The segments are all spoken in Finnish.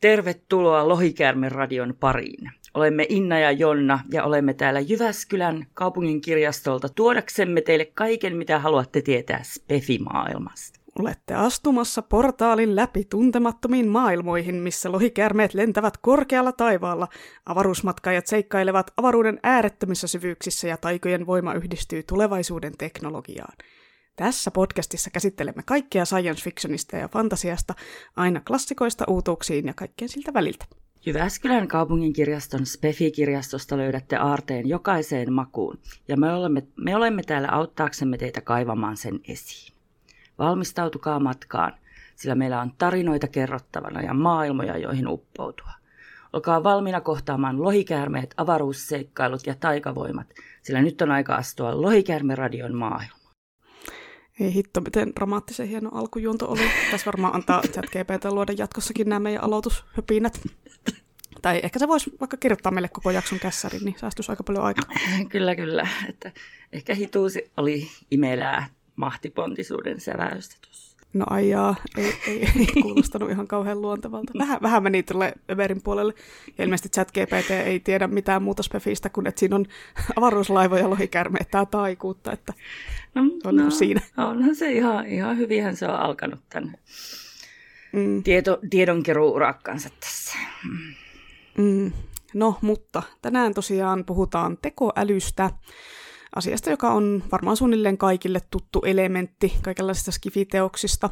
Tervetuloa Lohikäärmen radion pariin. Olemme Inna ja Jonna ja olemme täällä Jyväskylän kaupungin kirjastolta tuodaksemme teille kaiken, mitä haluatte tietää Spefi-maailmasta. Olette astumassa portaalin läpi tuntemattomiin maailmoihin, missä lohikärmeet lentävät korkealla taivaalla, avaruusmatkaajat seikkailevat avaruuden äärettömissä syvyyksissä ja taikojen voima yhdistyy tulevaisuuden teknologiaan. Tässä podcastissa käsittelemme kaikkea science fictionista ja fantasiasta, aina klassikoista uutuuksiin ja kaikkeen siltä väliltä. Jyväskylän kaupungin kirjaston Spefi-kirjastosta löydätte aarteen jokaiseen makuun, ja me olemme, me olemme täällä auttaaksemme teitä kaivamaan sen esiin. Valmistautukaa matkaan, sillä meillä on tarinoita kerrottavana ja maailmoja, joihin uppoutua. Olkaa valmiina kohtaamaan lohikäärmeet, avaruusseikkailut ja taikavoimat, sillä nyt on aika astua Lohikäärme-radion maailmaan. Ei hitto, miten dramaattisen hieno alkujuonto oli. Tässä varmaan antaa GPT luoda jatkossakin nämä meidän aloitushöpinät. Tai ehkä se voisi vaikka kirjoittaa meille koko jakson kässärin, niin säästyisi aika paljon aikaa. Kyllä, kyllä. Että ehkä hituusi oli imelää mahtipontisuuden säväystä tuossa. No aijaa, ei, ei, ei kuulostanut ihan kauhean luontevalta. Vähän, vähän meni tuolle Överin puolelle. Ja ilmeisesti ChatGPT ei tiedä mitään muuta spefistä kuin, että siinä on avaruuslaivoja ja lohikärmeet tai taikuutta. Että no, on no, siinä. Onhan se ihan, ihan hyvinhän se on alkanut tämän mm. tieto, tiedonkeruurakkansa tässä. Mm. No, mutta tänään tosiaan puhutaan tekoälystä asiasta, joka on varmaan suunnilleen kaikille tuttu elementti kaikenlaisista skifiteoksista.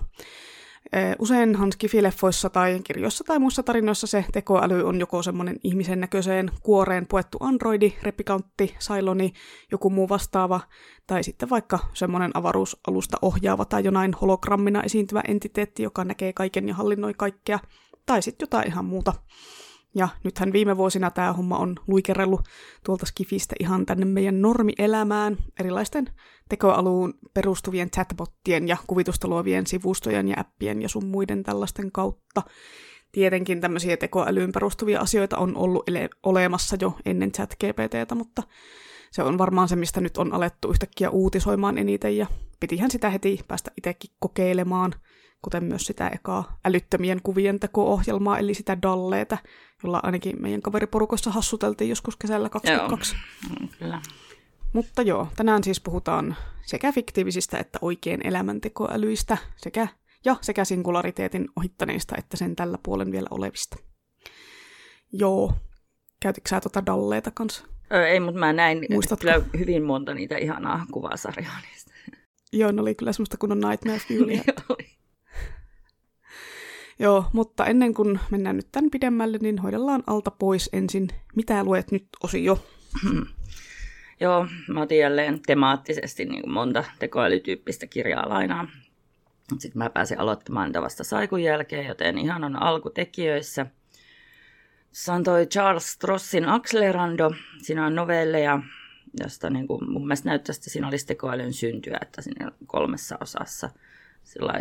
Useinhan skifileffoissa tai kirjoissa tai muissa tarinoissa se tekoäly on joko semmoinen ihmisen näköiseen kuoreen puettu androidi, repikantti, sailoni, joku muu vastaava, tai sitten vaikka semmoinen avaruusalusta ohjaava tai jonain hologrammina esiintyvä entiteetti, joka näkee kaiken ja hallinnoi kaikkea, tai sitten jotain ihan muuta. Ja nythän viime vuosina tämä homma on luikerellut tuolta Skifistä ihan tänne meidän normielämään erilaisten tekoaluun perustuvien chatbottien ja kuvitusta luovien sivustojen ja appien ja sun muiden tällaisten kautta. Tietenkin tämmöisiä tekoälyyn perustuvia asioita on ollut ele- olemassa jo ennen chat-GPTtä, mutta se on varmaan se, mistä nyt on alettu yhtäkkiä uutisoimaan eniten ja pitihän sitä heti päästä itsekin kokeilemaan – kuten myös sitä ekaa älyttömien kuvien teko-ohjelmaa, eli sitä Dalleeta, jolla ainakin meidän kaveriporukossa hassuteltiin joskus kesällä 2022. Joo, mm, kyllä. Mutta joo, tänään siis puhutaan sekä fiktiivisistä että oikein elämäntekoälyistä sekä, ja sekä singulariteetin ohittaneista että sen tällä puolen vielä olevista. Joo, käytitkö sä tuota Dalleeta kanssa? Ö, ei, mutta mä näin Muistatko? kyllä hyvin monta niitä ihanaa kuvasarjaa niistä. Joo, ne oli kyllä semmoista kunnon Nightmare Fuelia. Joo, mutta ennen kuin mennään nyt tämän pidemmälle, niin hoidellaan alta pois ensin. Mitä luet nyt osio? Joo, mä otin jälleen temaattisesti niin kuin monta tekoälytyyppistä kirjaa lainaa. Sitten mä pääsin aloittamaan niitä vasta saikun jälkeen, joten ihan on alkutekijöissä. Se on toi Charles Strossin Accelerando. Siinä on novelleja, josta niin kuin, mun mielestä näyttäisi, että siinä olisi tekoälyn syntyä, että siinä on kolmessa osassa sillä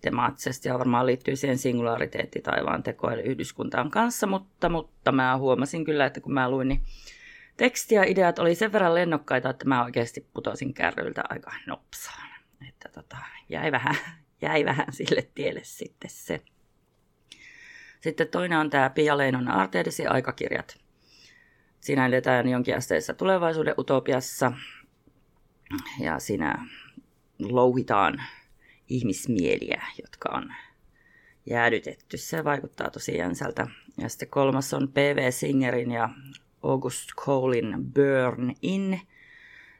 temaattisesti ja varmaan liittyy siihen singulariteetti taivaan tekoälyyhdyskuntaan kanssa, mutta, mutta mä huomasin kyllä, että kun mä luin, niin teksti ja ideat oli sen verran lennokkaita, että mä oikeasti putosin kärryiltä aika nopsaan. Että tota, jäi, vähän, jäi vähän sille tielle sitten se. Sitten toinen on tämä Pia Leinon Arteedesin aikakirjat. Siinä edetään jonkinasteisessa tulevaisuuden utopiassa ja siinä louhitaan ihmismieliä, jotka on jäädytetty. Se vaikuttaa tosi jänsältä. Ja sitten kolmas on P.V. Singerin ja August Colein Burn In.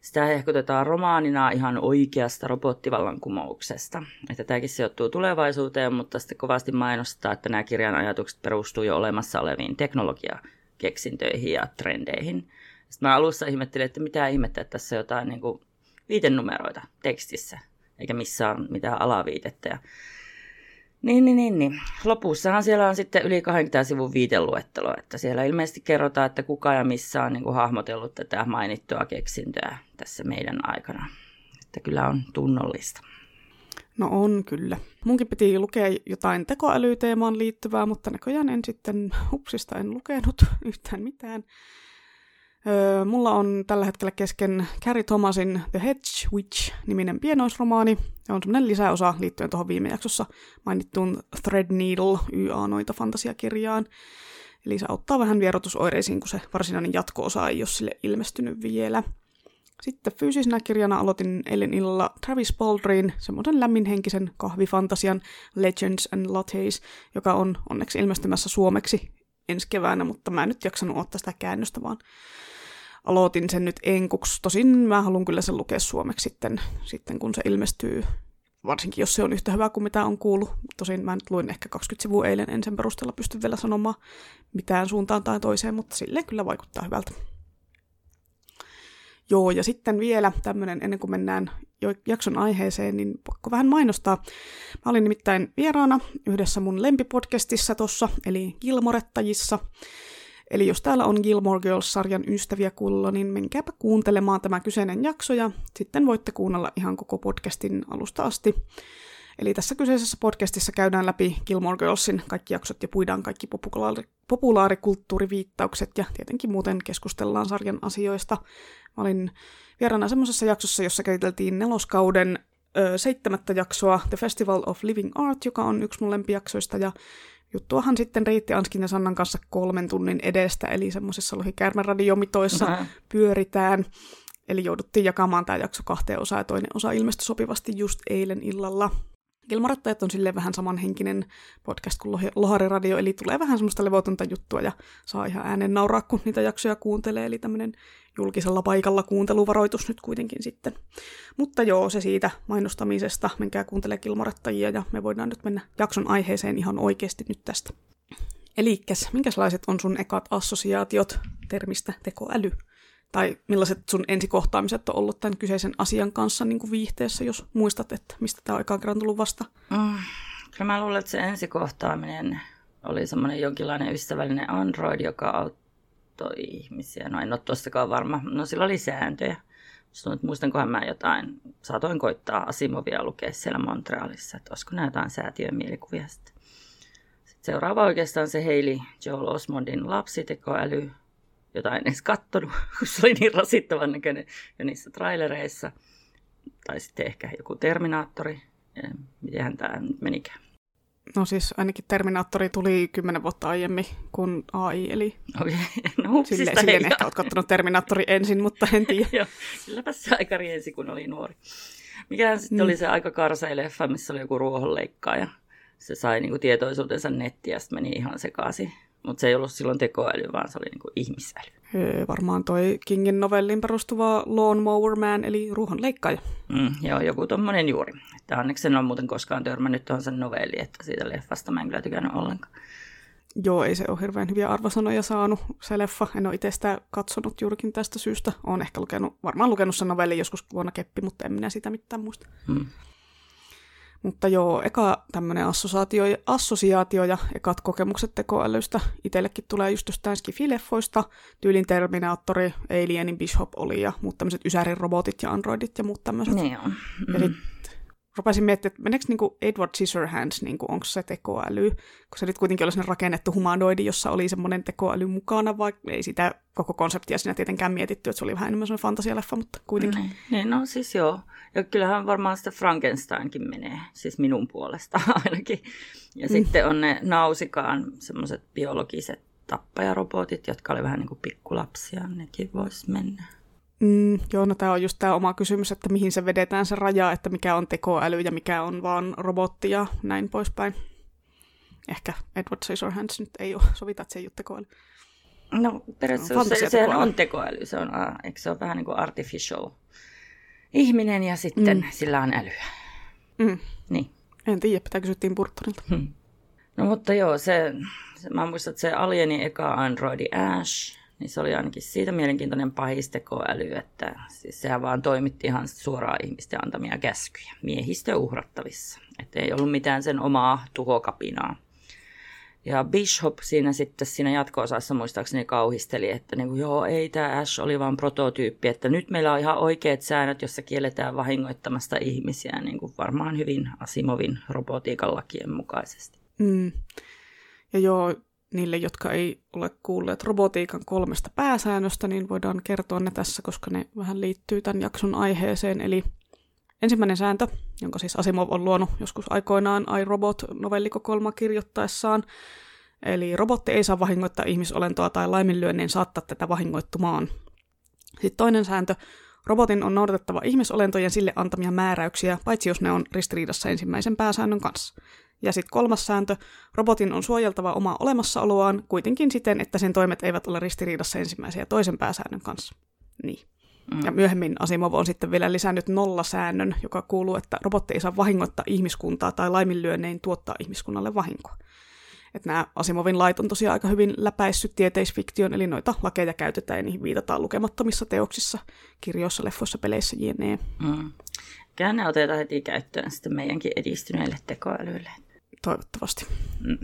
Sitä hehkutetaan romaanina ihan oikeasta robottivallankumouksesta. Että tämäkin sijoittuu tulevaisuuteen, mutta sitten kovasti mainostaa, että nämä kirjan ajatukset perustuu jo olemassa oleviin teknologiakeksintöihin ja trendeihin. Sitten mä alussa ihmettelin, että mitä ihmettä, että tässä on jotain niin kuin viitenumeroita tekstissä eikä missään mitään alaviitettä. Ja niin, niin, niin, niin. Lopussahan siellä on sitten yli 20 sivun viiteluettelo, että siellä ilmeisesti kerrotaan, että kuka ja missä on niin kuin hahmotellut tätä mainittua keksintöä tässä meidän aikana. Että kyllä on tunnollista. No on kyllä. Munkin piti lukea jotain tekoälyteemaan liittyvää, mutta näköjään en sitten hupsista en lukenut yhtään mitään. Mulla on tällä hetkellä kesken Carrie Thomasin The Hedge Witch-niminen pienoisromaani. Se on semmoinen lisäosa liittyen tuohon viime jaksossa mainittuun Threadneedle YA-noita fantasiakirjaan. Eli se auttaa vähän vierotusoireisiin, kun se varsinainen jatko-osa ei ole sille ilmestynyt vielä. Sitten fyysisenä kirjana aloitin eilen illalla Travis Baldrin, semmoisen lämminhenkisen kahvifantasian Legends and Lattes, joka on onneksi ilmestymässä suomeksi ensi keväänä, mutta mä en nyt jaksanut ottaa sitä käännöstä, vaan aloitin sen nyt enkuksi. Tosin mä haluan kyllä sen lukea suomeksi sitten, sitten kun se ilmestyy, varsinkin jos se on yhtä hyvä kuin mitä on kuullut. Tosin mä nyt luin ehkä 20 sivua eilen, en sen perusteella pysty vielä sanomaan mitään suuntaan tai toiseen, mutta silleen kyllä vaikuttaa hyvältä. Joo, ja sitten vielä tämmöinen, ennen kuin mennään jo jakson aiheeseen, niin pakko vähän mainostaa. Mä olin nimittäin vieraana yhdessä mun lempipodcastissa tossa, eli Gilmorettajissa. Eli jos täällä on Gilmore Girls-sarjan ystäviä kuulla, niin menkääpä kuuntelemaan tämä kyseinen jakso ja sitten voitte kuunnella ihan koko podcastin alusta asti. Eli tässä kyseisessä podcastissa käydään läpi Gilmore Girlsin kaikki jaksot ja puidaan kaikki populaari- populaarikulttuuriviittaukset ja tietenkin muuten keskustellaan sarjan asioista. Mä olin vieraana semmoisessa jaksossa, jossa käsiteltiin neloskauden ö, seitsemättä jaksoa The Festival of Living Art, joka on yksi mun lempijaksoista ja juttuahan sitten riitti Anskin ja Sannan kanssa kolmen tunnin edestä, eli semmoisissa radioomitoissa mm-hmm. pyöritään. Eli jouduttiin jakamaan tämä jakso kahteen osaan ja toinen osa ilmestyi sopivasti just eilen illalla. Kilmarattajat on silleen vähän samanhenkinen podcast kuin Lohari Radio, eli tulee vähän semmoista levotonta juttua ja saa ihan äänen nauraa, kun niitä jaksoja kuuntelee, eli tämmöinen julkisella paikalla kuunteluvaroitus nyt kuitenkin sitten. Mutta joo, se siitä mainostamisesta, menkää kuuntele Kilmarattajia ja me voidaan nyt mennä jakson aiheeseen ihan oikeasti nyt tästä. Elikkäs, minkälaiset on sun ekat assosiaatiot termistä tekoäly? Tai millaiset sun ensikohtaamiset on ollut tämän kyseisen asian kanssa niin kuin viihteessä, jos muistat, että mistä tämä on ekaan kerran tullut vasta? Mm, kyllä mä luulen, että se ensikohtaaminen oli semmoinen jonkinlainen ystävällinen Android, joka auttoi ihmisiä. No en ole tuostakaan varma. No sillä oli sääntöjä. Muistan, muistankohan mä jotain, saatoin koittaa Asimovia lukea siellä Montrealissa, että olisiko nämä jotain säätiön mielikuvia sitten. sitten seuraava oikeastaan se Hailey Joel Osmondin lapsitekoäly, jota en edes kattonut, kun se oli niin rasittavan näköinen jo niissä trailereissa. Tai sitten ehkä joku Terminaattori. Mitenhän tämä nyt menikään? No siis ainakin Terminaattori tuli kymmenen vuotta aiemmin kuin AI, eli okay. no, sille, silleen ehkä olet katsonut Terminaattori ensin, mutta en tiedä. Joo, kylläpä se aika riensi, kun oli nuori. Mikähän sitten mm. oli se aika karsea leffa, missä oli joku ruohonleikkaaja. Se sai niinku tietoisuutensa nettiä ja sitten meni ihan sekaisin. Mutta se ei ollut silloin tekoäly, vaan se oli niinku ihmisäly. Öö, varmaan toi Kingin novellin perustuva Lawnmower Man, eli ruohonleikkaaja. Mm, joo, joku tommonen juuri. Että onneksi en ole muuten koskaan törmännyt tuohon sen novelliin, että siitä leffasta mä en kyllä tykännyt ollenkaan. Joo, ei se ole hirveän hyviä arvosanoja saanut se leffa. En ole itse sitä katsonut juurikin tästä syystä. Olen ehkä lukenut, varmaan lukenut sen novellin joskus vuonna keppi, mutta en minä sitä mitään muista. Hmm. Mutta joo, eka tämmöinen assosiaatio, assosiaatio ja ekat kokemukset tekoälystä itsellekin tulee just jostain skifileffoista, tyylin Terminaattori, Alienin Bishop oli ja muut tämmöiset Ysärin robotit ja androidit ja muut tämmöiset. Niin on. Mm. Ja sit rupesin miettimään, että meneekö niinku Edward Scissorhands, niinku, onko se tekoäly, kun se nyt kuitenkin oli rakennettu humanoidi, jossa oli semmoinen tekoäly mukana, vaikka ei sitä koko konseptia siinä tietenkään mietitty, että se oli vähän enemmän semmoinen fantasialeffa, mutta kuitenkin. Niin, niin no siis joo. Ja kyllähän varmaan sitä Frankensteinkin menee, siis minun puolesta ainakin. Ja mm. sitten on ne Nausikaan semmoiset biologiset tappajarobotit, jotka oli vähän niin kuin pikkulapsia, nekin voisi mennä. Mm, joo, no tämä on just tämä oma kysymys, että mihin se vedetään se raja, että mikä on tekoäly ja mikä on vaan robotti ja näin poispäin. Ehkä Edward Scissorhands nyt ei ole, sovita, että se ei ole tekoäly. No periaatteessa se, se on tekoäly, se on, eikö se ole vähän niin kuin artificial ihminen ja sitten mm. sillä on älyä. Mm. Niin. En tiedä, pitää kysyttiin Burtonilta. Hmm. No mutta joo, se, se, mä muistan, että se Alienin eka Androidi Ash, niin se oli ainakin siitä mielenkiintoinen pahistekoäly, että siis sehän vaan toimitti ihan suoraan ihmisten antamia käskyjä, miehistö uhrattavissa. Että ei ollut mitään sen omaa tuhokapinaa. Ja Bishop siinä sitten siinä jatko-osassa muistaakseni kauhisteli, että niin kuin, joo, ei tämä Ash oli vain prototyyppi, että nyt meillä on ihan oikeat säännöt, jossa kielletään vahingoittamasta ihmisiä, niin kuin varmaan hyvin Asimovin robotiikan lakien mukaisesti. Mm. Ja joo, niille, jotka ei ole kuulleet robotiikan kolmesta pääsäännöstä, niin voidaan kertoa ne tässä, koska ne vähän liittyy tämän jakson aiheeseen. Eli ensimmäinen sääntö, jonka siis Asimov on luonut joskus aikoinaan iRobot-novellikokoelma kirjoittaessaan, eli robotti ei saa vahingoittaa ihmisolentoa tai laiminlyönnin saattaa tätä vahingoittumaan. Sitten toinen sääntö, robotin on noudatettava ihmisolentojen sille antamia määräyksiä, paitsi jos ne on ristiriidassa ensimmäisen pääsäännön kanssa. Ja sitten kolmas sääntö, robotin on suojeltava omaa olemassaoloaan kuitenkin siten, että sen toimet eivät ole ristiriidassa ensimmäisen ja toisen pääsäännön kanssa. Niin. Mm. Ja myöhemmin Asimov on sitten vielä lisännyt nollasäännön, joka kuuluu, että robotti ei saa vahingoittaa ihmiskuntaa tai laiminlyönnein tuottaa ihmiskunnalle vahinkoa. Että nämä Asimovin lait on tosiaan aika hyvin läpäissyt tieteisfiktion, eli noita lakeja käytetään ja niihin viitataan lukemattomissa teoksissa, kirjoissa, leffoissa, peleissä, jne. Mm. Käänne otetaan heti käyttöön sitten meidänkin edistyneille tekoälyille. Toivottavasti. Mm.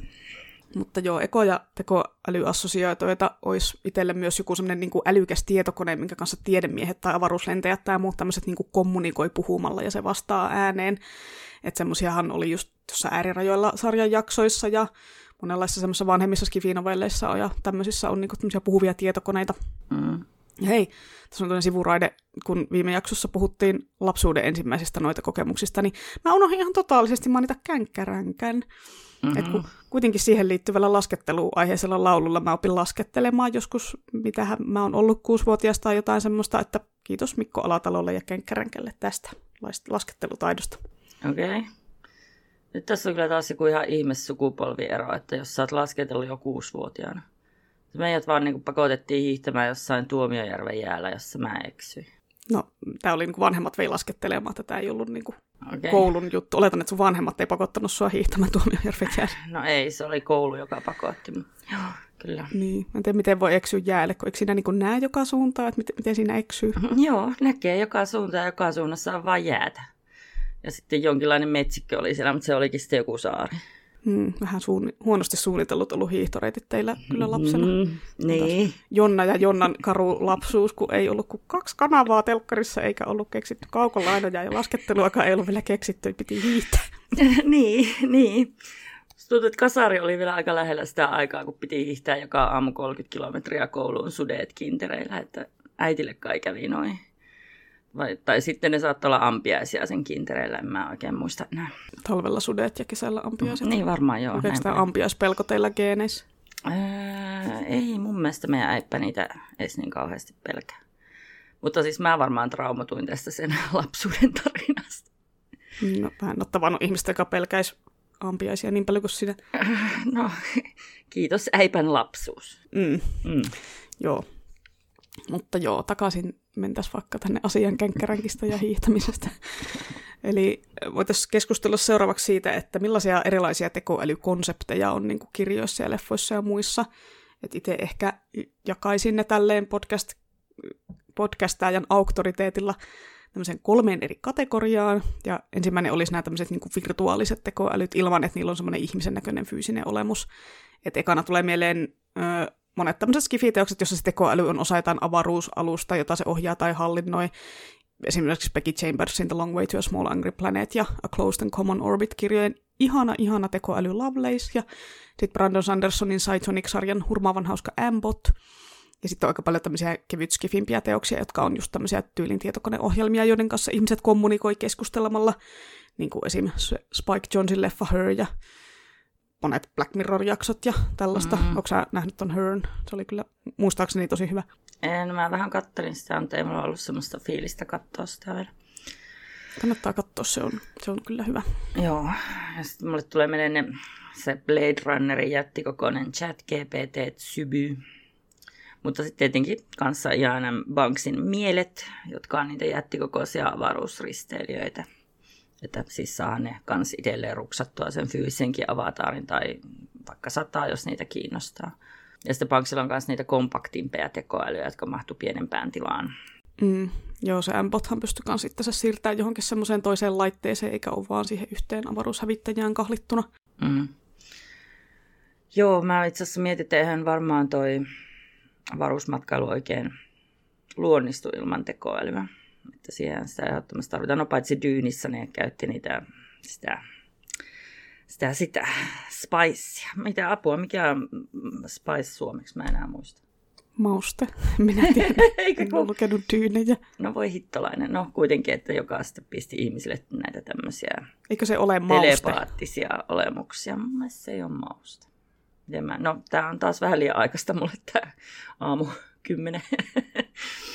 Mutta joo, eko- ja tekoälyassosiaatioita olisi itselle myös joku semmoinen niin älykäs tietokone, minkä kanssa tiedemiehet tai avaruuslentäjät tai muut tämmöiset niin kommunikoi puhumalla ja se vastaa ääneen. Että semmoisiahan oli just tuossa äärirajoilla sarjan jaksoissa ja monenlaisissa semmoisissa vanhemmissa skifinovelleissa ja tämmöisissä on niinku puhuvia tietokoneita. Mm. Ja hei, tässä on toinen sivuraide, kun viime jaksossa puhuttiin lapsuuden ensimmäisistä noita kokemuksista, niin mä unohdin ihan totaalisesti mainita känkkäränkän. Mm-hmm. Et kun kuitenkin siihen liittyvällä lasketteluaiheisella laululla mä opin laskettelemaan joskus, mitähän mä oon ollut kuusivuotiaasta tai jotain semmoista, että kiitos Mikko Alatalolle ja Kenkkäränkälle tästä laskettelutaidosta. Okei. Okay. Nyt tässä on kyllä taas joku ihan ihme sukupolviero, että jos sä oot lasketellut jo kuusivuotiaana. Meidät vaan niin pakotettiin hiihtämään jossain Tuomiojärven jäällä, jossa mä eksyin. No, tämä oli niin vanhemmat vei laskettelemaan, että tämä ei ollut niin kuin okay. koulun juttu. Oletan, että sun vanhemmat ei pakottanut sua hiihtämään Tuomiojärven jäällä. No ei, se oli koulu, joka pakotti. Joo, kyllä. Niin, en tiedä, miten voi eksyä jäälle, kun eikö siinä niin näe joka suuntaan, että miten, miten siinä eksyy? Joo, näkee joka suuntaan ja joka suunnassa on vain jäätä. Ja sitten jonkinlainen metsikkö oli siellä, mutta se olikin sitten joku saari. Hmm, vähän suun, huonosti suunnitellut ollut hiihtoreitit teillä kyllä lapsena. Mm, niin. Jonna ja Jonnan karu lapsuus, kun ei ollut kuin kaksi kanavaa telkkarissa, eikä ollut keksitty kaukolainoja ja lasketteluakaan ei ollut vielä keksitty, piti hiihtää. niin, niin. Tuntuu, että kasari oli vielä aika lähellä sitä aikaa, kun piti hiihtää joka aamu 30 kilometriä kouluun sudeet kintereillä, että äitille kai kävi noin. Vai, tai sitten ne saattaa olla ampiaisia sen kintereillä, en mä oikein muista enää. Talvella sudet ja kesällä ampiaiset. Niin varmaan joo. Onko tämä ampiaispelko teillä geeneissä? Öö, ei mun mielestä meidän äippä niitä edes niin kauheasti pelkää. Mutta siis mä varmaan traumatuin tästä sen lapsuuden tarinasta. No, mä en ole tavannut ihmistä, joka pelkäisi ampiaisia niin paljon kuin sinä. No, kiitos äipän lapsuus. Mm. Mm. Joo. Mutta joo, takaisin mentäisiin vaikka tänne asian känkkäränkistä ja hiihtämisestä. Eli voitaisiin keskustella seuraavaksi siitä, että millaisia erilaisia tekoälykonsepteja on niin kirjoissa ja leffoissa ja muissa. Itse ehkä jakaisin ne tälleen podcast, podcastajan auktoriteetilla tämmöisen kolmeen eri kategoriaan. Ja ensimmäinen olisi nämä tämmöiset niin virtuaaliset tekoälyt ilman, että niillä on semmoinen ihmisen näköinen fyysinen olemus. Et ekana tulee mieleen monet tämmöiset skifiteokset, jossa se tekoäly on osa jotain avaruusalusta, jota se ohjaa tai hallinnoi. Esimerkiksi Becky Chambersin The Long Way to a Small Angry Planet ja A Closed and Common Orbit-kirjojen ihana, ihana tekoäly Lovelace ja sitten Brandon Sandersonin Cytonic-sarjan hurmaavan hauska Ambot. Ja sitten on aika paljon tämmöisiä kevyt skifimpiä teoksia, jotka on just tämmöisiä tyylin tietokoneohjelmia, joiden kanssa ihmiset kommunikoi keskustelemalla, niin kuin esim. Spike Jonsin leffa Her ja monet Black Mirror-jaksot ja tällaista. Mm. Onko sä nähnyt ton Hearn? Se oli kyllä muistaakseni tosi hyvä. En, mä vähän kattelin sitä, mutta ei mulla ollut semmoista fiilistä katsoa sitä vielä. Kannattaa katsoa, se on, se on kyllä hyvä. Joo, ja sitten mulle tulee mieleen se Blade Runnerin jättikokoinen chat GPT Syby. Mutta sitten tietenkin kanssa Jaana Banksin mielet, jotka on niitä jättikokoisia avaruusristeilijöitä. Että siis saa ne kans itselleen ruksattua sen fyysisenkin avataarin tai vaikka sataa, jos niitä kiinnostaa. Ja sitten Banksilla on myös niitä kompaktimpia tekoälyjä, jotka mahtuu pienempään tilaan. Mm, joo, se M-bothan pystyy myös sitten siirtää johonkin semmoiseen toiseen laitteeseen, eikä ole vaan siihen yhteen avaruushävittäjään kahlittuna. Mm. Joo, mä itse asiassa mietin, että eihän varmaan toi avaruusmatkailu oikein luonnistu ilman tekoälyä. Että siihen sitä ehdottomasti tarvitaan. No paitsi Dyynissä ne käytti niitä, sitä sitä, sitä spicea. Mitä apua, mikä on spice suomeksi, mä enää muista. Mauste. Minä tiedän. Eikö en ole lukenut tyynejä. No voi hittolainen. No kuitenkin, että joka sitten pisti ihmisille näitä tämmöisiä Eikö se ole mauste? telepaattisia olemuksia. Mun mielestä se ei ole mauste. mä, no tää on taas vähän liian aikaista mulle tää aamu kymmenen.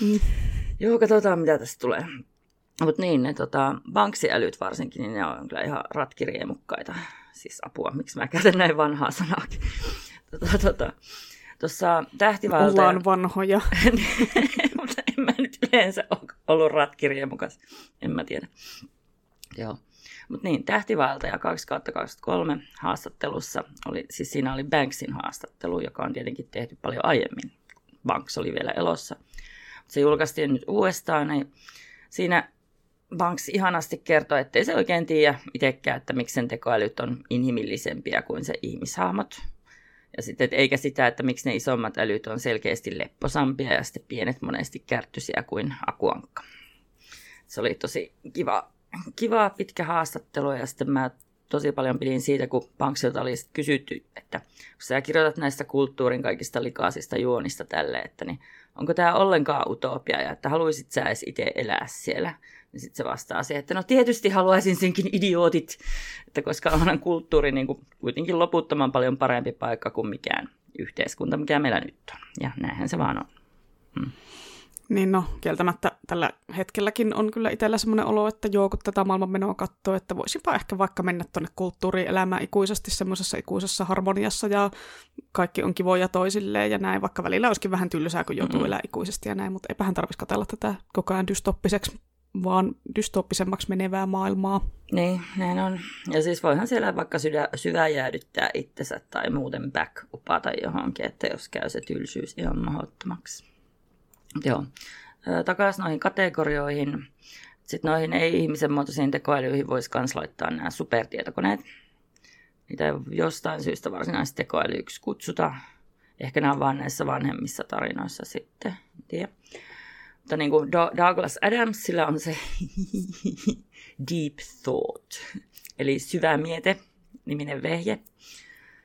mm. Joo, katsotaan mitä tästä tulee. Mutta niin, ne tota, banksiälyt varsinkin, niin ne on kyllä ihan ratkiriemukkaita. Siis apua, miksi mä käytän näin vanhaa sanaakin. Tota, tota, Tuossa tähtivalta... Ollaan vanhoja. mutta en mä nyt yleensä ole ollut ratkiriemukas. En mä tiedä. Joo. Mutta niin, ja 2 2023 haastattelussa, oli, siis siinä oli Banksin haastattelu, joka on tietenkin tehty paljon aiemmin. Banks oli vielä elossa. Se julkaistiin nyt uudestaan, niin siinä Banks ihanasti kertoi, ettei se oikein tiedä itsekään, että miksi sen tekoälyt on inhimillisempiä kuin se ihmishahmot. Ja sitten, että eikä sitä, että miksi ne isommat älyt on selkeästi lepposampia ja sitten pienet monesti kärttyisiä kuin akuankka. Se oli tosi kiva, kiva pitkä haastattelu ja sitten mä tosi paljon pidin siitä, kun Banksilta oli kysytty, että kun sä kirjoitat näistä kulttuurin kaikista likaisista juonista tälle, että niin onko tämä ollenkaan utopia ja että haluaisit sä edes itse elää siellä. Niin sitten se vastaa siihen, että no tietysti haluaisin senkin idiootit, että koska onhan kulttuuri niin kuitenkin loputtoman paljon parempi paikka kuin mikään yhteiskunta, mikä meillä nyt on. Ja näinhän se vaan on. Hmm. Niin no, kieltämättä tällä hetkelläkin on kyllä itsellä semmoinen olo, että joo, kun tätä maailmanmenoa katsoo, että voisinpa ehkä vaikka mennä tuonne kulttuurielämään ikuisesti semmoisessa ikuisessa harmoniassa ja kaikki on kivoja toisilleen ja näin, vaikka välillä olisikin vähän tylsää, kun joutuu mm-hmm. elää ikuisesti ja näin, mutta eipähän tarvitsisi katsella tätä koko ajan dystoppiseksi vaan dystoppisemmaksi menevää maailmaa. Niin, näin on. Ja siis voihan siellä vaikka syvä, syvä jäädyttää itsensä tai muuten back upata johonkin, että jos käy se tylsyys ihan mahdottomaksi. Joo. Takaisin noihin kategorioihin. Sitten noihin ei-ihmisen muotoisiin tekoälyihin voisi myös laittaa nämä supertietokoneet. Niitä ei jostain syystä varsinaisesti tekoälyksi kutsuta. Ehkä nämä on näissä vanhemmissa tarinoissa sitten. Tiedä. Mutta niin kuin Douglas Adamsilla on se Deep Thought, eli syvä miete niminen vehje,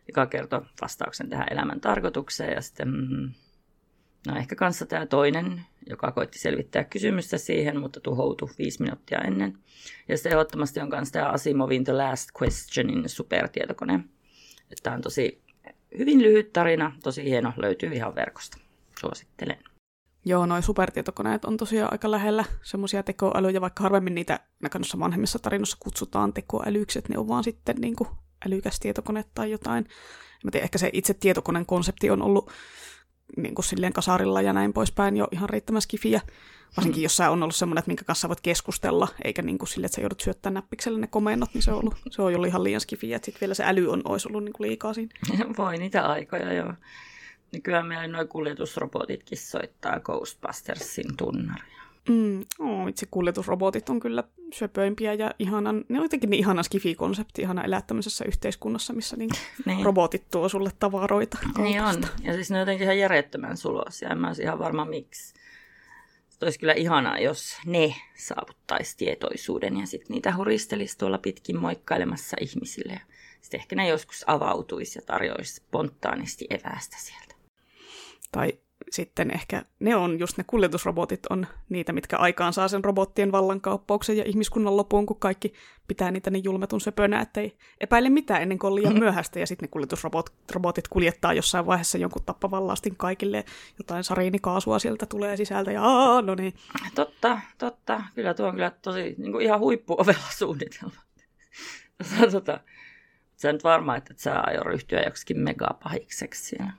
joka kertoo vastauksen tähän elämän tarkoitukseen. Ja sitten, mm, no ehkä kanssa tämä toinen, joka koitti selvittää kysymystä siihen, mutta tuhoutui viisi minuuttia ennen. Ja sitten ehdottomasti on myös tämä Asimovin The Last Questionin supertietokone. Tämä on tosi hyvin lyhyt tarina, tosi hieno, löytyy ihan verkosta. Suosittelen. Joo, noin supertietokoneet on tosiaan aika lähellä semmoisia tekoälyjä, vaikka harvemmin niitä näköisissä vanhemmissa tarinoissa kutsutaan tekoälyksi, että ne on vaan sitten niin kuin älykäs tietokone tai jotain. Mä tiedän, ehkä se itse tietokoneen konsepti on ollut niin kuin silleen kasarilla ja näin poispäin jo ihan riittävän skifiä. Varsinkin jos sä on ollut semmoinen, että minkä kanssa voit keskustella, eikä niin kuin sille, että sä joudut syöttämään näppikselle ne komennot, niin se on ollut, se on ollut ihan liian skifiä, että sitten vielä se äly on, olisi ollut niin kuin liikaa siinä. Voi niitä aikoja, joo. Nykyään meillä nuo kuljetusrobotitkin soittaa Ghostbustersin tunnaria. Mm, oh, itse kuljetusrobotit on kyllä söpöimpiä ja ihanan, ne on jotenkin niin ihana skifi-konsepti, ihana elää tämmöisessä yhteiskunnassa, missä niin niin. robotit tuo sulle tavaroita. Kaupasta. Niin on, ja siis ne on jotenkin ihan järjettömän sulosia, en mä olisi ihan varma miksi. Se olisi kyllä ihanaa, jos ne saavuttaisi tietoisuuden ja sitten niitä huristelisi tuolla pitkin moikkailemassa ihmisille. Sitten ehkä ne joskus avautuisi ja tarjoisi spontaanisti evästä sieltä. Tai sitten ehkä ne on just ne kuljetusrobotit on niitä, mitkä aikaan saa sen robottien vallankauppauksen ja ihmiskunnan lopuun, kun kaikki pitää niitä niin julmetun söpönä, että ei epäile mitään ennen kuin on liian myöhäistä. Ja sitten ne kuljetusrobotit kuljettaa jossain vaiheessa jonkun tappavan lastin kaikille, jotain sariinikaasua sieltä tulee sisältä ja aah, no niin. Totta, totta. Kyllä tuo on kyllä tosi niin kuin ihan huippuovella suunnitelma. tota, sä nyt varmaan, että sä aio ryhtyä joksikin megapahikseksi siellä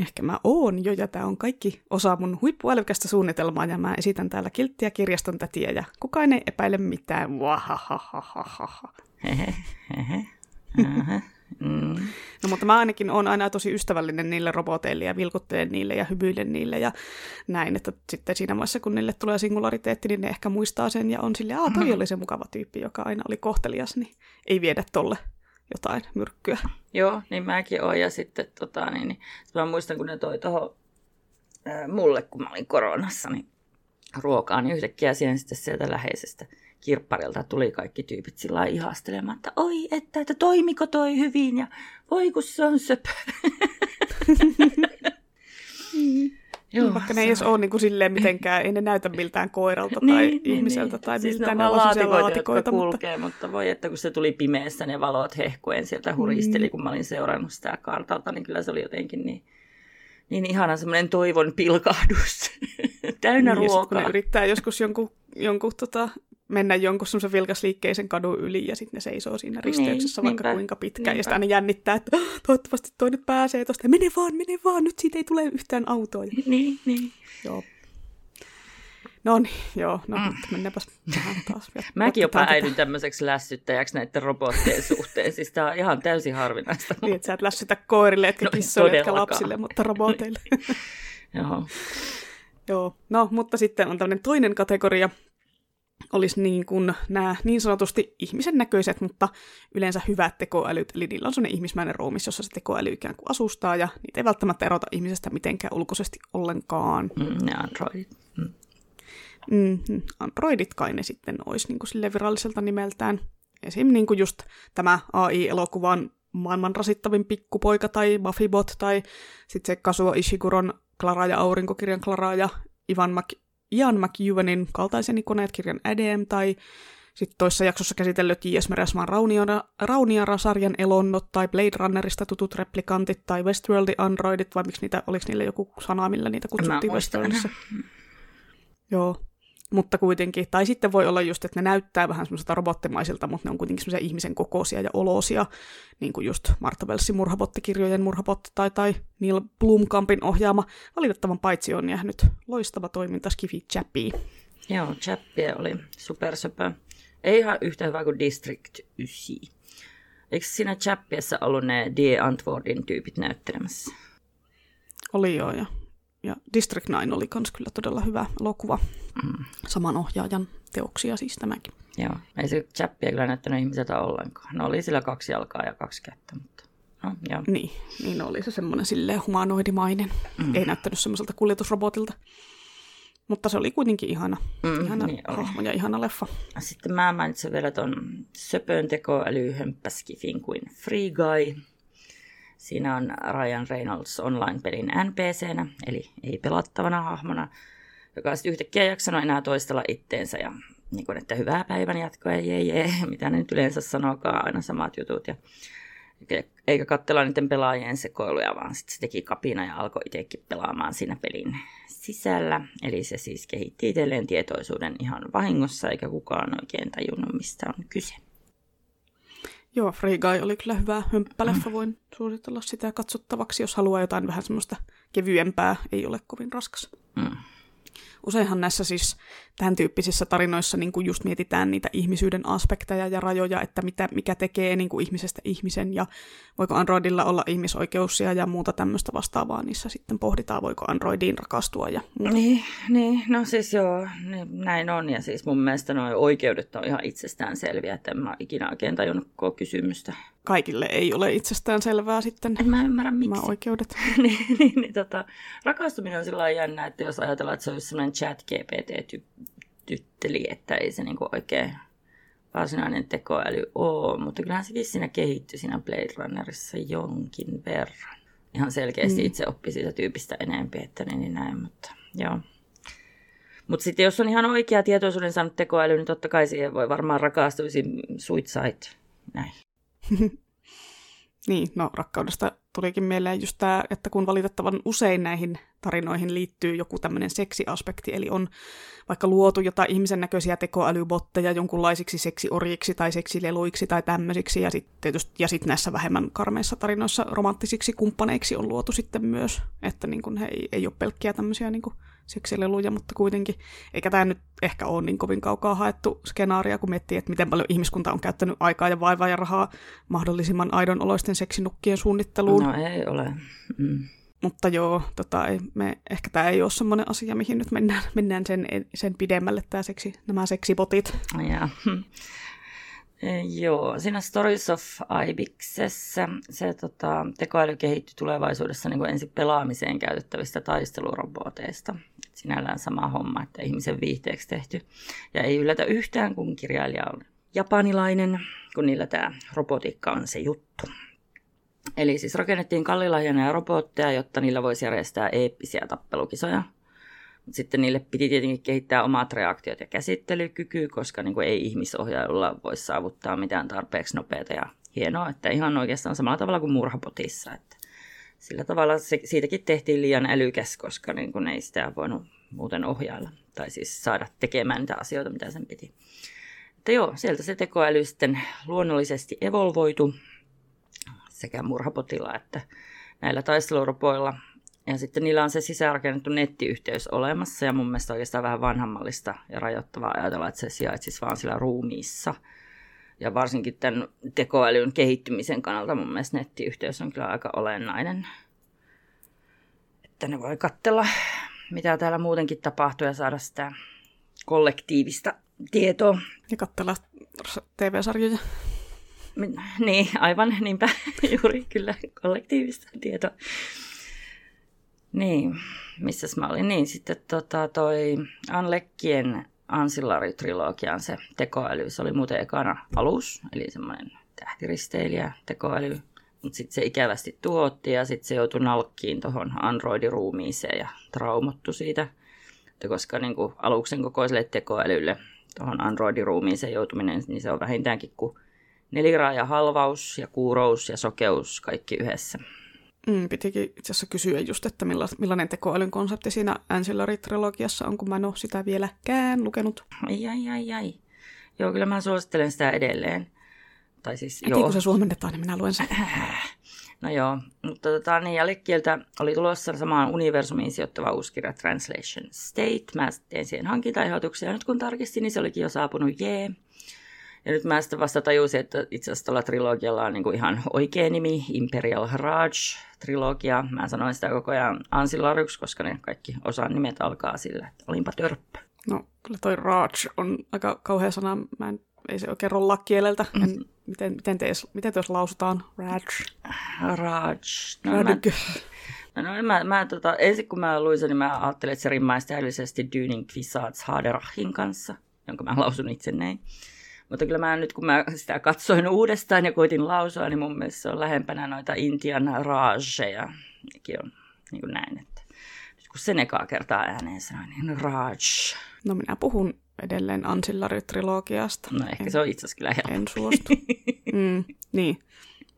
ehkä mä oon jo, ja tämä on kaikki osa mun huippuälykästä suunnitelmaa, ja mä esitän täällä kilttiä kirjaston tätiä, ja kukaan ei epäile mitään. No mutta mä ainakin on aina tosi ystävällinen niille roboteille ja vilkuttelen niille ja hymyilen niille ja näin, että sitten siinä vaiheessa kun niille tulee singulariteetti, niin ne ehkä muistaa sen ja on silleen, aah toi oli se mukava tyyppi, joka aina oli kohtelias, niin ei viedä tolle jotain myrkkyä. Joo, niin mäkin oon. Ja sitten tota, niin, niin, mä muistan, kun ne toi tuohon mulle, kun mä olin koronassa, niin ruokaa, niin yhtäkkiä siihen sitten sieltä läheisestä kirpparilta tuli kaikki tyypit sillä ihastelemaan, että oi, että, että toimiko toi hyvin ja voi kun se on söpö. Mm. Joo, vaikka ne ei edes ole niin kuin silleen mitenkään, ei ne näytä miltään koiralta tai niin, niin. ihmiseltä niin, tai siis miltään. ne, ne laatikoita, laatikoita mutta... kulkee, mutta voi että kun se tuli pimeässä, ne valot hehkuen sieltä huristeli, mm. kun mä olin seurannut sitä kartalta, niin kyllä se oli jotenkin niin, niin ihana semmoinen toivon pilkahdus, täynnä niin, ruokaa. kun ne yrittää joskus jonkun, jonkun tota, mennä jonkun semmoisen vilkasliikkeisen kadun yli ja sitten ne seisoo siinä risteyksessä niin, vaikka niinpä, kuinka pitkään. Niinpä. Ja sitä aina jännittää, että toivottavasti toi nyt pääsee tuosta. Mene vaan, mene vaan, nyt siitä ei tule yhtään autoa. Niin, niin. Joo. No niin, joo, no mm. mennäänpäs tähän taas. Mäkin jopa äidyn tämmöiseksi lässyttäjäksi näiden robottien suhteen, siis tämä on ihan täysin harvinaista. Niin, että sä et lässytä koirille, etkä no, kissoille, etkä lapsille, mutta roboteille. joo. Joo, no mutta sitten on tämmöinen toinen kategoria, olisi niin kuin nämä niin sanotusti ihmisen näköiset, mutta yleensä hyvät tekoälyt, eli niillä on sellainen ihmismäinen ruumis, jossa se tekoäly ikään kuin asustaa, ja niitä ei välttämättä erota ihmisestä mitenkään ulkoisesti ollenkaan. Mm, ne androidit. Mm. Mm, androidit kai ne sitten olisi niin kuin sille viralliselta nimeltään. Esim. niin kuin just tämä AI-elokuvan maailman rasittavin pikkupoika tai Buffybot tai sitten se Kazuo Ishiguron Klara ja aurinkokirjan Klara ja Ivan Mac- Ian McEwanin kaltaisen ikoneet kirjan Adam tai sitten toissa jaksossa käsitellyt J.S. Meresmaan Rauniara-sarjan elonnot tai Blade Runnerista tutut replikantit tai Westworldin androidit, vai miksi niitä, oliko niillä joku sana, millä niitä kutsuttiin Westworldissa? Joo, mutta kuitenkin, tai sitten voi olla just, että ne näyttää vähän semmoiselta robottimaisilta, mutta ne on kuitenkin semmoisia ihmisen kokoisia ja olosia, niin kuin just Martha Wellsin murhabottikirjojen murhabotti tai, tai Neil Blomkampin ohjaama. Valitettavan paitsi on jäänyt loistava toiminta Skiffy Chappie. Joo, Chappie oli supersöpö. Ei ihan yhtä hyvä kuin District 9. Eikö siinä Chappiessa ollut ne Die Antwoordin tyypit näyttelemässä? Oli joo, ja ja District 9 oli myös kyllä todella hyvä elokuva. Mm. Saman ohjaajan teoksia siis tämäkin. Joo, ei se chappia kyllä näyttänyt ihmiseltä ollenkaan. No oli sillä kaksi jalkaa ja kaksi kättä, mutta no, joo. Niin, niin oli se semmoinen silleen humanoidimainen. Mm. Ei näyttänyt semmoiselta kuljetusrobotilta. Mutta se oli kuitenkin ihana, mm, ihana niin hahmo ja ihana leffa. Sitten mä mainitsin vielä ton söpön tekoäly kuin Free Guy, Siinä on Ryan Reynolds online-pelin NPCnä, eli ei pelattavana hahmona, joka on sitten yhtäkkiä jaksanut enää toistella itteensä ja niin kuin, että hyvää päivän jatkoa, jee, jee, mitä ne nyt yleensä sanookaan, aina samat jutut. Ja, eikä katsella niiden pelaajien sekoiluja, vaan sitten se teki kapina ja alkoi itsekin pelaamaan siinä pelin sisällä. Eli se siis kehitti itselleen tietoisuuden ihan vahingossa, eikä kukaan oikein tajunnut, mistä on kyse. Joo, Free Guy oli kyllä hyvä hömppäleffa, voin suositella sitä katsottavaksi, jos haluaa jotain vähän semmoista kevyempää, ei ole kovin raskas. Mm. Useinhan näissä siis tämän tyyppisissä tarinoissa niin kuin just mietitään niitä ihmisyyden aspekteja ja rajoja, että mitä, mikä tekee niin kuin ihmisestä ihmisen ja voiko Androidilla olla ihmisoikeuksia ja muuta tämmöistä vastaavaa. Niissä sitten pohditaan, voiko Androidiin rakastua. Ja Niin, niin, no siis joo, niin, näin on. Ja siis mun mielestä nuo oikeudet on ihan itsestään selviä, että en mä ikinä oikein tajunnut koko kysymystä. Kaikille ei ole itsestään selvää sitten. En mä ymmärrä miksi. Nämä oikeudet. niin, niin, niin tota, rakastuminen on sillä jännä, että jos ajatellaan, että se olisi sellainen chat GPT-tytteli, että ei se niinku oikein varsinainen tekoäly ole, mutta kyllähän sekin siinä kehittyi siinä Blade Runnerissa jonkin verran. Ihan selkeästi mm. itse oppi siitä tyypistä enemmän, että niin, niin näin, mutta joo. Mutta sitten jos on ihan oikea tietoisuuden saanut tekoäly, niin totta kai siihen voi varmaan rakastuisi suitsait. Näin. niin, no rakkaudesta tulikin mieleen just tämä, että kun valitettavan usein näihin tarinoihin liittyy joku tämmöinen seksiaspekti, eli on vaikka luotu jotain ihmisen näköisiä tekoälybotteja jonkunlaisiksi seksiorjiksi tai seksileluiksi tai tämmöisiksi, ja sitten ja sit näissä vähemmän karmeissa tarinoissa romanttisiksi kumppaneiksi on luotu sitten myös, että niin kun he ei, ei ole pelkkiä tämmöisiä niin seksileluja, mutta kuitenkin, eikä tämä nyt ehkä ole niin kovin kaukaa haettu skenaaria, kun miettii, että miten paljon ihmiskunta on käyttänyt aikaa ja vaivaa ja rahaa mahdollisimman aidon oloisten seksinukkien suunnitteluun. No ei ole. Mm. Mutta joo, tota, ei, me, ehkä tämä ei ole semmoinen asia, mihin nyt mennään, mennään sen, sen pidemmälle, tää seksi, nämä seksibotit. Ja. Joo, siinä Stories of Ibixessä se tota, tekoäly kehittyi tulevaisuudessa niin kuin ensin pelaamiseen käytettävistä taisteluroboteista. sinällään sama homma, että ihmisen viihteeksi tehty. Ja ei yllätä yhtään, kun kirjailija on japanilainen, kun niillä tämä robotiikka on se juttu. Eli siis rakennettiin kallilahjana robotteja, jotta niillä voisi järjestää eeppisiä tappelukisoja. Sitten niille piti tietenkin kehittää omat reaktiot ja käsittelykyky, koska niin kuin ei ihmisohjailulla voi saavuttaa mitään tarpeeksi nopeata ja hienoa, että ihan oikeastaan samalla tavalla kuin murhapotissa. Että sillä tavalla se, siitäkin tehtiin liian älykäs, koska niin kuin ei sitä voinut muuten ohjailla tai siis saada tekemään niitä asioita, mitä sen piti. Että joo, sieltä se tekoäly sitten luonnollisesti evolvoitu sekä murhapotilla että näillä taisteluropoilla. Ja sitten niillä on se sisäänrakennettu nettiyhteys olemassa ja mun mielestä oikeastaan vähän vanhammallista ja rajoittavaa ajatella, että se sijaitsisi vaan sillä ruumiissa. Ja varsinkin tämän tekoälyn kehittymisen kannalta mun mielestä nettiyhteys on kyllä aika olennainen. Että ne voi katsella, mitä täällä muutenkin tapahtuu ja saada sitä kollektiivista tietoa. Ja katsella TV-sarjoja. Niin, aivan niinpä juuri kyllä kollektiivista tietoa. Niin, missä mä olin? Niin, sitten tota, toi Anlekkien Ancillary-trilogian se tekoäly, se oli muuten ekana alus, eli semmoinen tähtiristeilijä tekoäly, mutta sitten se ikävästi tuotti ja sitten se joutui nalkkiin tuohon Android-ruumiiseen ja traumottu siitä, koska niin kuin aluksen kokoiselle tekoälylle tuohon Android-ruumiiseen joutuminen, niin se on vähintäänkin kuin neliraaja halvaus ja kuurous ja sokeus kaikki yhdessä. Mm, pitikin itse asiassa kysyä just, että millainen tekoälyn konsepti siinä Ancillary-trilogiassa on, kun mä en ole sitä vieläkään lukenut. Ai, ai, ai, ai. Joo, kyllä mä suosittelen sitä edelleen. Tai siis, Heti joo. kun se suomennetaan, niin minä luen sen. No joo, mutta tota, niin jälkikieltä oli tulossa samaan universumiin sijoittava uusi kirja Translation State. Mä tein siihen hankintaehdotuksia ja nyt kun tarkistin, niin se olikin jo saapunut jee. Yeah. Ja nyt mä sitten vasta tajusin, että itse asiassa tuolla trilogialla on niin kuin ihan oikea nimi, Imperial Raj-trilogia. Mä sanoin sitä koko ajan Ansilaryksi, koska ne kaikki osan nimet alkaa sillä, että olinpa törppö. No, kyllä toi Raj on aika kauhea sana. Mä en, ei se oikein rolla kieleltä. En, mm. miten, miten, te, miten te jos lausutaan? Raj. Raj. No, mä, no, mä, mä, tota, ensin kun mä luin sen, niin mä ajattelin, että se rimmaisi täydellisesti Dynin Kvisats Haderahin kanssa, jonka mä lausun itse näin. Mutta kyllä mä nyt, kun mä sitä katsoin uudestaan ja koitin lausua, niin mun mielestä se on lähempänä noita Intian rajeja. Nekin on niin kuin näin, että nyt kun sen ekaa kertaa ääneen sanoin, niin Raj. No minä puhun edelleen Ancillary-trilogiasta. No ehkä en, se on itse asiassa kyllä helppo. En suostu. mm, niin.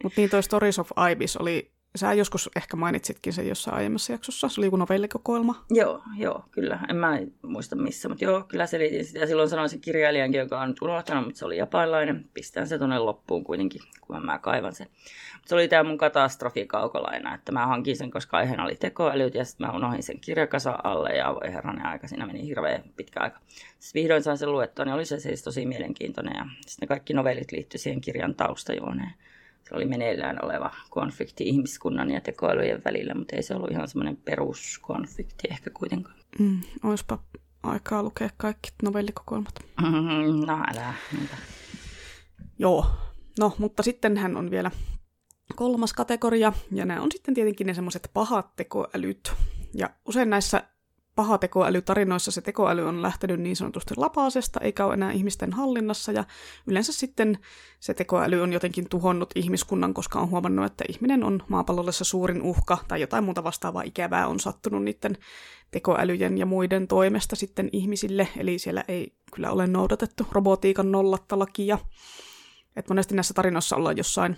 Mutta niin toi Stories of Ibis oli Sä joskus ehkä mainitsitkin sen jossain aiemmassa jaksossa. Se oli joku novellikokoelma. Joo, joo, kyllä. En mä muista missä, mutta joo, kyllä selitin sitä. Silloin sanoin sen kirjailijankin, joka on nyt unohtanut, mutta se oli japanilainen. Pistän se tuonne loppuun kuitenkin, kun mä kaivan sen. Mutta se oli tämä mun katastrofikaukolaina, että mä hankin sen, koska aiheena oli tekoälyt, ja sitten mä unohdin sen kirjakasa alle, ja voi herranen aika, siinä meni hirveän pitkä aika. Sitten vihdoin sain sen luettua, niin oli se siis tosi mielenkiintoinen, ja sitten kaikki novellit liittyi siihen kirjan taustajuoneen se oli meneillään oleva konflikti ihmiskunnan ja tekoälyjen välillä, mutta ei se ollut ihan semmoinen peruskonflikti ehkä kuitenkaan. Mm, oispa aikaa lukea kaikki novellikokoelmat. Mm-hmm, no älä. Niinpä. Joo, no mutta sitten hän on vielä kolmas kategoria, ja nämä on sitten tietenkin ne semmoiset pahat tekoälyt. Ja usein näissä pahatekoälytarinoissa se tekoäly on lähtenyt niin sanotusti lapaasesta, eikä ole enää ihmisten hallinnassa, ja yleensä sitten se tekoäly on jotenkin tuhonnut ihmiskunnan, koska on huomannut, että ihminen on maapallolle se suurin uhka, tai jotain muuta vastaavaa ikävää on sattunut niiden tekoälyjen ja muiden toimesta sitten ihmisille, eli siellä ei kyllä ole noudatettu robotiikan nollatta lakia. Et monesti näissä tarinoissa ollaan jossain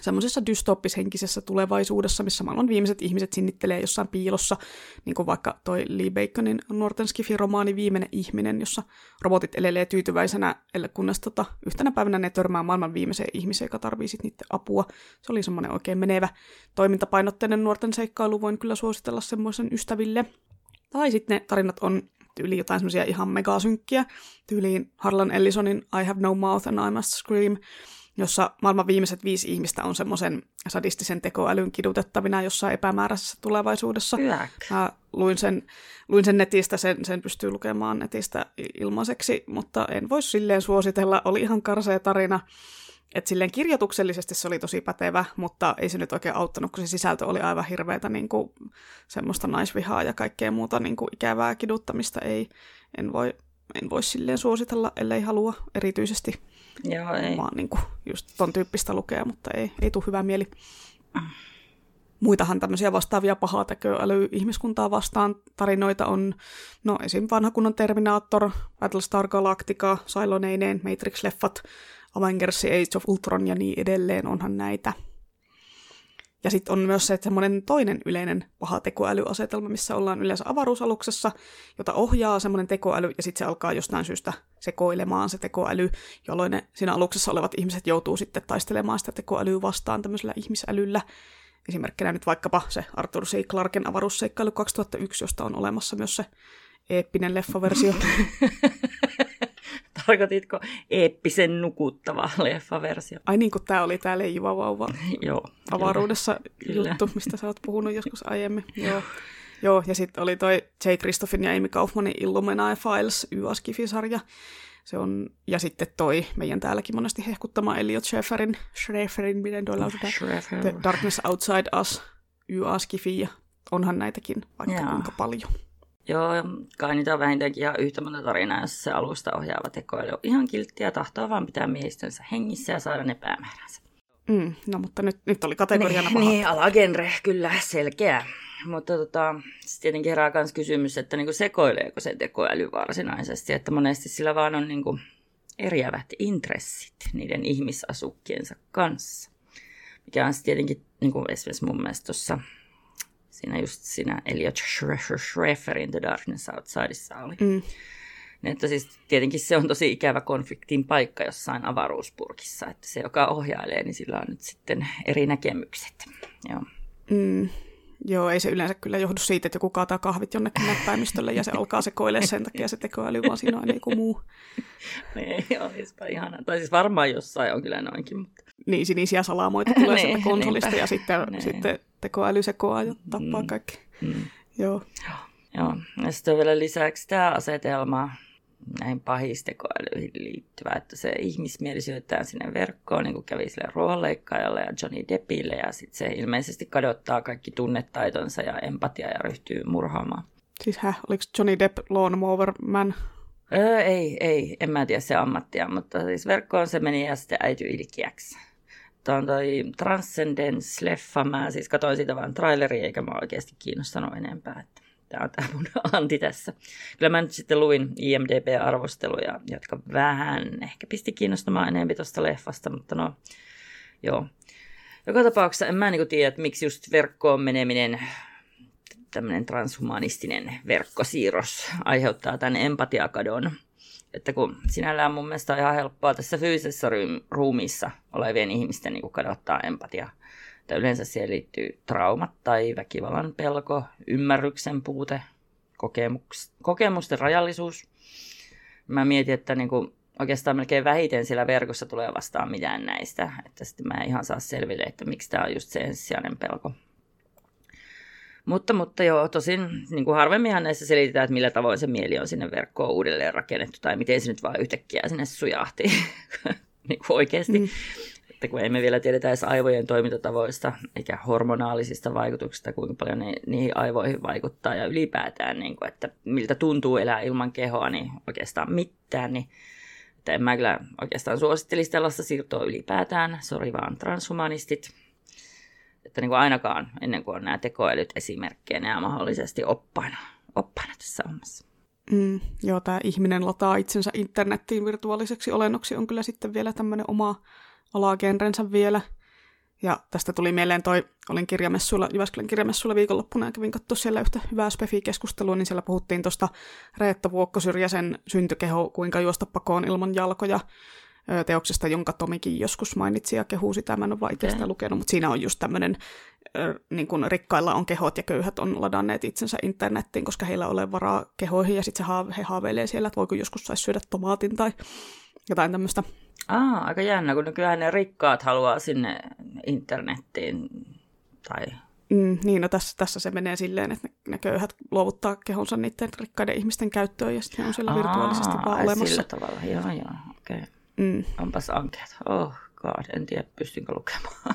semmoisessa dystooppishenkisessä tulevaisuudessa, missä maailman viimeiset ihmiset sinnittelee jossain piilossa, niin kuin vaikka toi Lee Baconin Norton Skifi-romaani Viimeinen ihminen, jossa robotit elelee tyytyväisenä, kunnes tota, yhtenä päivänä ne törmää maailman viimeiseen ihmiseen, joka tarvii sitten niiden apua. Se oli semmoinen oikein menevä toimintapainotteinen nuorten seikkailu, voin kyllä suositella semmoisen ystäville. Tai sitten ne tarinat on tyyli jotain semmoisia ihan megasynkkiä, tyyliin Harlan Ellisonin I Have No Mouth and I Must Scream, jossa maailman viimeiset viisi ihmistä on semmoisen sadistisen tekoälyn kidutettavina jossain epämääräisessä tulevaisuudessa. Mä luin sen, luin sen netistä, sen, sen pystyy lukemaan netistä ilmaiseksi, mutta en voi silleen suositella. Oli ihan karsea tarina. Et silleen kirjoituksellisesti se oli tosi pätevä, mutta ei se nyt oikein auttanut, kun se sisältö oli aivan hirveätä niin kuin, semmoista naisvihaa ja kaikkea muuta niin kuin, ikävää kiduttamista. Ei, en voi, en voi silleen suositella, ellei halua erityisesti Joo, ei. vaan niin kuin, just ton tyyppistä lukea, mutta ei, ei tule hyvä mieli. Muitahan tämmöisiä vastaavia pahaa tekoäly ihmiskuntaa vastaan tarinoita on, no esim. vanha kunnon Terminator, Battlestar Galactica, Cyloneineen, Matrix-leffat, Avengers, Age of Ultron ja niin edelleen, onhan näitä. Ja sitten on myös se, että semmoinen toinen yleinen paha tekoälyasetelma, missä ollaan yleensä avaruusaluksessa, jota ohjaa semmoinen tekoäly, ja sitten se alkaa jostain syystä sekoilemaan se tekoäly, jolloin ne siinä aluksessa olevat ihmiset joutuu sitten taistelemaan sitä tekoälyä vastaan tämmöisellä ihmisälyllä. Esimerkkinä nyt vaikkapa se Arthur C. Clarken avaruusseikkailu 2001, josta on olemassa myös se eeppinen leffaversio. Tarkoititko eeppisen nukuttava leffaversio? Ai niin kuin tämä oli tämä leijuva vauva Joo. avaruudessa Kyllä. juttu, mistä sä oot puhunut joskus aiemmin. Joo. Joo, ja sitten oli toi J. Christoffin ja Amy Kaufmanin Illuminae Files YA-skifisarja. Se on, ja sitten toi meidän täälläkin monesti hehkuttama Elliot Schäferin, Schäferin, miten tuo lausutaan, Schrefer. The Darkness Outside Us, YA-skifi, ja onhan näitäkin vaikka Jaa. kuinka paljon. Joo, kai niitä on vähintäänkin ihan yhtä monta tarinaa, jos se alusta ohjaava tekoäly on ihan kilttiä ja tahtoo vaan pitää miehistönsä hengissä ja saada ne päämääränsä. Mm, no mutta nyt, nyt oli kategoriana niin, niin, alagenre, kyllä, selkeä. Mutta tota, sitten tietenkin herää myös kysymys, että niinku sekoileeko se tekoäly varsinaisesti, että monesti sillä vaan on niinku eriävät intressit niiden ihmisasukkiensa kanssa. Mikä on sitten tietenkin niinku esimerkiksi mun mielestä tuossa siinä just siinä Elliot Schreferin The Darkness Outsideissa oli. Mm, Niin, Että siis tietenkin se on tosi ikävä konfliktin paikka jossain avaruuspurkissa, että se, joka ohjailee, niin sillä on nyt sitten eri näkemykset. Joo. mm, joo, ei se yleensä kyllä johdu siitä, että joku kaataa kahvit jonnekin näppäimistölle ja se alkaa sekoilemaan sen takia se tekoäly, vaan siinä on joku muu. Ei olisipa ihana. Tai siis varmaan jossain on kyllä noinkin, mutta niin sinisiä salamoita tulee Niin, sieltä konsolista niinpä. ja sitten, Niin. sitten tekoäly sekoaa ja tappaa Mm. kaikki. mm, Joo. joo. Ja sitten on vielä lisäksi tämä asetelma näihin pahistekoälyihin liittyvä, että se ihmismieli syöttää sinne verkkoon, niin kuin kävi sille ruohonleikkaajalle ja Johnny Deppille, ja sitten se ilmeisesti kadottaa kaikki tunnetaitonsa ja empatia ja ryhtyy murhaamaan. Siis häh, oliko Johnny Depp Lawnmower Man? Öö, ei, ei, en mä tiedä se ammattia, mutta siis verkkoon se meni ja sitten äity ilkiäksi. Tämä on toi Transcendence-leffa, mä siis katsoin siitä vain traileria, eikä mä oikeasti kiinnostanut enempää. Että tämä on tämä mun anti tässä. Kyllä mä nyt sitten luin IMDB-arvosteluja, jotka vähän ehkä pisti kiinnostamaan enemmän tuosta leffasta, mutta no, joo. Joka tapauksessa en mä niinku tiedä, että miksi just verkkoon meneminen tämmöinen transhumanistinen verkkosiirros aiheuttaa tämän empatiakadon. Että kun sinällään mun mielestä on ihan helppoa tässä fyysisessä ruumiissa olevien ihmisten niin kadottaa empatia. Että yleensä siihen liittyy traumat tai väkivallan pelko, ymmärryksen puute, kokemuks- kokemusten rajallisuus. Mä mietin, että niin kuin oikeastaan melkein vähiten siellä verkossa tulee vastaan mitään näistä. Että sitten mä en ihan saa selville, että miksi tämä on just se ensisijainen pelko. Mutta, mutta joo, tosin niin kuin harvemminhan näissä selitetään, että millä tavoin se mieli on sinne verkkoon uudelleen rakennettu, tai miten se nyt vaan yhtäkkiä sinne sujahti niin kuin oikeasti. Mm. Että kun emme vielä tiedetä edes aivojen toimintatavoista, eikä hormonaalisista vaikutuksista, kuinka paljon ne niihin aivoihin vaikuttaa, ja ylipäätään, niin kuin, että miltä tuntuu elää ilman kehoa, niin oikeastaan mitään, niin että en mä kyllä oikeastaan suosittelisi tällaista siirtoa ylipäätään, sori vaan transhumanistit, että niin kuin ainakaan ennen kuin on nämä tekoälyt esimerkkeinä ja mahdollisesti oppaina, oppaina tässä hommassa. Mm, joo, tämä ihminen lataa itsensä internettiin virtuaaliseksi olennoksi on kyllä sitten vielä tämmöinen oma alagenrensä vielä. Ja tästä tuli mieleen toi, olin kirjamessuilla, Jyväskylän kirjamessuilla viikonloppuna ja kävin katsoa siellä yhtä hyvää spefi-keskustelua, niin siellä puhuttiin tuosta Reetta Vuokkosyrjäsen syntykeho, kuinka juosta pakoon ilman jalkoja teoksesta, jonka Tomikin joskus mainitsi ja kehuu sitä. Mä en ole itse sitä lukenut, mutta siinä on just tämmöinen, niin kuin rikkailla on kehot ja köyhät on ladanneet itsensä internettiin, koska heillä ei ole varaa kehoihin ja sitten haa- he haaveilee siellä, että voiko joskus saisi syödä tomaatin tai jotain tämmöistä. Aa, aika jännä, kun nykyään ne rikkaat haluaa sinne internettiin tai Mm, niin, no tässä, tässä se menee silleen, että ne, köyhät luovuttaa kehonsa niiden rikkaiden ihmisten käyttöön ja sitten on siellä virtuaalisesti Aa, vaan ai olemassa. Sillä tavalla, joo joo, okei. Okay. Mm, Onpas ankeeta. Oh, god, en tiedä pystynkö lukemaan.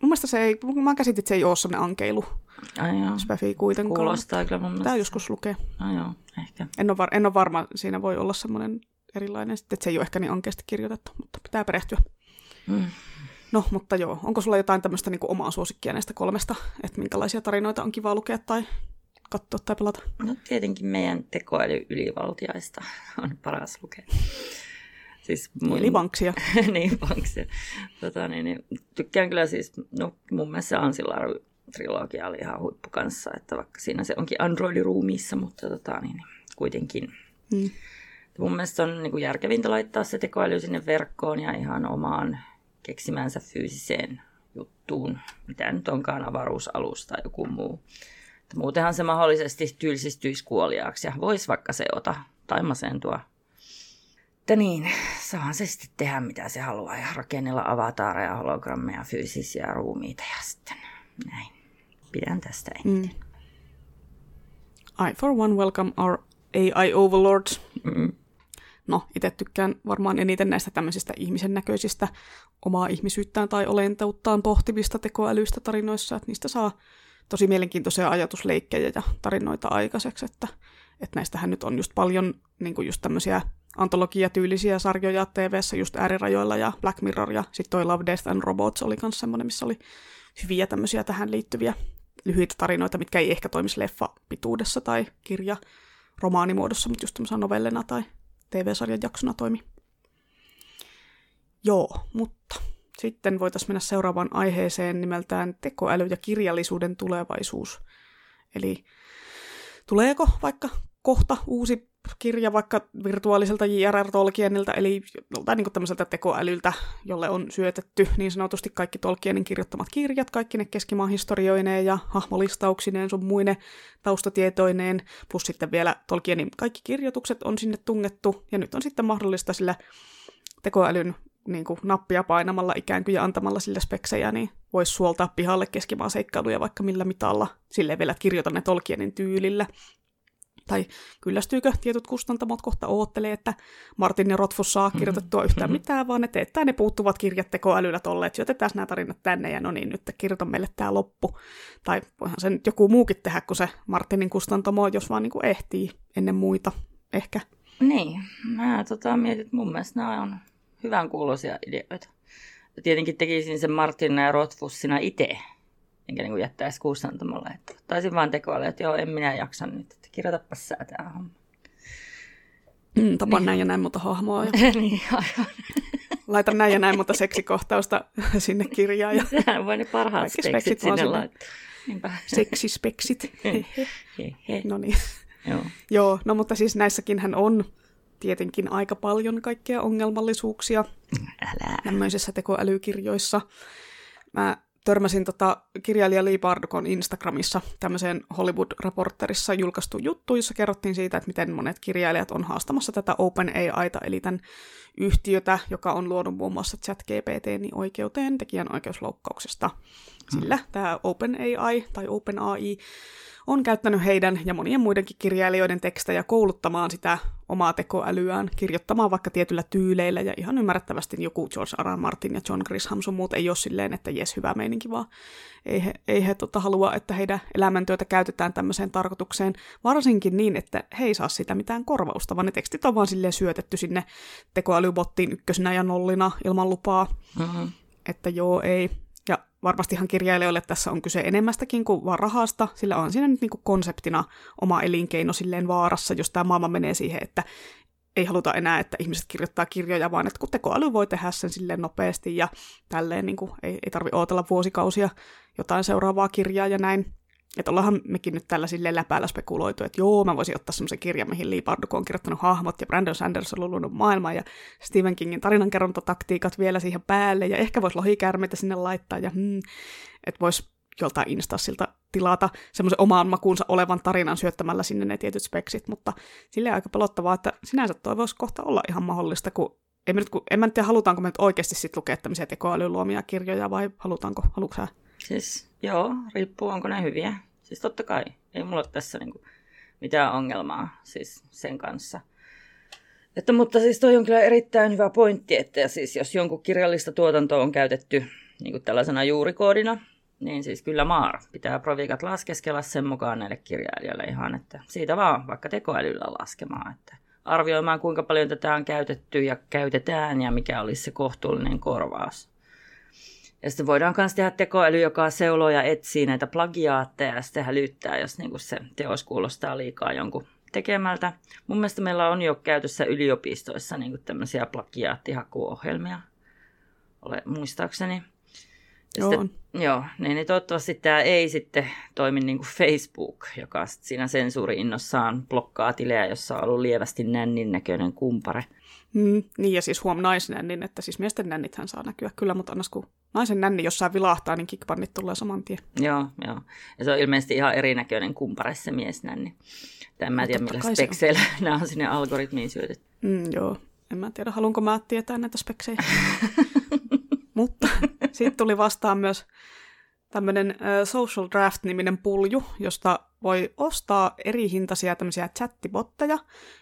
Mun mielestä se ei, mä käsitin, että se ei ole sellainen ankeilu. Ai. Späfi kuitenkaan. Kuulostaa kyllä mun mielestä. Tämä joskus lukee. Ai joo, ehkä. En ole, var- en ole varma, siinä voi olla semmoinen erilainen, sitten, että se ei ole ehkä niin ankeasti kirjoitettu, mutta pitää perehtyä. Mm. No, mutta joo, onko sulla jotain tämmöistä niin omaa suosikkia näistä kolmesta, että minkälaisia tarinoita on kiva lukea tai katsoa tai pelata? No tietenkin meidän tekoäly ylivaltiaista on paras lukea. Siis mun... Eli vanksia. niin, vanksia. Tota, niin, niin, tykkään kyllä siis, no mun mielestä se Ansilaru trilogia oli ihan huippu kanssa, että vaikka siinä se onkin Android-ruumiissa, mutta tota, niin, niin, kuitenkin. Mm. Mun mielestä on niin kuin järkevintä laittaa se tekoäly sinne verkkoon ja ihan omaan keksimänsä fyysiseen juttuun, mitä nyt onkaan avaruusalus tai joku muu. Että muutenhan se mahdollisesti tylsistyisi kuoliaaksi ja voisi vaikka se ota tai masentua. Että niin, saahan se sitten tehdä mitä se haluaa ja rakennella avataareja, hologrammeja, fyysisiä ruumiita ja sitten näin. Pidän tästä eniten. I for one welcome our AI overlords. Mm. No, itse tykkään varmaan eniten näistä tämmöisistä ihmisen näköisistä omaa ihmisyyttään tai olenteuttaan pohtivista tekoälyistä tarinoissa, että niistä saa tosi mielenkiintoisia ajatusleikkejä ja tarinoita aikaiseksi, että, että näistähän nyt on just paljon niin kuin just tämmöisiä antologiatyylisiä sarjoja tv just äärirajoilla ja Black Mirror ja sitten toi Love, Death and Robots oli myös semmoinen, missä oli hyviä tämmöisiä tähän liittyviä lyhyitä tarinoita, mitkä ei ehkä toimisi leffa pituudessa tai kirja romaanimuodossa, mutta just tämmöisenä novellena tai TV-sarjan jaksona toimi. Joo, mutta sitten voitaisiin mennä seuraavaan aiheeseen nimeltään tekoäly ja kirjallisuuden tulevaisuus. Eli tuleeko vaikka kohta uusi kirja vaikka virtuaaliselta J.R.R. Tolkienilta, eli tai niin tämmöiseltä tekoälyltä, jolle on syötetty niin sanotusti kaikki Tolkienin kirjoittamat kirjat, kaikki ne keskimaan historioineen ja hahmolistauksineen sun muine taustatietoineen, plus sitten vielä Tolkienin kaikki kirjoitukset on sinne tungettu, ja nyt on sitten mahdollista sillä tekoälyn niin kuin nappia painamalla ikään kuin ja antamalla sille speksejä, niin voisi suoltaa pihalle keskimaan seikkailuja vaikka millä mitalla, silleen vielä, kirjoita ne Tolkienin tyylillä. Tai kyllästyykö tietyt kustantamot kohta oottelee, että Martin ja Rotfus saa mm-hmm. kirjoitettua yhtään mm-hmm. mitään, vaan ne teettää ne puuttuvat kirjat tekoälyllä tolle, että syötetään nämä tarinat tänne ja no niin, nyt kirjoita meille tämä loppu. Tai voihan sen joku muukin tehdä kuin se Martinin kustantamo, jos vaan niin kuin ehtii ennen muita ehkä. Niin, mä tota, mietin, että mun mielestä nämä on hyvän kuuloisia ideoita. Tietenkin tekisin sen Martin ja Rotfus sinä itse, enkä niin kuin jättäisi kustantamolle. Että taisin vaan tekoälyä, että joo, en minä jaksa nyt, kirjoitapa sä tämä homma. Mm, tapaan niin. näin ja näin monta hahmoa. Ja... niin, aivan. Laita näin ja näin monta seksikohtausta sinne kirjaan. Ja... Sehän voi ne parhaat speksit, speksit sinne laittaa. Seksispeksit. no niin. Joo. Joo, no mutta siis näissäkin hän on tietenkin aika paljon kaikkea ongelmallisuuksia Älä. tämmöisissä tekoälykirjoissa. Mä törmäsin tota kirjailija Lee Bardukon Instagramissa tämmöiseen Hollywood-raporterissa julkaistu juttu, jossa kerrottiin siitä, että miten monet kirjailijat on haastamassa tätä OpenAIta, eli tämän yhtiötä, joka on luonut muun muassa ChatGPT niin oikeuteen tekijän oikeusloukkauksesta. Sillä tämä OpenAI tai OpenAI on käyttänyt heidän ja monien muidenkin kirjailijoiden tekstejä kouluttamaan sitä omaa tekoälyään, kirjoittamaan vaikka tietyllä tyyleillä, ja ihan ymmärrettävästi joku George R. R. Martin ja John Grisham sun muut ei ole silleen, että jes, hyvä meininki, vaan ei he, ei he tota, halua, että heidän elämäntyötä käytetään tämmöiseen tarkoitukseen, varsinkin niin, että he ei saa sitä mitään korvausta, vaan ne tekstit on vaan silleen syötetty sinne tekoälybottiin ykkösenä ja nollina ilman lupaa, mm-hmm. että joo, ei, varmastihan kirjailijoille tässä on kyse enemmästäkin kuin vaan rahasta, sillä on siinä nyt niin kuin konseptina oma elinkeino silleen vaarassa, jos tämä maailma menee siihen, että ei haluta enää, että ihmiset kirjoittaa kirjoja, vaan että kun tekoäly voi tehdä sen silleen nopeasti ja tälleen niin kuin, ei, ei tarvi odotella vuosikausia jotain seuraavaa kirjaa ja näin. Että ollaanhan mekin nyt tällä silleen läpäällä spekuloitu, että joo, mä voisin ottaa semmoisen kirjan, mihin Lee Bardugo on kirjoittanut hahmot ja Brandon Sanderson on luonut maailmaa ja Stephen Kingin tarinankerrontataktiikat vielä siihen päälle ja ehkä voisi lohikärmeitä sinne laittaa ja hmm, että voisi joltain instassilta tilata semmoisen omaan makuunsa olevan tarinan syöttämällä sinne ne tietyt speksit, mutta silleen aika pelottavaa, että sinänsä toi voisi kohta olla ihan mahdollista, kun en mä, nyt, kun, en mä nyt tiedä, halutaanko me nyt oikeasti sit lukea tämmöisiä tekoälyluomia kirjoja vai halutaanko, haluatko? Siis joo, riippuu onko ne hyviä. Siis totta kai, ei mulla ole tässä niinku mitään ongelmaa siis sen kanssa. Että, mutta siis toi on kyllä erittäin hyvä pointti, että siis jos jonkun kirjallista tuotantoa on käytetty niin tällaisena juurikoodina, niin siis kyllä maar pitää proviikat laskeskella sen mukaan näille kirjailijoille ihan, että siitä vaan vaikka tekoälyllä laskemaan, että arvioimaan kuinka paljon tätä on käytetty ja käytetään ja mikä olisi se kohtuullinen korvaus. Ja sitten voidaan myös tehdä tekoäly, joka seuloo ja etsii näitä plagiaatteja ja sitten hälyttää, jos niinku se teos kuulostaa liikaa jonkun tekemältä. Mun mielestä meillä on jo käytössä yliopistoissa niinku tämmöisiä plagiaattihakuohjelmia, ole, muistaakseni. Joo. Sitten, joo, niin, niin toivottavasti tämä ei sitten toimi niin kuin Facebook, joka siinä sensuuri-innossaan blokkaa tilejä, jossa on ollut lievästi nännin näköinen kumpare. Mm, niin ja siis huom naisnännin, että siis miesten nännithän saa näkyä kyllä, mutta annas kun naisen nänni jossain vilahtaa, niin kickbannit tulee saman tien. Joo, joo. Ja se on ilmeisesti ihan erinäköinen kumpare se miesnänni. En mä tiedä, millä spekseillä nämä on sinne algoritmiin syötetty. Mm, joo, en mä tiedä, haluanko mä tietää näitä speksejä. mutta sitten tuli vastaan myös tämmöinen Social Draft-niminen pulju, josta voi ostaa eri hintaisia tämmöisiä chattibotteja,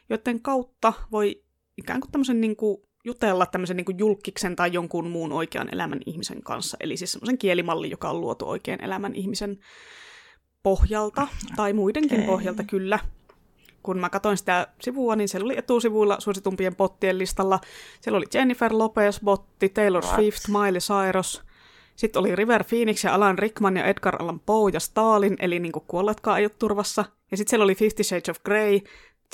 joiden kautta voi ikään kuin tämmöisen niin kuin jutella tämmöisen niin kuin julkiksen tai jonkun muun oikean elämän ihmisen kanssa. Eli siis semmoisen kielimalli, joka on luotu oikean elämän ihmisen pohjalta, tai muidenkin okay. pohjalta kyllä. Kun mä katsoin sitä sivua, niin siellä oli etusivuilla suositumpien bottien listalla. Siellä oli Jennifer Lopez-botti, Taylor What? Swift, Miley Cyrus. Sitten oli River Phoenix ja Alan Rickman ja Edgar Allan Poe ja Stalin, eli niin kuolleetkaan ei ole turvassa. Ja sitten siellä oli Fifty Shades of Grey,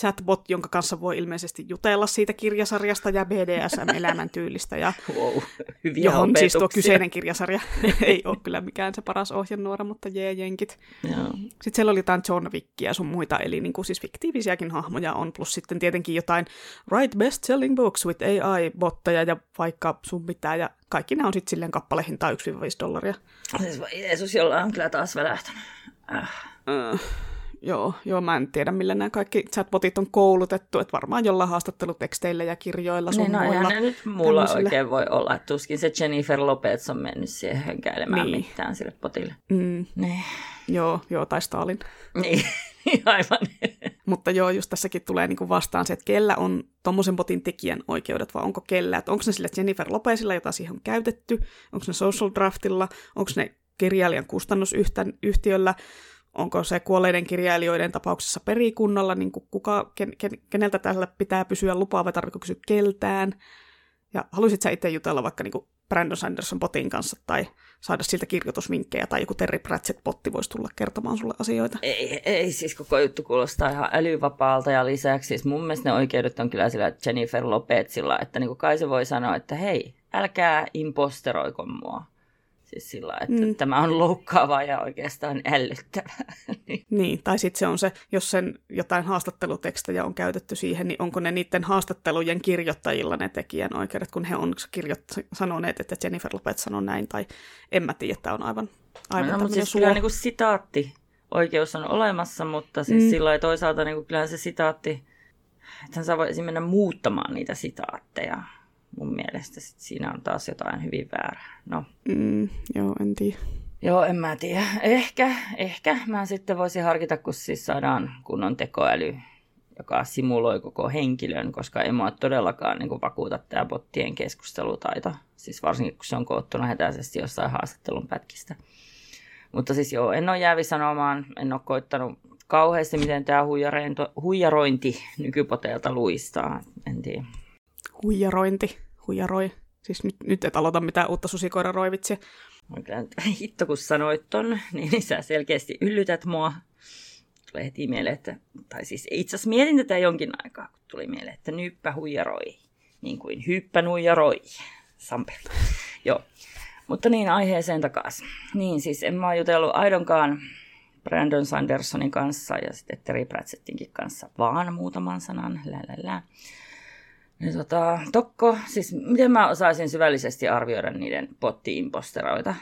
chatbot, jonka kanssa voi ilmeisesti jutella siitä kirjasarjasta ja BDSM-elämäntyylistä. Ja wow, hyviä johon opetuksia. siis tuo kyseinen kirjasarja ei ole kyllä mikään se paras ohjenuora, mutta jee jenkit. Joo. Sitten siellä oli jotain John Wickia ja sun muita, eli niin kuin siis fiktiivisiäkin hahmoja on, plus sitten tietenkin jotain Write Best-Selling Books with AI-botteja ja vaikka sun pitää, ja kaikki nämä on sitten silleen kappalehintaa 1-5 dollaria. Siis Jeesus, jolla on kyllä taas välähtänyt. Äh. Uh. Joo, joo, mä en tiedä, millä nämä kaikki chatbotit on koulutettu, että varmaan jollain haastatteluteksteillä ja kirjoilla sun niin, no, muilla. ne nyt mulla tämmöisille. oikein voi olla, että tuskin se Jennifer Lopez on mennyt siihen hönkäilemään niin. mitään sille potille. Mm. Niin. Joo, joo, tai Stalin. Niin, aivan. Mutta joo, just tässäkin tulee niinku vastaan se, että kellä on tuommoisen botin tekijän oikeudet, vai onko kellä, että onko ne sille Jennifer Lopezilla, jota siihen on käytetty, onko ne Social Draftilla, onko ne kirjailijan kustannusyhtiöllä, onko se kuolleiden kirjailijoiden tapauksessa perikunnolla, niin kuin kuka, ken, ken, keneltä tällä pitää pysyä lupaa vai tarvitsetko kysyä keltään. Ja haluaisit sä itse jutella vaikka niin kuin Brandon Sanderson botin kanssa tai saada siltä kirjoitusvinkkejä tai joku Terry Pratchett-botti voisi tulla kertomaan sulle asioita? Ei, ei siis koko juttu kuulostaa ihan älyvapaalta ja lisäksi siis mun mielestä ne oikeudet on kyllä sillä Jennifer Lopezilla, että niin kuin kai se voi sanoa, että hei, älkää imposteroiko mua. Siis sillä että mm. tämä on loukkaavaa ja oikeastaan ällöttävää. niin, tai sitten se on se, jos sen jotain haastattelutekstejä on käytetty siihen, niin onko ne niiden haastattelujen kirjoittajilla ne tekijän oikeudet, kun he on kirjoitt- sanoneet, että Jennifer Lopez sanoi näin, tai en mä tiedä, että on aivan, aivan no, mutta siis kyllä niin kuin sitaatti oikeus on olemassa, mutta siis mm. sillä toisaalta niin kuin, kyllähän se sitaatti, että hän saa voisi mennä muuttamaan niitä sitaatteja mun mielestä sit siinä on taas jotain hyvin väärää. No. Mm, joo, en tiedä. Joo, en mä tiedä. Ehkä, ehkä mä sitten voisin harkita, kun siis saadaan kunnon tekoäly, joka simuloi koko henkilön, koska ei mua todellakaan niin vakuuta tämä bottien keskustelutaito. Siis varsinkin, kun se on koottuna hätäisesti jossain haastattelun pätkistä. Mutta siis joo, en ole jäävi sanomaan, en ole koittanut kauheasti, miten tämä huijarointi nykypoteelta luistaa. En tiedä huijarointi, huijaroi. Siis nyt, nyt et aloita mitään uutta susikoiraroivitsia. Hitto, kun sanoit ton, niin sä selkeästi yllytät mua. Tulee heti mieleen, että, tai siis itse asiassa mietin tätä jonkin aikaa, kun tuli mieleen, että nyppä huijaroi, niin kuin hyppä nuijaroi. Sampe. Joo. Mutta niin, aiheeseen takaisin. Niin, siis en mä jutellut aidonkaan Brandon Sandersonin kanssa ja sitten Terry Pratchettinkin kanssa, vaan muutaman sanan. Lä, lä, lä. Ja tota, Tokko, siis miten mä osaisin syvällisesti arvioida niiden potti-imposteroita?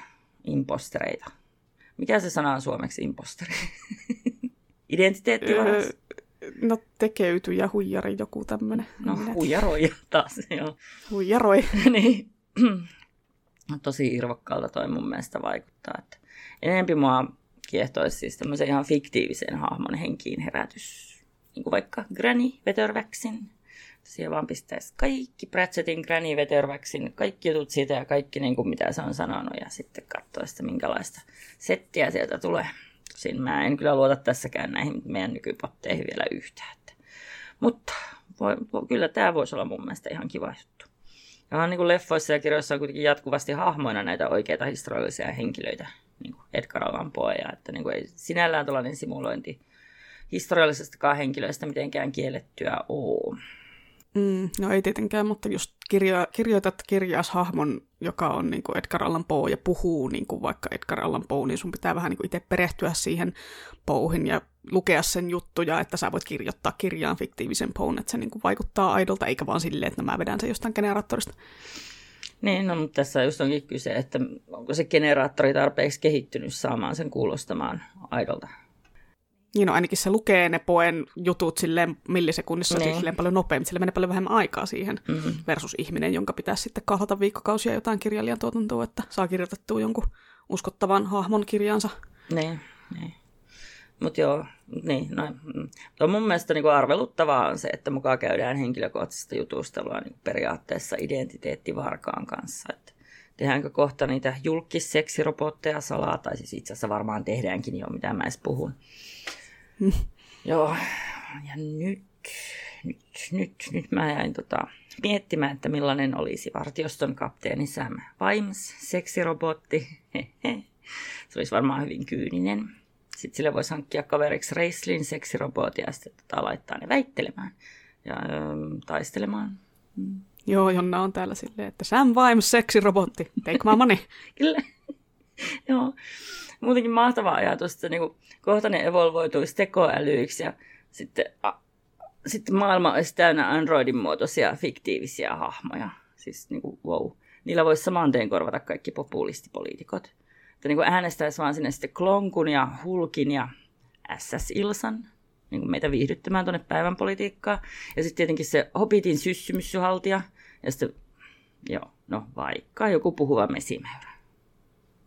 Impostereita. Mikä se sana on suomeksi imposteri? Identiteetti öö, No tekeyty ja huijari, joku tämmönen. No huijaroi taas, joo. Huijaroi. niin. Tosi irvokkaalta toi mun mielestä vaikuttaa. Että enempi mua kiehtoisi siis tämmöisen ihan fiktiivisen hahmon henkiin herätys. Niin kuin vaikka Granny Vetörväksin siihen vaan pistäisi kaikki Pratchettin Granny Veterväksin, kaikki jutut siitä ja kaikki niin kuin mitä se on sanonut ja sitten katsoa sitä minkälaista settiä sieltä tulee. Tosin mä en kyllä luota tässäkään näihin meidän nykypotteihin vielä yhtään. Että. Mutta voi, voi, kyllä tämä voisi olla mun mielestä ihan kiva juttu. Ja on niin kuin leffoissa ja kirjoissa on kuitenkin jatkuvasti hahmoina näitä oikeita historiallisia henkilöitä, niin kuin Edgar Allan Poe, ja että niin kuin ei sinällään tällainen simulointi historiallisestakaan henkilöistä mitenkään kiellettyä ole. Mm, no ei tietenkään, mutta just kirjo, kirjoitat kirjas hahmon, joka on niin kuin Edgar Allan Poe ja puhuu niin kuin vaikka Edgar Allan Poe, niin sun pitää vähän niin kuin itse perehtyä siihen Poehin ja lukea sen juttuja, että sä voit kirjoittaa kirjaan fiktiivisen Poen, että se niin kuin vaikuttaa aidolta, eikä vaan silleen, että no mä vedän sen jostain generaattorista. Niin, no, mutta tässä just onkin kyse, että onko se generaattori tarpeeksi kehittynyt saamaan sen kuulostamaan aidolta. Niin no, ainakin se lukee ne poen jutut silleen millisekunnissa niin. silleen paljon nopeammin, sillä menee paljon vähemmän aikaa siihen mm-hmm. versus ihminen, jonka pitäisi sitten kahlata viikkokausia jotain kirjailijan tuotantoa, että saa kirjoitettua jonkun uskottavan hahmon kirjansa. Niin, niin. Mutta joo, niin, noin. Mm. On mun mielestä niin arveluttavaa on se, että mukaan käydään henkilökohtaisesta jutustelua niin periaatteessa identiteettivarkaan kanssa. Että tehdäänkö kohta niitä julkisseksirobotteja salaa, tai siis itse asiassa varmaan tehdäänkin jo, mitä mä edes puhun. Joo, ja nyt, nyt, nyt, nyt mä jäin tota, miettimään, että millainen olisi vartioston kapteeni Sam Vimes, seksirobotti. Se olisi varmaan hyvin kyyninen. Sitten sille voisi hankkia kaveriksi Reislin seksirobotin ja sitten tota, laittaa ne väittelemään ja ö, taistelemaan. Mm. Joo, Jonna on täällä silleen, että Sam Vimes, seksirobotti, take my money. Kyllä. Joo muutenkin mahtava ajatus, että niin kuin, kohta ne evolvoituisi tekoälyiksi ja sitten, a, sitten maailma olisi täynnä Androidin muotoisia fiktiivisiä hahmoja. Siis niin kuin, wow. Niillä voisi saman tien korvata kaikki populistipoliitikot. Että niin kuin äänestäisi vaan sinne sitten Klonkun ja Hulkin ja SS Ilsan, niin kuin meitä viihdyttämään tuonne päivän politiikkaan. Ja sitten tietenkin se Hobbitin syssymyssyhaltija. Ja sitten, joo, no vaikka joku puhuva mesimäyrä.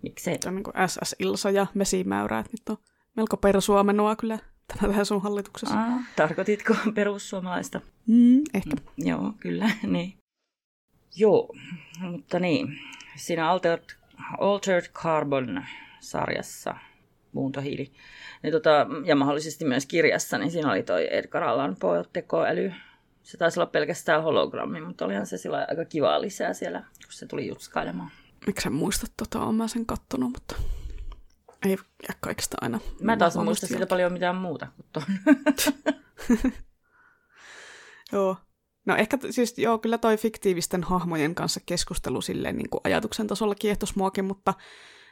Miksei? Se on niin SS Ilsa ja Mesimäyrä, että nyt on melko persuamenua kyllä tähän sun hallituksessa. Aa, tarkoititko perussuomalaista? Mm, ehkä. Mm, joo, kyllä, niin. Joo, mutta niin, siinä Altered, Altered Carbon-sarjassa, muuntohiili, niin tota, ja mahdollisesti myös kirjassa, niin siinä oli toi Edgar Allan Poe tekoäly. Se taisi olla pelkästään hologrammi, mutta olihan se sillä aika kivaa lisää siellä, kun se tuli jutskailemaan miksi en muista tota, olen mä sen kattonut, mutta ei jää kaikista aina. Mä taas en muista siitä paljon mitään muuta kuin ton. joo. No ehkä siis joo, kyllä toi fiktiivisten hahmojen kanssa keskustelu silleen niin kuin ajatuksen tasolla kiehtos muakin, mutta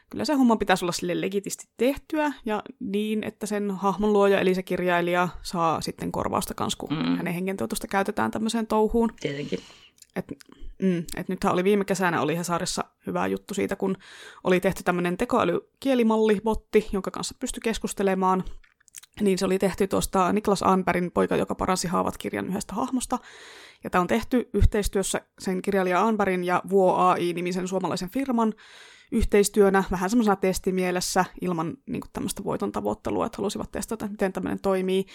kyllä se homma pitäisi olla sille legitisti tehtyä ja niin, että sen hahmon luoja eli se kirjailija saa sitten korvausta kanssa, kun mm. hänen hengentuotosta käytetään tämmöiseen touhuun. Tietenkin. Et, mm, et nythän oli viime kesänä oli Hesarissa hyvä juttu siitä, kun oli tehty tämmöinen tekoälykielimalli-botti, jonka kanssa pystyi keskustelemaan. Niin se oli tehty tuosta Niklas Anbergin poika, joka paransi haavat kirjan yhdestä hahmosta. Ja tämä on tehty yhteistyössä sen kirjailija Anbergin ja Vuo AI-nimisen suomalaisen firman yhteistyönä, vähän semmoisena testimielessä, ilman niin tämmöistä voiton tavoittelua, että halusivat testata, miten tämmöinen toimii.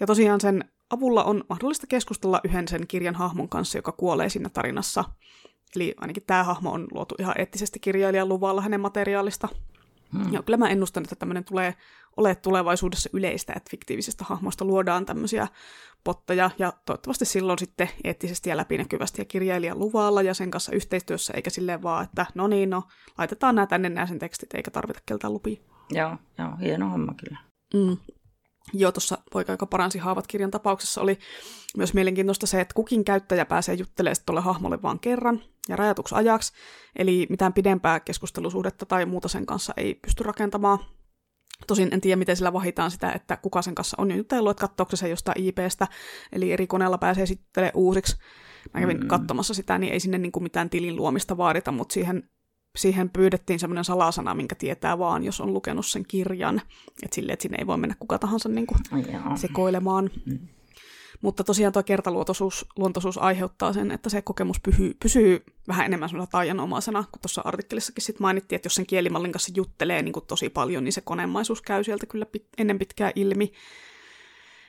Ja tosiaan sen avulla on mahdollista keskustella yhden sen kirjan hahmon kanssa, joka kuolee siinä tarinassa. Eli ainakin tämä hahmo on luotu ihan eettisesti kirjailijan luvalla hänen materiaalista. Hmm. Ja kyllä mä ennustan, että tämmöinen tulee ole tulevaisuudessa yleistä, että fiktiivisistä hahmoista luodaan tämmöisiä potteja, ja toivottavasti silloin sitten eettisesti ja läpinäkyvästi ja kirjailijan luvalla ja sen kanssa yhteistyössä, eikä silleen vaan, että no niin, no, laitetaan nämä tänne nämä sen tekstit, eikä tarvita keltään lupia. Joo, joo, hieno homma kyllä. Mm. Joo, tuossa Poika, joka paransi haavat kirjan tapauksessa, oli myös mielenkiintoista se, että kukin käyttäjä pääsee juttelemaan tuolle hahmolle vain kerran ja rajatuksi ajaksi, eli mitään pidempää keskustelusuhdetta tai muuta sen kanssa ei pysty rakentamaan. Tosin en tiedä, miten sillä vahitaan sitä, että kuka sen kanssa on jo jutellut, että katsoako se jostain IPstä, eli eri koneella pääsee sitten uusiksi. Mä kävin mm. katsomassa sitä, niin ei sinne niin kuin mitään tilin luomista vaadita, mutta siihen siihen pyydettiin semmoinen salasana, minkä tietää vaan, jos on lukenut sen kirjan. Että silleen, että sinne ei voi mennä kuka tahansa niin kuin sekoilemaan. Mm. Mutta tosiaan tuo kertaluontoisuus luontoisuus aiheuttaa sen, että se kokemus pyhy, pysyy vähän enemmän semmoisena taianomaisena, kun tuossa artikkelissakin sit mainittiin, että jos sen kielimallin kanssa juttelee niin kuin tosi paljon, niin se konemaisuus käy sieltä kyllä pit, ennen pitkää ilmi.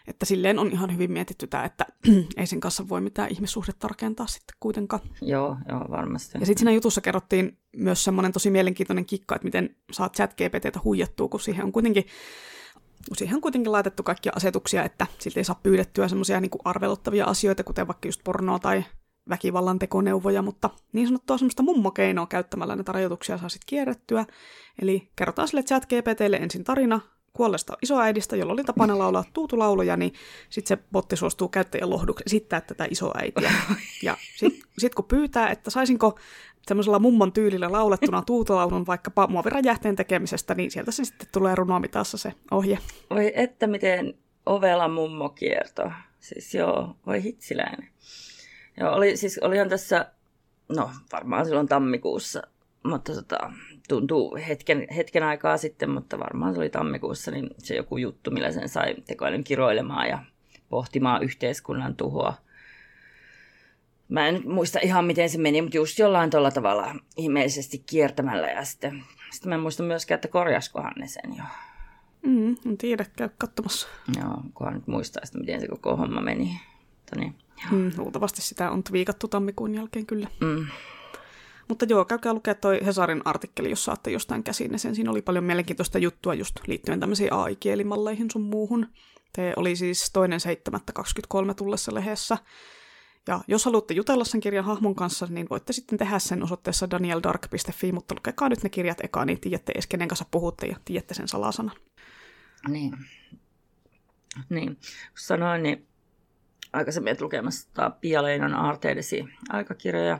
Että silleen on ihan hyvin mietitty tämä, että ei sen kanssa voi mitään ihmissuhdetta rakentaa sitten kuitenkaan. Joo, joo, varmasti. Ja sitten siinä jutussa kerrottiin myös semmoinen tosi mielenkiintoinen kikka, että miten saat chat GPTtä huijattua, kun siihen on kuitenkin siihen on kuitenkin laitettu kaikkia asetuksia, että siltä ei saa pyydettyä semmoisia niin arveluttavia asioita, kuten vaikka just pornoa tai väkivallan tekoneuvoja, mutta niin sanottua semmoista mummokeinoa käyttämällä näitä rajoituksia saa sitten kierrettyä. Eli kerrotaan sille chat GPTlle ensin tarina kuolleesta isoäidistä, jolla oli tapana laulaa tuutulauluja, niin sitten se botti suostuu käyttäjän lohduksi esittää tätä isoäitiä. Ja sitten sit kun pyytää, että saisinko semmoisella mummon tyylillä laulettuna tuutulaulun vaikkapa muoviräjähteen tekemisestä, niin sieltä se sitten tulee runoamitassa se ohje. Voi että miten ovela mummo kierto. Siis joo, voi hitsiläinen. Joo, oli, siis olihan tässä, no varmaan silloin tammikuussa, mutta tota, tuntuu hetken, hetken aikaa sitten, mutta varmaan se oli tammikuussa, niin se joku juttu, millä sen sai tekoälyn kiroilemaan ja pohtimaan yhteiskunnan tuhoa. Mä en nyt muista ihan miten se meni, mutta just jollain tuolla tavalla ihmeellisesti kiertämällä ja sitten, sitten mä en muista myöskään, että korjaskohan ne sen jo. Mm, en tiedä, käy katsomassa. Joo, kunhan nyt muistaa sitä, miten se koko homma meni. Mutta niin, mm, luultavasti sitä on viikattu tammikuun jälkeen kyllä. Mm. Mutta joo, käykää lukea toi Hesarin artikkeli, jos saatte jostain käsin sen. Siinä oli paljon mielenkiintoista juttua just liittyen tämmöisiin AI-kielimalleihin sun muuhun. Te oli siis toinen 7.23 tullessa lehdessä. Ja jos haluatte jutella sen kirjan hahmon kanssa, niin voitte sitten tehdä sen osoitteessa danieldark.fi, mutta lukekaa nyt ne kirjat eka, niin tiedätte edes kenen kanssa puhutte ja tiedätte sen salasanan. Niin. Niin, sanoin, niin aikaisemmin lukemassa Pia Leinon Arteidesi aikakirjoja,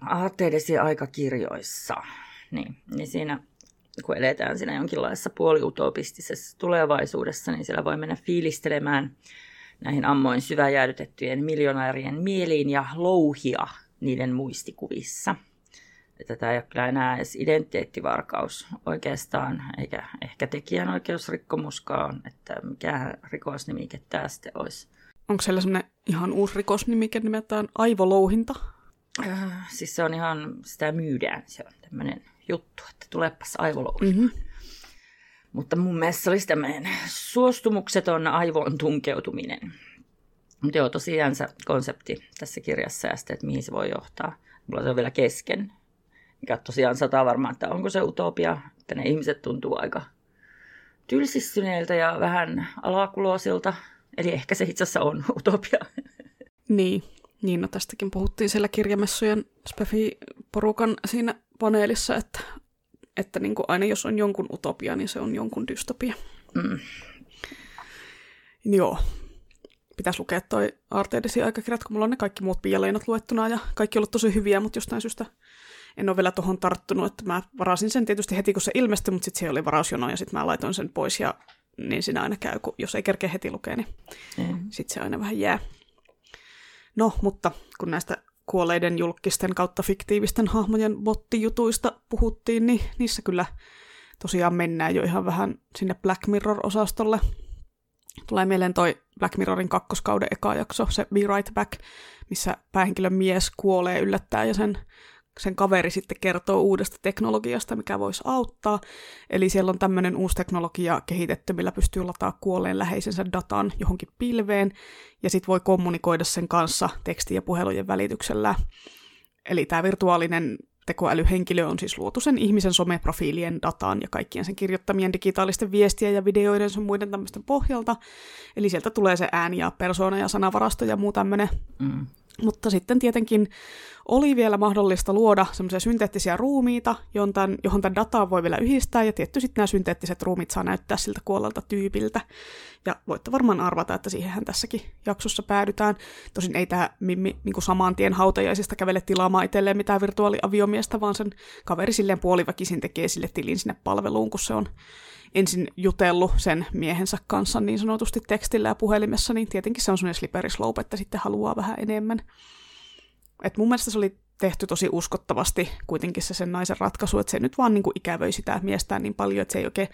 Arteidesi aikakirjoissa, niin, niin siinä kun eletään siinä jonkinlaisessa puoliutopistisessa tulevaisuudessa, niin siellä voi mennä fiilistelemään näihin ammoin syväjäädytettyjen miljonäärien mieliin ja louhia niiden muistikuvissa. Että tämä ei ole kyllä enää edes identiteettivarkaus oikeastaan, eikä ehkä tekijänoikeusrikkomuskaan, että mikä rikosnimike tämä sitten olisi. Onko siellä sellainen ihan uusi rikosnimike nimeltään aivolouhinta? Äh, siis se on ihan, sitä myydään, se on tämmöinen juttu, että tulepas aivolouhinta. Mm-hmm. Mutta mun mielestä se olisi tämmöinen suostumukseton aivoon tunkeutuminen. Mutta joo, tosiaan se konsepti tässä kirjassa ja sitten, että mihin se voi johtaa. Mulla se on vielä kesken. Mikä tosiaan sataa varmaan, että onko se utopia, että ne ihmiset tuntuu aika tylsistyneiltä ja vähän alakuloisilta. Eli ehkä se itse asiassa on utopia. Niin, niin no tästäkin puhuttiin siellä kirjamessujen Spefi-porukan siinä paneelissa, että että niin kuin aina jos on jonkun utopia, niin se on jonkun dystopia. Mm. Joo. Pitäisi lukea toi Arteidesin aikakirjat, kun mulla on ne kaikki muut pialeinat luettuna ja kaikki on ollut tosi hyviä, mutta jostain syystä en ole vielä tuohon tarttunut, että mä varasin sen tietysti heti, kun se ilmestyi, mutta sitten se oli varausjono ja sitten mä laitoin sen pois ja niin siinä aina käy, kun jos ei kerkeä heti lukea, niin mm. sitten se aina vähän jää. No, mutta kun näistä kuolleiden julkisten kautta fiktiivisten hahmojen bottijutuista puhuttiin, niin niissä kyllä tosiaan mennään jo ihan vähän sinne Black Mirror-osastolle. Tulee mieleen toi Black Mirrorin kakkoskauden eka jakso, se Be Right Back, missä päähenkilön mies kuolee yllättää ja sen sen kaveri sitten kertoo uudesta teknologiasta, mikä voisi auttaa. Eli siellä on tämmöinen uusi teknologia kehitetty, millä pystyy lataa kuolleen läheisensä datan johonkin pilveen, ja sitten voi kommunikoida sen kanssa teksti- ja puhelujen välityksellä. Eli tämä virtuaalinen tekoälyhenkilö on siis luotu sen ihmisen someprofiilien dataan ja kaikkien sen kirjoittamien digitaalisten viestien ja videoiden sun muiden tämmöisten pohjalta. Eli sieltä tulee se ääni ja persoona ja sanavarasto ja muu tämmöinen. Mm. Mutta sitten tietenkin oli vielä mahdollista luoda semmoisia synteettisiä ruumiita, johon tämän, johon tämän dataa voi vielä yhdistää, ja tietty sitten nämä synteettiset ruumit saa näyttää siltä kuolelta tyypiltä. Ja voitte varmaan arvata, että siihenhän tässäkin jaksossa päädytään. Tosin ei tämä Mimmi niin saman tien hautajaisista kävele tilaamaan itselleen mitään virtuaaliaviomiestä, vaan sen kaveri silleen puoliväkisin tekee sille tilin sinne palveluun, kun se on ensin jutellut sen miehensä kanssa niin sanotusti tekstillä ja puhelimessa, niin tietenkin se on sellainen slippery slope, että sitten haluaa vähän enemmän. Et mun mielestä se oli tehty tosi uskottavasti kuitenkin se sen naisen ratkaisu, että se nyt vaan niin kuin ikävöi sitä miestään niin paljon, että se ei oikein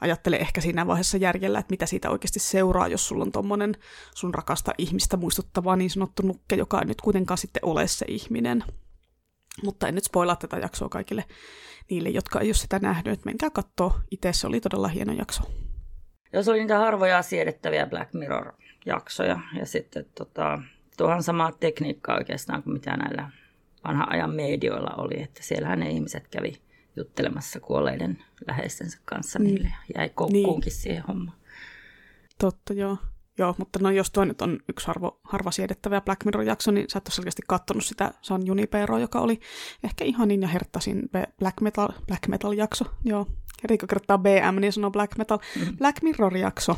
ajattele ehkä siinä vaiheessa järjellä, että mitä siitä oikeasti seuraa, jos sulla on tommonen sun rakasta ihmistä muistuttava niin sanottu nukke, joka ei nyt kuitenkaan sitten ole se ihminen. Mutta en nyt spoilaa tätä jaksoa kaikille niille, jotka ei ole sitä nähnyt. Menkää katsoa itse, se oli todella hieno jakso. Jos oli niitä harvoja siedettäviä Black Mirror-jaksoja. Ja sitten tota, tuohan samaa tekniikkaa oikeastaan kuin mitä näillä vanhan ajan medioilla oli. Että siellähän ne ihmiset kävi juttelemassa kuolleiden läheistensä kanssa niin. niille ja jäi koukkuunkin niin. siihen hommaan. Totta, joo. Joo, mutta no jos tuo nyt on yksi harvo, harva siedettävä Black Mirror-jakso, niin sä et ole selkeästi kattonut sitä San Junipero, joka oli ehkä ihanin ja herttasin Black Metal, Black Metal-jakso. Joo, Erikko kertaa BM, niin sanoo Black Metal. Mm. Black Mirror-jakso.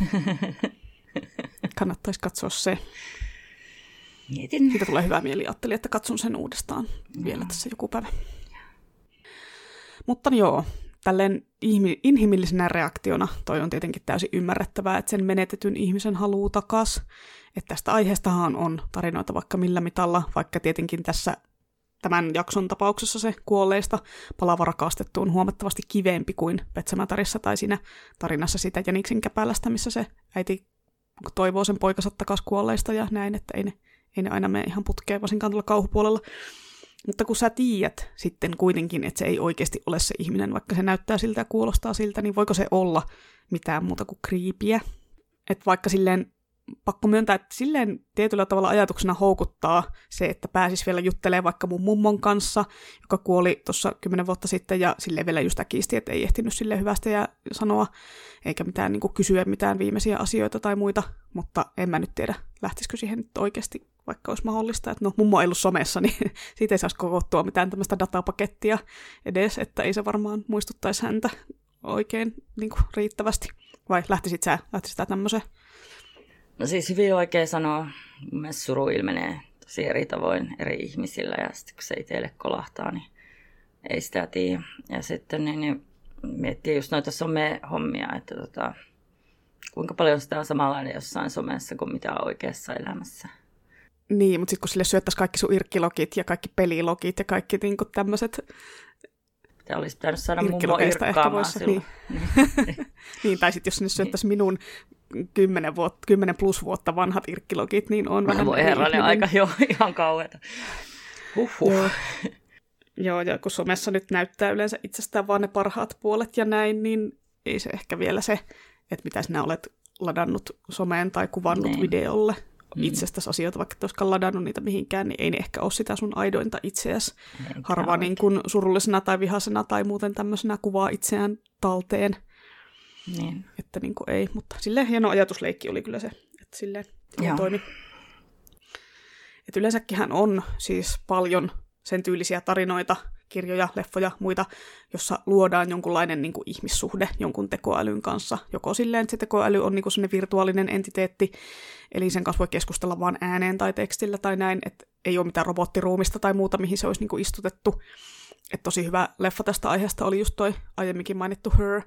Kannattaisi katsoa se. Mietin. Siitä tulee hyvä mieli. Ajattelin, että katson sen uudestaan no. vielä tässä joku päivä. Mutta joo, tälleen inhimillisenä reaktiona toi on tietenkin täysin ymmärrettävää, että sen menetetyn ihmisen haluu takas. Että tästä aiheestahan on tarinoita vaikka millä mitalla, vaikka tietenkin tässä tämän jakson tapauksessa se kuolleista palava rakastettu on huomattavasti kivempi kuin Petsämätarissa tai siinä tarinassa sitä Jäniksen käpälästä, missä se äiti toivoo sen poikansa takaisin kuolleista ja näin, että ei ne, ei ne aina mene ihan putkeen varsinkaan tuolla kauhupuolella. Mutta kun sä tiedät sitten kuitenkin, että se ei oikeasti ole se ihminen, vaikka se näyttää siltä ja kuulostaa siltä, niin voiko se olla mitään muuta kuin kriipiä? Että vaikka silleen pakko myöntää, että silleen tietyllä tavalla ajatuksena houkuttaa se, että pääsis vielä juttelemaan vaikka mun mummon kanssa, joka kuoli tuossa kymmenen vuotta sitten ja silleen vielä just äkisti, että ei ehtinyt sille hyvästä ja sanoa, eikä mitään niin kysyä mitään viimeisiä asioita tai muita, mutta en mä nyt tiedä, lähtisikö siihen nyt oikeasti, vaikka olisi mahdollista, että no mummo ei ollut somessa, niin siitä ei saisi kokouttua mitään tämmöistä datapakettia edes, että ei se varmaan muistuttaisi häntä oikein niin kuin riittävästi. Vai lähtisit sä, lähtisit sä tämmöiseen? No siis hyvin oikein sanoa. Mielestäni suru ilmenee tosi eri tavoin eri ihmisillä ja sitten kun se itselle kolahtaa, niin ei sitä tiedä. Ja sitten niin, niin miettii just noita some-hommia, että tota, kuinka paljon sitä on samanlainen jossain somessa kuin mitä on oikeassa elämässä. Niin, mutta sitten kun sille syöttäisiin kaikki sun irkkilogit ja kaikki pelilogit ja kaikki niin tämmöiset Tämä olisi pitänyt saada mummo irkkaamaan Niin. niin, tai sitten jos sinne syöttäisi minun 10, vuotta, 10 plus vuotta vanhat irkkilogit, niin on vähän... Voi herranen aika jo ihan kauheata. Huhhuh. Joo. Joo, ja kun somessa nyt näyttää yleensä itsestään vaan ne parhaat puolet ja näin, niin ei se ehkä vielä se, että mitä sinä olet ladannut someen tai kuvannut niin. videolle mm. itsestäsi asioita, vaikka et olisikaan ladannut niitä mihinkään, niin ei ne ehkä ole sitä sun aidointa itseäsi. Harva niin kuin surullisena tai vihasena tai muuten tämmöisenä kuvaa itseään talteen. Niin. Että niin kuin ei, mutta silleen hieno ajatusleikki oli kyllä se, että silleen toimi. Et yleensäkin on siis paljon sen tyylisiä tarinoita, kirjoja, leffoja, muita, jossa luodaan jonkunlainen niin kuin ihmissuhde jonkun tekoälyn kanssa. Joko silleen, että se tekoäly on niin kuin virtuaalinen entiteetti, eli sen kanssa voi keskustella vain ääneen tai tekstillä tai näin, että ei ole mitään robottiruumista tai muuta, mihin se olisi niin kuin istutettu. Et tosi hyvä leffa tästä aiheesta oli just toi aiemminkin mainittu Her,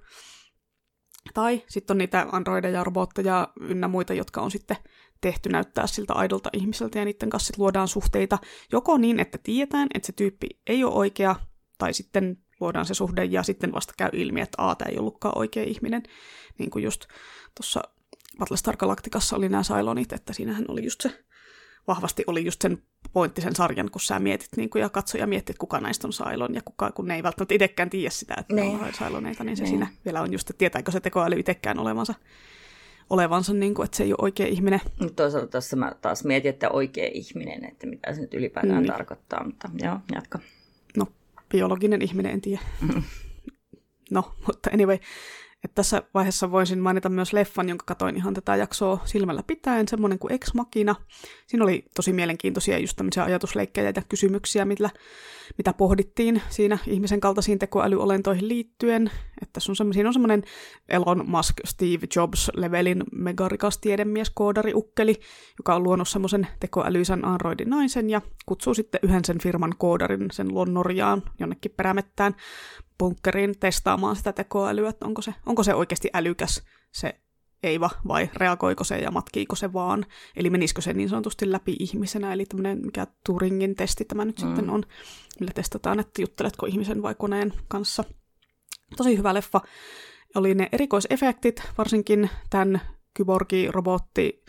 tai sitten on niitä androideja, robotteja ynnä muita, jotka on sitten tehty näyttää siltä aidolta ihmiseltä ja niiden kanssa luodaan suhteita joko niin, että tiedetään, että se tyyppi ei ole oikea, tai sitten luodaan se suhde ja sitten vasta käy ilmi, että a, tämä ei ollutkaan oikea ihminen. Niin kuin just tuossa Battlestar Galacticassa oli nämä Cylonit, että siinähän oli just se vahvasti oli just sen pointti sen sarjan, kun sä mietit niin kuin, ja katsoja mietit, kuka näistä on Sailon, ja kuka, kun ne ei välttämättä itsekään tiedä sitä, että ne, on Sailoneita, niin se ne. siinä vielä on just, että tietääkö se tekoäly itsekään olevansa, olevansa niin kuin, että se ei ole oikea ihminen. Mutta toisaalta tässä mä taas mietin, että oikea ihminen, että mitä se nyt ylipäätään niin. tarkoittaa, mutta joo, jatka. No, biologinen ihminen, en tiedä. Mm. No, mutta anyway, et tässä vaiheessa voisin mainita myös leffan, jonka katoin ihan tätä jaksoa silmällä pitäen, semmoinen kuin Ex Machina. Siinä oli tosi mielenkiintoisia just tämmöisiä ajatusleikkejä ja kysymyksiä, millä, mitä pohdittiin siinä ihmisen kaltaisiin tekoälyolentoihin liittyen. Että on siinä on semmoinen Elon Musk, Steve Jobs-levelin megarikas tiedemies, koodari, ukkeli, joka on luonut semmoisen tekoälyisen androidin naisen ja kutsuu sitten yhden sen firman koodarin sen luon Norjaan jonnekin perämettään bunkkeriin testaamaan sitä tekoälyä, että onko se, onko se oikeasti älykäs se Eiva vai reagoiko se ja matkiiko se vaan, eli menisikö se niin sanotusti läpi ihmisenä, eli tämmöinen mikä Turingin testi tämä nyt mm. sitten on, millä testataan, että jutteletko ihmisen vai koneen kanssa. Tosi hyvä leffa. Oli ne erikoisefektit, varsinkin tämän kyborgi-robotti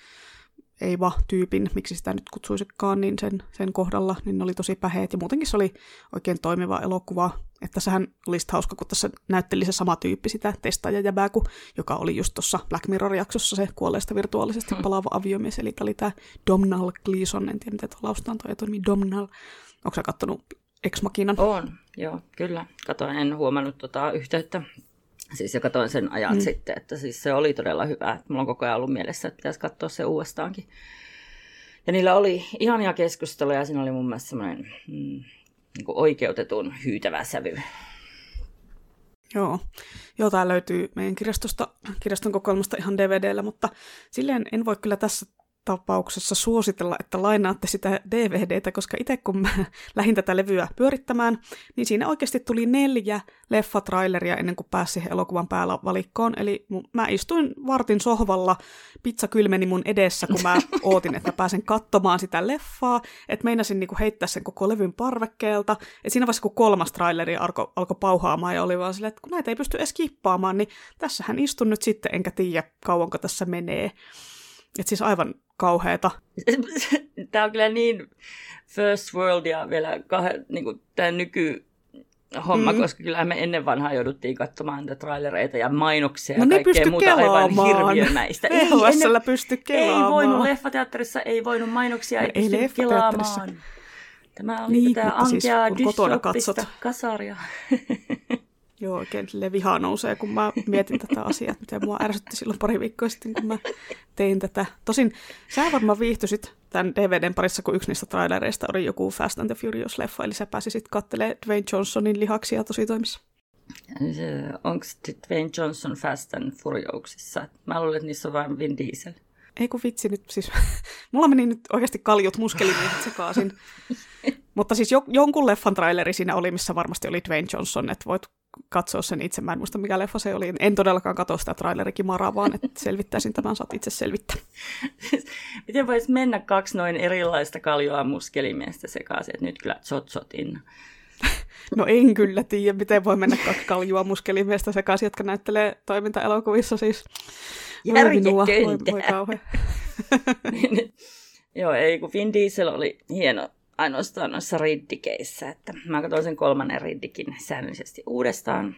Eiva-tyypin, miksi sitä nyt kutsuisikaan, niin sen, sen kohdalla, niin ne oli tosi päheet. Ja muutenkin se oli oikein toimiva elokuva Että sehän olisi hauska, kun tässä näytteli se sama tyyppi sitä testaajajäbää, kuin, joka oli just tuossa Black Mirror-jaksossa se kuolleesta virtuaalisesti hmm. palaava aviomies, eli tämä oli tämä Domnall Gleeson, en tiedä tuo laustaan toi toimii Domnall. Onko sä kattonut Ex Machinan? On, joo, kyllä. Katoin, en huomannut tota yhteyttä. Siis ja katoin sen ajan mm. sitten, että siis se oli todella hyvä. Mulla on koko ajan ollut mielessä, että pitäisi katsoa se uudestaankin. Ja niillä oli ihania keskusteluja ja siinä oli mun mielestä semmoinen mm, niin oikeutetun hyytävä sävy. Joo. Joo, tämä löytyy meidän kirjastosta, kirjaston kokoelmasta ihan DVDllä, mutta silleen en voi kyllä tässä tapauksessa suositella, että lainaatte sitä DVDtä, koska itse kun mä lähdin tätä levyä pyörittämään, niin siinä oikeasti tuli neljä leffatraileria ennen kuin pääsi siihen elokuvan päällä valikkoon. Eli mä istuin vartin sohvalla, pizza kylmeni mun edessä, kun mä ootin, että pääsen katsomaan sitä leffaa, että meinasin niinku heittää sen koko levyn parvekkeelta. Et siinä vaiheessa, kun kolmas traileri alkoi alko pauhaamaan ja oli vaan silleen, että kun näitä ei pysty edes kippaamaan, niin tässähän istun nyt sitten, enkä tiedä kauanko tässä menee. Et siis aivan kauheeta. Tämä on kyllä niin first world ja vielä kahden, niin kuin tämä nyky homma, mm. koska kyllä me ennen vanhaa jouduttiin katsomaan niitä trailereita ja mainoksia no, ja kaikkea muuta kelaamaan. aivan hirviömäistä. Ei, ennen, pysty kelaamaan. Ei voinut leffateatterissa, ei voinut mainoksia, ei, ei pysty kelaamaan. Tämä on niin, tätä siis ankea siis, kotona katsot. kasaria. Joo, oikein vihaa nousee, kun mä mietin tätä asiaa, miten mua ärsytti silloin pari viikkoa sitten, kun mä tein tätä. Tosin sä varmaan viihtyisit tämän DVDn parissa, kun yksi niistä trailereista oli joku Fast and the Furious-leffa, eli sä pääsisit katselemaan Dwayne Johnsonin lihaksia tosi toimissa. Onko Dwayne Johnson Fast and Furiousissa? Mä luulen, että niissä on vain Vin Diesel. Ei kun vitsi nyt, siis mulla meni nyt oikeasti kaljut muskelimiehit sekaisin. Mutta siis jo, jonkun leffan traileri siinä oli, missä varmasti oli Dwayne Johnson, että voit katsoa sen itse. Mä en muista, mikä leffa se oli. En todellakaan katso sitä trailerikimaraa, vaan että selvittäisin tämän, saat itse selvittää. Miten voisi mennä kaksi noin erilaista kaljoa muskelimiestä sekaisin, että nyt kyllä tsotsotin. No en kyllä tiedä, miten voi mennä kaksi kaljua muskelimiestä sekaisin, jotka näyttelee toimintaelokuvissa siis. Järjetöntä. Voi, voi Joo, ei kun Vin Diesel oli hieno ainoastaan noissa riddikeissä. Että mä katsoin sen kolmannen riddikin säännöllisesti uudestaan.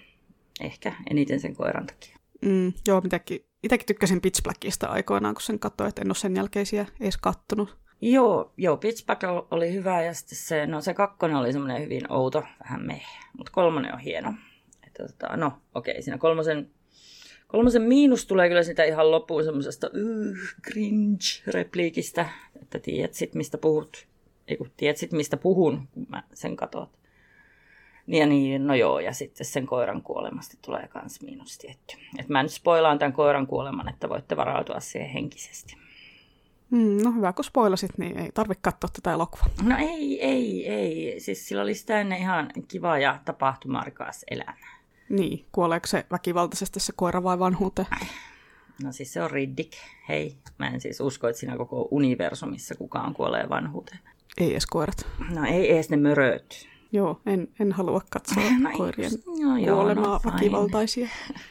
Ehkä eniten sen koiran takia. Mm, joo, mitäkin. Itsekin tykkäsin Pitch Blackista aikoinaan, kun sen katsoin, että en ole sen jälkeisiä edes kattonut. Joo, joo, Pitch Black oli hyvä ja sitten se, no se kakkonen oli semmoinen hyvin outo, vähän meh, mutta kolmonen on hieno. Että, tota, no okei, okay, siinä kolmosen, kolmosen miinus tulee kyllä sitä ihan loppuun semmoisesta uh, cringe-repliikistä, että tiedät sit mistä puhut ei kun tiedät mistä puhun, kun mä sen katot. Ja niin, no joo, ja sitten sen koiran kuolemasta tulee kans miinus tietty. Et mä nyt spoilaan tämän koiran kuoleman, että voitte varautua siihen henkisesti. Mm, no hyvä, kun spoilasit, niin ei tarvitse katsoa tätä elokuvaa. No ei, ei, ei. Siis sillä oli sitä ennen ihan kiva ja tapahtumarikas elämä. Niin, kuoleeko se väkivaltaisesti se koira vai vanhuuteen? No siis se on Riddick. Hei, mä en siis usko, että siinä koko universumissa kukaan kuolee vanhuuteen. Ei edes koirat. No ei edes ne möröt. Joo, en, en halua katsoa no, koirien no, kuolemaa no, väkivaltaisia.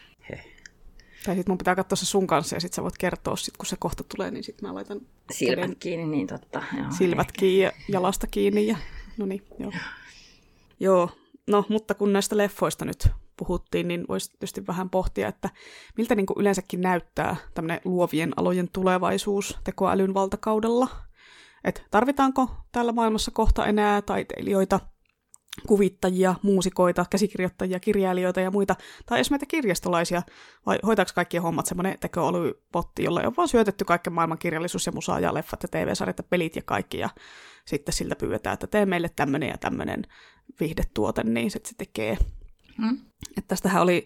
Tai sitten mun pitää katsoa se sun kanssa ja sitten sä voit kertoa, sit, kun se kohta tulee, niin sitten mä laitan silmät käden, kiinni, niin totta. Joo, silmät ehkä. kiinni ja jalasta kiinni. Ja, no niin, joo. joo, no mutta kun näistä leffoista nyt puhuttiin, niin voisi tietysti vähän pohtia, että miltä niin kuin yleensäkin näyttää tämmöinen luovien alojen tulevaisuus tekoälyn valtakaudella – että tarvitaanko tällä maailmassa kohta enää taiteilijoita, kuvittajia, muusikoita, käsikirjoittajia, kirjailijoita ja muita, tai edes meitä kirjastolaisia, vai hoitaako kaikki hommat semmoinen tekoälypotti, jolla on vaan syötetty kaiken maailman kirjallisuus ja musa ja leffat ja TV-sarjat ja pelit ja kaikki, ja sitten siltä pyydetään, että tee meille tämmöinen ja tämmöinen viihdetuote, niin se, se tekee. Mm. Että tästähän oli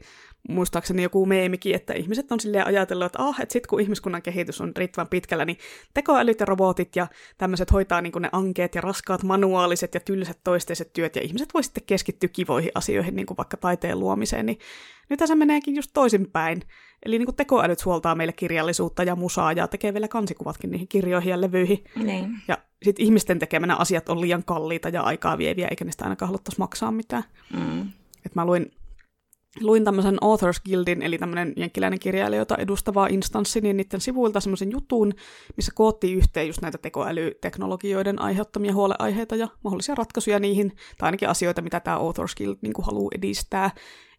muistaakseni joku meemikin, että ihmiset on silleen ajatellut, että ah, että sitten kun ihmiskunnan kehitys on riittävän pitkällä, niin tekoälyt ja robotit ja tämmöiset hoitaa niin ne ankeet ja raskaat manuaaliset ja tylsät toisteiset työt, ja ihmiset voi sitten keskittyä kivoihin asioihin, niin kuin vaikka taiteen luomiseen, niin nyt se meneekin just toisinpäin. Eli niin kuin tekoälyt suoltaa meille kirjallisuutta ja musaa ja tekee vielä kansikuvatkin niihin kirjoihin ja levyihin. Niin. Ja sitten ihmisten tekemänä asiat on liian kalliita ja aikaa vieviä, eikä niistä ainakaan haluttaisi maksaa mitään. Mm. Et mä luin luin tämmöisen Authors Guildin, eli tämmöinen jenkkiläinen kirjailijoita edustava instanssi, niin niiden sivuilta semmoisen jutun, missä koottiin yhteen just näitä tekoälyteknologioiden aiheuttamia huoleaiheita ja mahdollisia ratkaisuja niihin, tai ainakin asioita, mitä tämä Authors Guild niin haluaa edistää.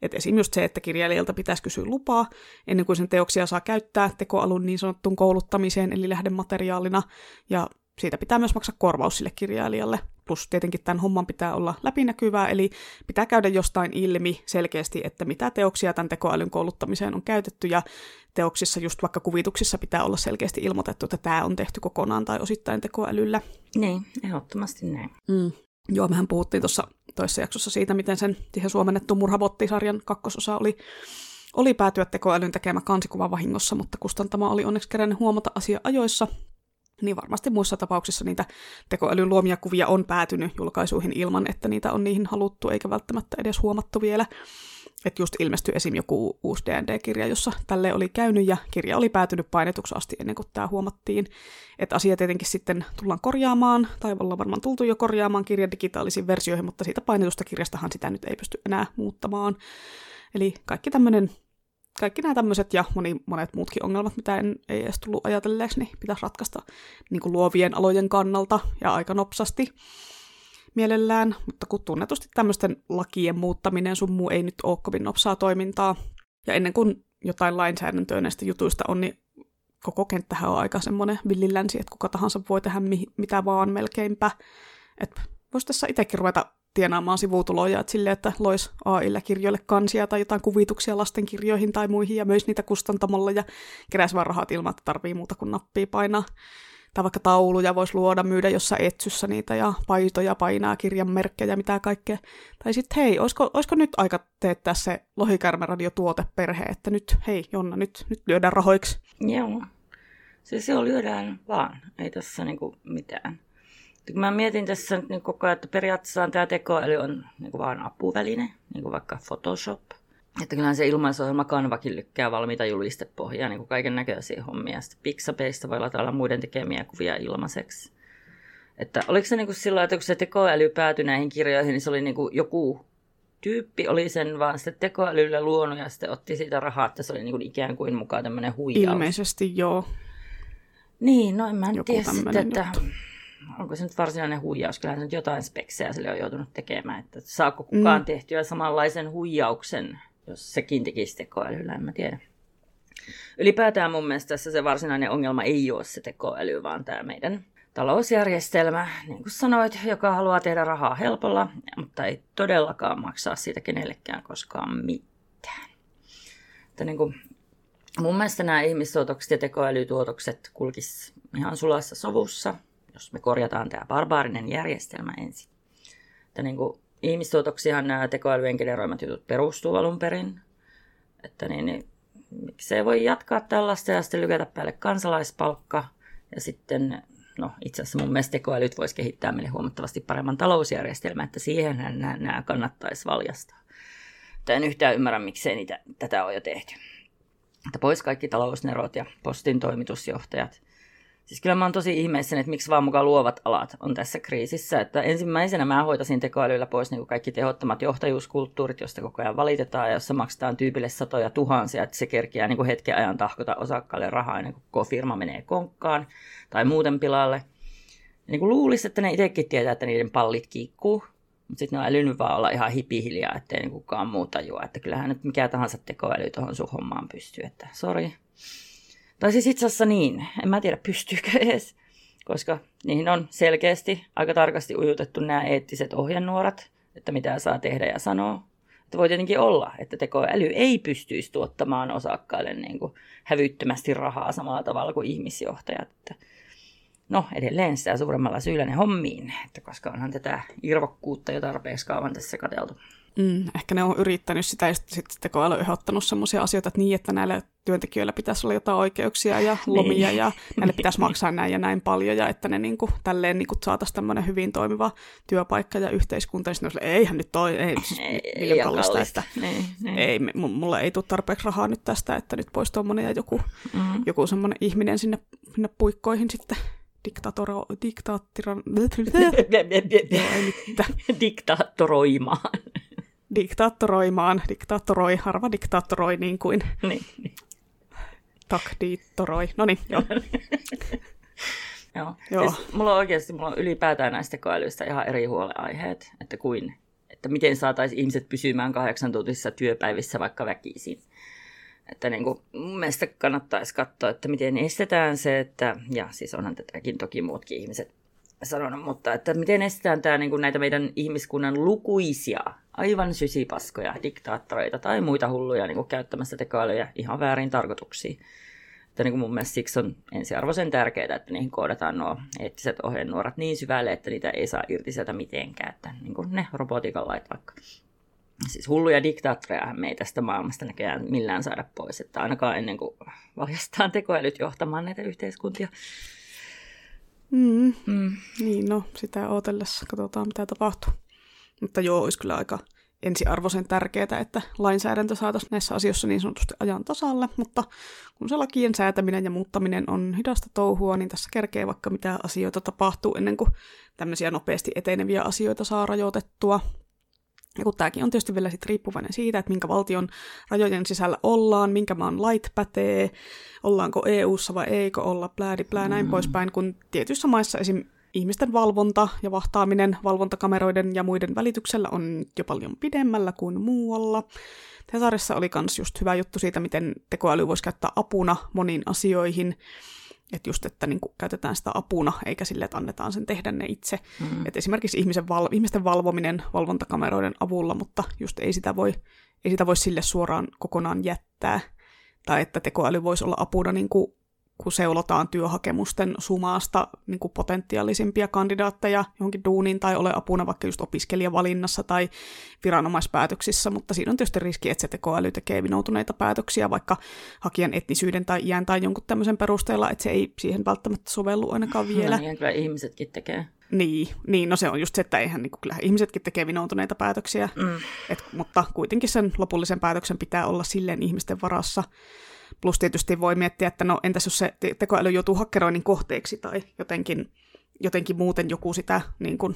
Et esim. se, että kirjailijalta pitäisi kysyä lupaa ennen kuin sen teoksia saa käyttää tekoalun niin sanottuun kouluttamiseen, eli lähdemateriaalina, ja siitä pitää myös maksaa korvaus sille kirjailijalle. Plus tietenkin tämän homman pitää olla läpinäkyvää, eli pitää käydä jostain ilmi selkeästi, että mitä teoksia tämän tekoälyn kouluttamiseen on käytetty, ja teoksissa, just vaikka kuvituksissa, pitää olla selkeästi ilmoitettu, että tämä on tehty kokonaan tai osittain tekoälyllä. Niin, ehdottomasti näin. Mm. Joo, mehän puhuttiin tuossa toisessa jaksossa siitä, miten sen siihen suomennettu Murhabotti-sarjan kakkososa oli, oli päätyä tekoälyn tekemä kansikuva vahingossa, mutta kustantama oli onneksi kerännyt huomata asia ajoissa, niin varmasti muissa tapauksissa niitä tekoälyn luomia kuvia on päätynyt julkaisuihin ilman, että niitä on niihin haluttu, eikä välttämättä edes huomattu vielä. Että just ilmestyi esim. joku uusi D&D-kirja, jossa tälle oli käynyt, ja kirja oli päätynyt painetuksi asti ennen kuin tämä huomattiin. Että asia tietenkin sitten tullaan korjaamaan, tai ollaan varmaan tultu jo korjaamaan kirjan digitaalisiin versioihin, mutta siitä painetusta kirjastahan sitä nyt ei pysty enää muuttamaan. Eli kaikki tämmöinen kaikki nämä tämmöiset ja moni, monet muutkin ongelmat, mitä en, ei edes tullut ajatelleeksi, niin pitäisi ratkaista niin kuin luovien alojen kannalta ja aika nopsasti mielellään, mutta kun tunnetusti tämmöisten lakien muuttaminen sun muu ei nyt ole kovin nopsaa toimintaa, ja ennen kuin jotain lainsäädäntöä näistä jutuista on, niin koko kenttähän on aika semmoinen villilänsi, että kuka tahansa voi tehdä mi- mitä vaan melkeinpä. Että voisi tässä itsekin ruveta tienaamaan sivutuloja, että silleen, että lois AIlle kirjoille kansia tai jotain kuvituksia lastenkirjoihin tai muihin ja myös niitä kustantamalla ja keräisi vaan rahat ilman, että tarvii muuta kuin nappia painaa. Tai vaikka tauluja voisi luoda, myydä jossa etsyssä niitä ja paitoja painaa, kirjan merkkejä, mitä kaikkea. Tai sitten hei, olisiko, olisiko nyt aika teettää se Lohikärme-radiotuoteperhe, että nyt hei Jonna, nyt, nyt lyödään rahoiksi. Joo, siis se lyödään vaan, ei tässä niinku mitään. Kun mä mietin tässä nyt niin koko ajan, että periaatteessa tämä tekoäly on niin kuin vaan apuväline, niin kuin vaikka Photoshop. Että kyllähän se ilmaisohjelma Canvakin lykkää valmiita julistepohjaa, niin kuin kaiken näköisiä hommia. Sitten Pixapeista voi latailla muiden tekemiä kuvia ilmaiseksi. Että oliko se niin kuin sillä että kun se tekoäly päätyi näihin kirjoihin, niin se oli niin kuin joku tyyppi oli sen vaan sitten tekoälyllä luonut ja sitten otti siitä rahaa, että se oli niin kuin ikään kuin mukaan tämmöinen huijaus. Ilmeisesti joo. Niin, no en mä tiedä sitten, että juttu onko se nyt varsinainen huijaus, kyllähän se nyt jotain speksejä sille on joutunut tekemään, että saako kukaan mm. tehtyä samanlaisen huijauksen, jos sekin tekisi tekoälyllä, en mä tiedä. Ylipäätään mun mielestä tässä se varsinainen ongelma ei ole se tekoäly, vaan tämä meidän talousjärjestelmä, niin kuin sanoit, joka haluaa tehdä rahaa helpolla, mutta ei todellakaan maksaa siitä kenellekään koskaan mitään. Että niin kuin, mun mielestä nämä ihmistuotokset ja tekoälytuotokset kulkis ihan sulassa sovussa – jos me korjataan tämä barbaarinen järjestelmä ensin. Että niin kuin, ihmistuotoksihan nämä tekoälyjen generoimat jutut perustuu alun perin. Että niin, niin miksei voi jatkaa tällaista ja sitten lykätä päälle kansalaispalkka. Ja sitten, no itse asiassa mun mielestä tekoälyt voisi kehittää meille huomattavasti paremman talousjärjestelmän, että siihen nämä, nämä kannattaisi valjastaa. Että en yhtään ymmärrä, miksei niitä, tätä on jo tehty. Että pois kaikki talousnerot ja postin toimitusjohtajat. Siis kyllä mä oon tosi ihmeessäni, että miksi vaan mukaan luovat alat on tässä kriisissä. Että ensimmäisenä mä hoitasin tekoälyllä pois niin kuin kaikki tehottomat johtajuuskulttuurit, joista koko ajan valitetaan ja jossa maksetaan tyypille satoja tuhansia, että se kerkiää niin kuin hetken ajan tahkota osakkaalle rahaa ennen kuin koko firma menee konkkaan tai muuten pilalle. Niin kuin luulisi, että ne itsekin tietää, että niiden pallit kiikkuu, mutta sitten ne on älynyt vaan olla ihan hipihiljaa, ettei niin kukaan muu tajua, että kyllähän nyt mikä tahansa tekoäly tuohon sun hommaan pystyy, että sori, tai siis itse asiassa niin, en mä tiedä pystyykö edes, koska niihin on selkeästi aika tarkasti ujutettu nämä eettiset ohjenuorat, että mitä saa tehdä ja sanoa. Että voi tietenkin olla, että tekoäly ei pystyisi tuottamaan osakkaille niin kuin hävyttömästi rahaa samalla tavalla kuin ihmisjohtajat. Että no edelleen sitä suuremmalla syyllä ne hommiin, että koska onhan tätä irvokkuutta jo tarpeeksi kauan tässä kateltu. Mm, ehkä ne on yrittänyt sitä ja sitten tekoäly on ehdottanut sellaisia asioita, että niin, että näillä työntekijöillä pitäisi olla jotain oikeuksia ja niin. lomia ja näille pitäisi maksaa näin ja näin paljon ja että ne niin kuin, tälleen niin kuin saataisiin tämmöinen hyvin toimiva työpaikka ja yhteiskunta. Ja sitten eihän nyt toi, ei, siis ei, ei kallista, että niin, niin. ei, mulle ei tule tarpeeksi rahaa nyt tästä, että nyt pois tuommoinen ja joku, mm-hmm. joku semmoinen ihminen sinne, sinne puikkoihin sitten diktatoro, diktaattiran... Diktaatoroimaan. Diktaattoroimaan. Diktaatoroi, harva diktaattoroi niin kuin Niin, niin. takdiittoroi. No niin, joo. Joo. Joo. Siis mulla on oikeasti mulla on ylipäätään näistä tekoälyistä ihan eri huoleaiheet, että kuin, että miten saataisiin ihmiset pysymään kahdeksan tuntisissa työpäivissä vaikka väkisin. Että niin kuin, mun mielestä kannattaisi katsoa, että miten estetään se, että, ja siis onhan tätäkin toki muutkin ihmiset sanonut, mutta että miten estetään tämä, niin kuin näitä meidän ihmiskunnan lukuisia, aivan sysipaskoja, diktaattoreita tai muita hulluja niin kuin käyttämästä tekoälyjä ihan väärin tarkoituksiin. Että niin kuin mun mielestä siksi on ensiarvoisen tärkeää, että niihin koodataan nuo eettiset ohjenuorat niin syvälle, että niitä ei saa irti sieltä mitenkään. Että niin kuin ne robotiikan lait vaikka. Siis hulluja diktaattoreja me ei tästä maailmasta näköjään millään saada pois, että ainakaan ennen kuin valjastaan tekoälyt johtamaan näitä yhteiskuntia. Mm, Mm. niin, no, sitä ootellessa katsotaan, mitä tapahtuu. Mutta joo, olisi kyllä aika ensiarvoisen tärkeää, että lainsäädäntö saataisiin näissä asioissa niin sanotusti ajan tasalle, mutta kun se lakien säätäminen ja muuttaminen on hidasta touhua, niin tässä kerkee vaikka mitä asioita tapahtuu ennen kuin tämmöisiä nopeasti eteneviä asioita saa rajoitettua. Ja kun tämäkin on tietysti vielä sit riippuvainen siitä, että minkä valtion rajojen sisällä ollaan, minkä maan lait pätee, ollaanko EU-ssa vai eikö olla, pläädi plää, näin Mm. poispäin, kun tietyissä maissa esim. ihmisten valvonta ja vahtaaminen valvontakameroiden ja muiden välityksellä on jo paljon pidemmällä kuin muualla. Tesarissa oli myös just hyvä juttu siitä, miten tekoäly voisi käyttää apuna moniin asioihin. Että just, että niin käytetään sitä apuna, eikä sille, että annetaan sen tehdä ne itse. Mm. Et esimerkiksi ihmisen val- ihmisten valvominen valvontakameroiden avulla, mutta just ei sitä, voi, ei sitä voi sille suoraan kokonaan jättää. Tai että tekoäly voisi olla apuna, niin kuin, kun seulotaan työhakemusten sumaasta niin kuin potentiaalisimpia kandidaatteja johonkin duuniin, tai ole apuna vaikka just opiskelijavalinnassa tai viranomaispäätöksissä, mutta siinä on tietysti riski, että se tekoäly tekee vinoutuneita päätöksiä vaikka hakijan etnisyyden tai iän tai jonkun tämmöisen perusteella, että se ei siihen välttämättä sovellu ainakaan vielä. No, niin kyllä ihmisetkin tekee. Niin, niin, no se on just se, että eihän niin kyllä ihmisetkin tekee vinoutuneita päätöksiä, Mm. et, mutta kuitenkin sen lopullisen päätöksen pitää olla silleen ihmisten varassa. Plus tietysti voi miettiä, että no entäs jos se te- tekoäly joutuu hakkeroinnin kohteeksi tai jotenkin, jotenkin muuten joku sitä niin kuin,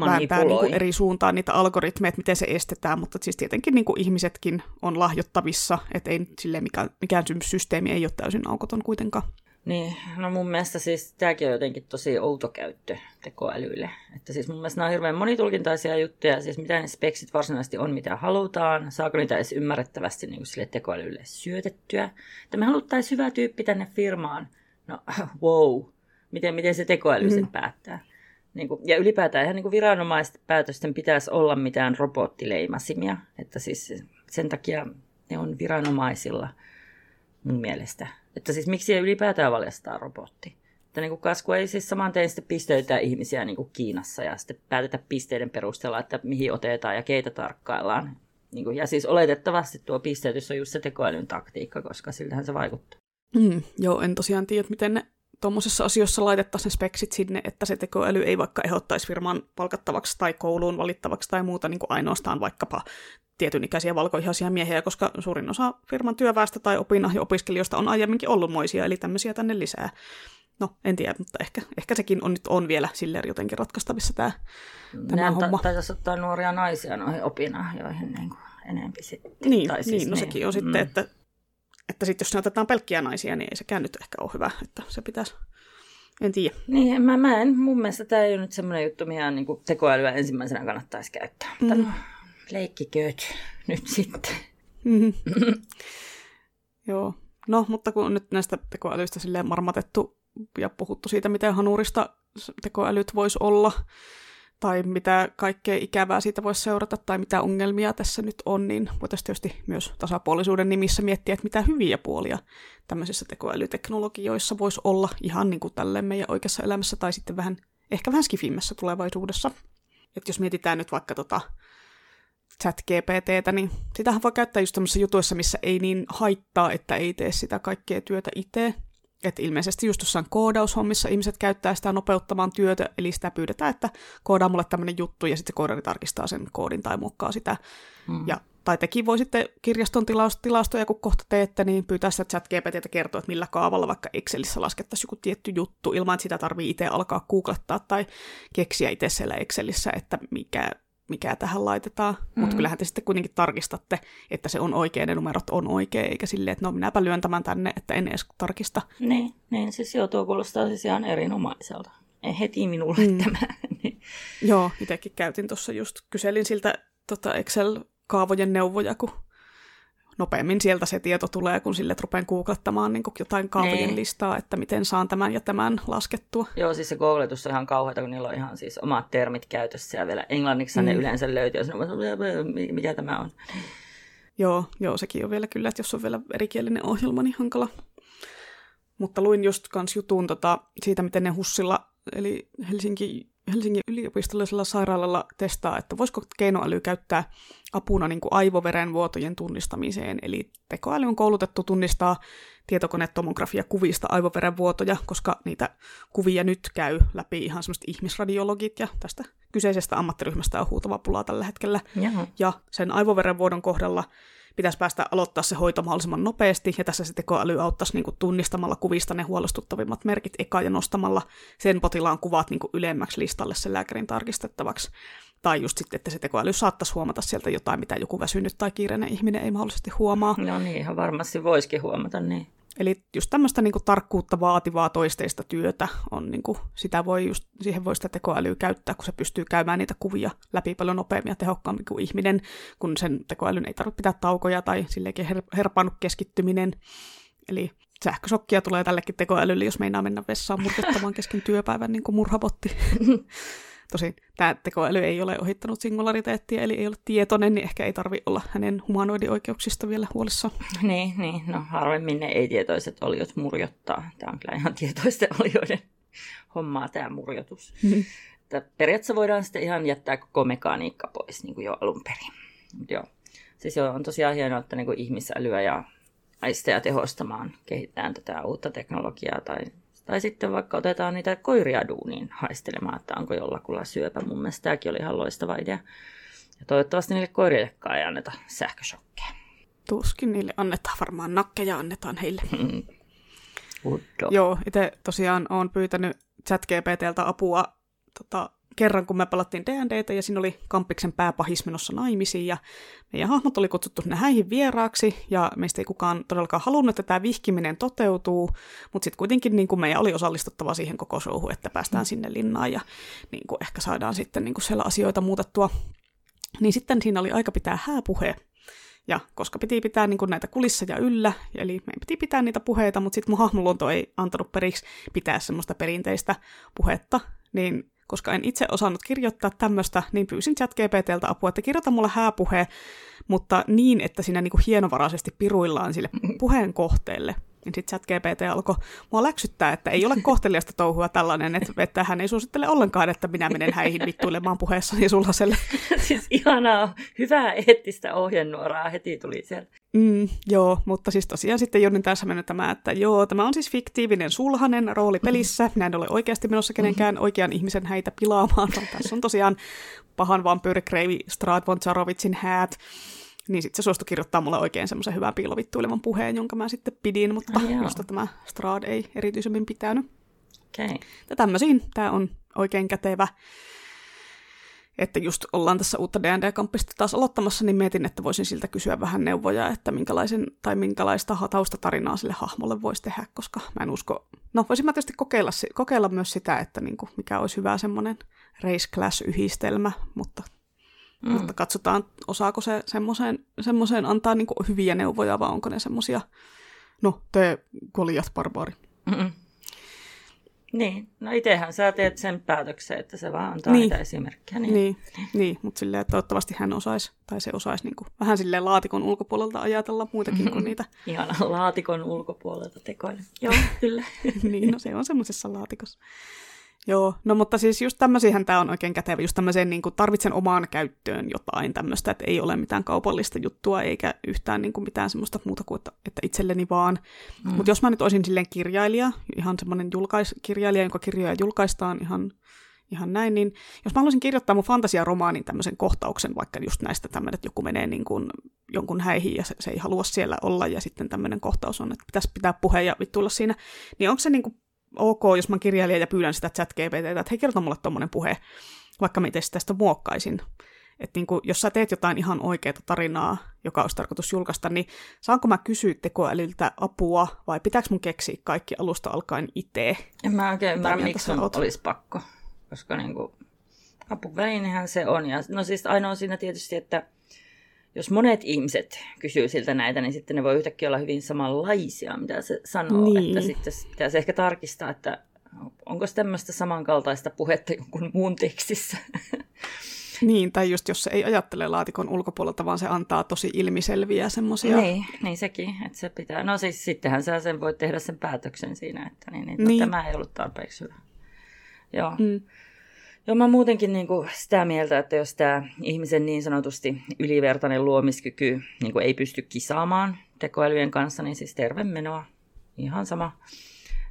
vääntää niin kuin eri suuntaan niitä algoritmeja, että miten se estetään, mutta siis tietenkin niin kuin ihmisetkin on lahjottavissa, että ei silleen mikään, mikään systeemi ei ole täysin aukoton kuitenkaan. Niin, no mun mielestä siis tämäkin on jotenkin tosi outo käyttö tekoälyille. Että siis mun mielestä nämä on hirveän monitulkintaisia juttuja, siis mitä ne speksit varsinaisesti on, mitä halutaan, saako niitä edes ymmärrettävästi niin kuin sille tekoälylle syötettyä. Että me haluttaisiin hyvä tyyppi tänne firmaan. No wow, miten, miten se tekoäly sen päättää. Niin kuin, ja ylipäätään ihan niin kuin viranomaispäätösten pitäisi olla mitään robottileimasimia. Että siis sen takia ne on viranomaisilla mun mielestä. Että siis miksi ei ylipäätään valjastaa robotti? Että niin kasku ei siis saman tein sitten pisteytä ihmisiä niin kuin Kiinassa ja sitten päätetä pisteiden perusteella, että mihin otetaan ja keitä tarkkaillaan. Niin kuin, ja siis oletettavasti tuo pisteytys on just se tekoälyn taktiikka, koska siltähän se vaikuttaa. Mm, joo, en tosiaan tiedä, miten ne tuommoisessa asioissa laitettaisiin ne speksit sinne, että se tekoäly ei vaikka ehdottaisi firman palkattavaksi tai kouluun valittavaksi tai muuta niin kuin ainoastaan vaikkapa tietyn ikäisiä valkoihaisia miehiä, koska suurin osa firman työväestä tai opinahjo opiskelijoista on aiemminkin ollut moisia, eli tämmöisiä tänne lisää. No, en tiedä, mutta ehkä, ehkä sekin on nyt on vielä silleen jotenkin ratkaistavissa tämä, tämä Nämä homma. ta- taitaisi ottaa nuoria naisia noihin opinahjoihin niin kuin enempi sitten. Niin, Tai siis niin, no sekin on sitten, mm. että, että sit jos ne otetaan pelkkiä naisia, niin ei sekään nyt ehkä ole hyvä, että se pitäisi, en tiedä. Niin, mä, mä en, mun mielestä tämä ei ole nyt semmoinen juttu, mihin niin kuin tekoälyä ensimmäisenä kannattaisi käyttää. Mm. leikkikööt nyt sitten. Mhm. Joo. No, mutta kun on nyt näistä tekoälyistä silleen marmatettu ja puhuttu siitä, miten hanurista tekoälyt voisi olla, tai mitä kaikkea ikävää siitä voisi seurata, tai mitä ongelmia tässä nyt on, niin voitaisiin tietysti myös tasapuolisuuden nimissä miettiä, että mitä hyviä puolia tämmöisissä tekoälyteknologioissa voisi olla ihan niin kuin tälleen meidän oikeassa elämässä, tai sitten vähän, ehkä vähän skifimmässä tulevaisuudessa. Että jos mietitään nyt vaikka tota chat GPTtä, niin sitähän voi käyttää just tämmöisissä jutuissa, missä ei niin haittaa, että ei tee sitä kaikkea työtä itse. Että ilmeisesti just jossain koodaushommissa ihmiset käyttää sitä nopeuttamaan työtä, eli sitä pyydetään, että koodaa mulle tämmöinen juttu, ja sitten se koodari tarkistaa sen koodin tai muokkaa sitä. Mm. Ja, tai tekin voi sitten kirjaston tilaus, tilastoja, kun kohta teette, niin pyytää sitä chat GPTtä kertoa, että millä kaavalla vaikka Excelissä laskettaisiin joku tietty juttu, ilman että sitä tarvii itse alkaa googlettaa tai keksiä itse siellä Excelissä, että mikä mikä tähän laitetaan. Mm-hmm. Mutta kyllähän te sitten kuitenkin tarkistatte, että se on oikein, ne numerot on oikein, eikä silleen, että no minäpä lyön tämän tänne, että en edes tarkista. Niin, niin siis joo, tuo kuulostaa siis ihan erinomaiselta. Ei heti minulle mm. tämä. Niin. Joo, itsekin käytin tuossa just, kyselin siltä tota Excel-kaavojen neuvoja, kun nopeammin sieltä se tieto tulee, kun sille rupean googlettamaan niin jotain kaavojen niin. listaa, että miten saan tämän ja tämän laskettua. Joo, siis se googletus on ihan kauheata, kun niillä on ihan siis omat termit käytössä ja vielä englanniksi mm. ne yleensä löytyy, ja mikä tämä on. Joo, joo, sekin on vielä kyllä, että jos on vielä erikielinen ohjelma, niin hankala. Mutta luin just kans jutun tota, siitä, miten ne Hussilla, eli Helsinki Helsingin yliopistollisella sairaalalla testaa, että voisiko keinoäly käyttää apuna niin kuin aivoverenvuotojen tunnistamiseen. Eli tekoäly on koulutettu tunnistaa tietokonetomografia kuvista aivoverenvuotoja, koska niitä kuvia nyt käy läpi ihan semmoiset ihmisradiologit, ja tästä kyseisestä ammattiryhmästä on huutava pulaa tällä hetkellä. Jaha. Ja sen aivoverenvuodon kohdalla pitäisi päästä aloittaa se hoito mahdollisimman nopeasti, ja tässä se tekoäly auttaisi niin kuin tunnistamalla kuvista ne huolestuttavimmat merkit eka ja nostamalla sen potilaan kuvat niin kuin ylemmäksi listalle sen lääkärin tarkistettavaksi. Tai just sitten, että se tekoäly saattaisi huomata sieltä jotain, mitä joku väsynyt tai kiireinen ihminen ei mahdollisesti huomaa. No niin, ihan varmasti voisikin huomata, niin. Eli just tämmöistä niin tarkkuutta vaativaa toisteista työtä, on, niin kuin, sitä voi just, siihen voi sitä tekoälyä käyttää, kun se pystyy käymään niitä kuvia läpi paljon nopeammin ja tehokkaammin kuin ihminen, kun sen tekoälyn ei tarvitse pitää taukoja tai silleenkin her- herpannut keskittyminen. Eli sähkösokkia tulee tällekin tekoälylle, jos meinaa mennä vessaan murtettamaan kesken työpäivän niin kuin murhabotti. Tosin tämä tekoäly ei ole ohittanut singulariteettia, eli ei ole tietoinen, niin ehkä ei tarvi olla hänen humanoidioikeuksista vielä huolissa. Niin, niin, no harvemmin ne ei-tietoiset oliot murjottaa. Tämä on kyllä ihan tietoisten olioiden hommaa tämä murjotus. Mm. periaatteessa voidaan sitten ihan jättää koko mekaniikka pois niin kuin jo alun perin. Mut joo. Siis joo, on tosiaan hienoa, että niin kuin ihmisälyä ja aisteja tehostamaan kehitetään tätä uutta teknologiaa tai tai sitten vaikka otetaan niitä koiria duuniin haistelemaan, että onko jollakulla syöpä. Mun mielestä tämäkin oli ihan loistava idea. Ja toivottavasti niille koirillekaan ei anneta sähköshokkeja. Tuskin niille annetaan, varmaan nakkeja annetaan heille. Joo, itse tosiaan olen pyytänyt ChatGPTltä apua tota, kerran, kun me pelattiin D&Dtä ja siinä oli Kampiksen pääpahis menossa naimisiin ja meidän hahmot oli kutsuttu sinne häihin vieraaksi ja meistä ei kukaan todellakaan halunnut, että tämä vihkiminen toteutuu, mutta sitten kuitenkin niin kuin meidän oli osallistuttava siihen koko showhun, että päästään mm. sinne linnaan ja niin kuin ehkä saadaan sitten niin kuin siellä asioita muutettua. Niin sitten siinä oli aika pitää hääpuhe. Ja koska piti pitää niin kuin näitä kulisseja yllä, eli meidän piti pitää niitä puheita, mutta sitten mun hahmoluonto ei antanut periksi pitää semmoista perinteistä puhetta, niin koska en itse osannut kirjoittaa tämmöistä, niin pyysin ChatGPTltä apua, että kirjoita mulle hääpuhe, mutta niin, että siinä niinku hienovaraisesti piruillaan sille puheen kohteelle. Niin sitten ChatGPT alkoi mua läksyttää, että ei ole kohteliasta touhua tällainen, että, että hän ei suosittele ollenkaan, että minä menen häihin vittuilemaan puheessani sulhaselle. siis ihanaa, hyvää eettistä ohjenuoraa heti tuli sieltä. Mm, joo, mutta siis tosiaan sitten Jonnin tässä mennyt tämä, että joo, tämä on siis fiktiivinen sulhanen rooli pelissä. Minä en ole oikeasti menossa kenenkään oikean ihmisen häitä pilaamaan, vaan tässä on tosiaan pahan vampyyri Kreivi Stradvon häät. Niin sitten se suostui kirjoittaa mulle oikein semmoisen hyvän piilovittuilevan puheen, jonka mä sitten pidin, mutta oh, josta tämä Strad ei erityisemmin pitänyt. Okay. Ja tämmöisiin tämä on oikein kätevä. Että just ollaan tässä uutta D&D-kamppista taas aloittamassa, niin mietin, että voisin siltä kysyä vähän neuvoja, että minkälaisen, tai minkälaista taustatarinaa sille hahmolle voisi tehdä, koska mä en usko... No, voisin mä tietysti kokeilla, kokeilla myös sitä, että niin kuin, mikä olisi hyvä semmoinen race class-yhdistelmä, mutta Mm. Mutta katsotaan, osaako se semmoiseen, semmoiseen antaa niin hyviä neuvoja, vai onko ne semmoisia, no te kolijat barbaari. Mm-mm. Niin, no itsehän sä teet sen päätöksen, että se vaan antaa niin. niitä esimerkkejä. Niin, niin, niin mutta silleen, että toivottavasti hän osaisi, tai se osaisi niin kuin, vähän silleen laatikon ulkopuolelta ajatella muitakin mm-hmm. kuin niitä. Ihan laatikon ulkopuolelta tekoille. Joo, kyllä. niin, no se on semmoisessa laatikossa. Joo, no mutta siis just tämmöisiähän tämä on oikein kätevä, just tämmöiseen niin kuin tarvitsen omaan käyttöön jotain tämmöistä, että ei ole mitään kaupallista juttua eikä yhtään niin kuin mitään semmoista muuta kuin, että, että itselleni vaan. Mm. Mutta jos mä nyt olisin silleen kirjailija, ihan semmoinen julkais, kirjailija, jonka kirjoja julkaistaan ihan, ihan näin, niin jos mä haluaisin kirjoittaa mun fantasiaromaanin tämmöisen kohtauksen, vaikka just näistä tämmöinen, että joku menee niin kuin jonkun häihin ja se, se ei halua siellä olla ja sitten tämmöinen kohtaus on, että pitäisi pitää puheen ja vittuilla siinä, niin onko se niin kuin ok, jos mä kirjailija ja pyydän sitä chat GPTtä, että hei, kerro mulle tuommoinen puhe, vaikka mä itse tästä muokkaisin. että niin kuin, jos sä teet jotain ihan oikeaa tarinaa, joka olisi tarkoitus julkaista, niin saanko mä kysyä tekoälyltä apua vai pitääkö mun keksiä kaikki alusta alkaen itse? En mä oikein ymmärrä, miksi sun olisi pakko, koska niin kuin, apuvälinehän se on. Ja, no siis ainoa siinä tietysti, että jos monet ihmiset kysyy siltä näitä, niin sitten ne voi yhtäkkiä olla hyvin samanlaisia, mitä se sanoo. Niin. Että sitten pitäisi ehkä tarkistaa, että onko tämmöistä samankaltaista puhetta jonkun muun tekstissä. Niin, tai just jos se ei ajattele laatikon ulkopuolelta, vaan se antaa tosi ilmiselviä semmoisia. Niin, niin sekin, että se pitää. No siis sittenhän sä sen voit tehdä sen päätöksen siinä, että niin, niin, no, niin. tämä ei ollut tarpeeksi hyvä. Joo. Mm. Joo, mä muutenkin niin kuin sitä mieltä, että jos tämä ihmisen niin sanotusti ylivertainen luomiskyky niin kuin ei pysty kisaamaan tekoälyjen kanssa, niin siis terve menoa. Ihan sama.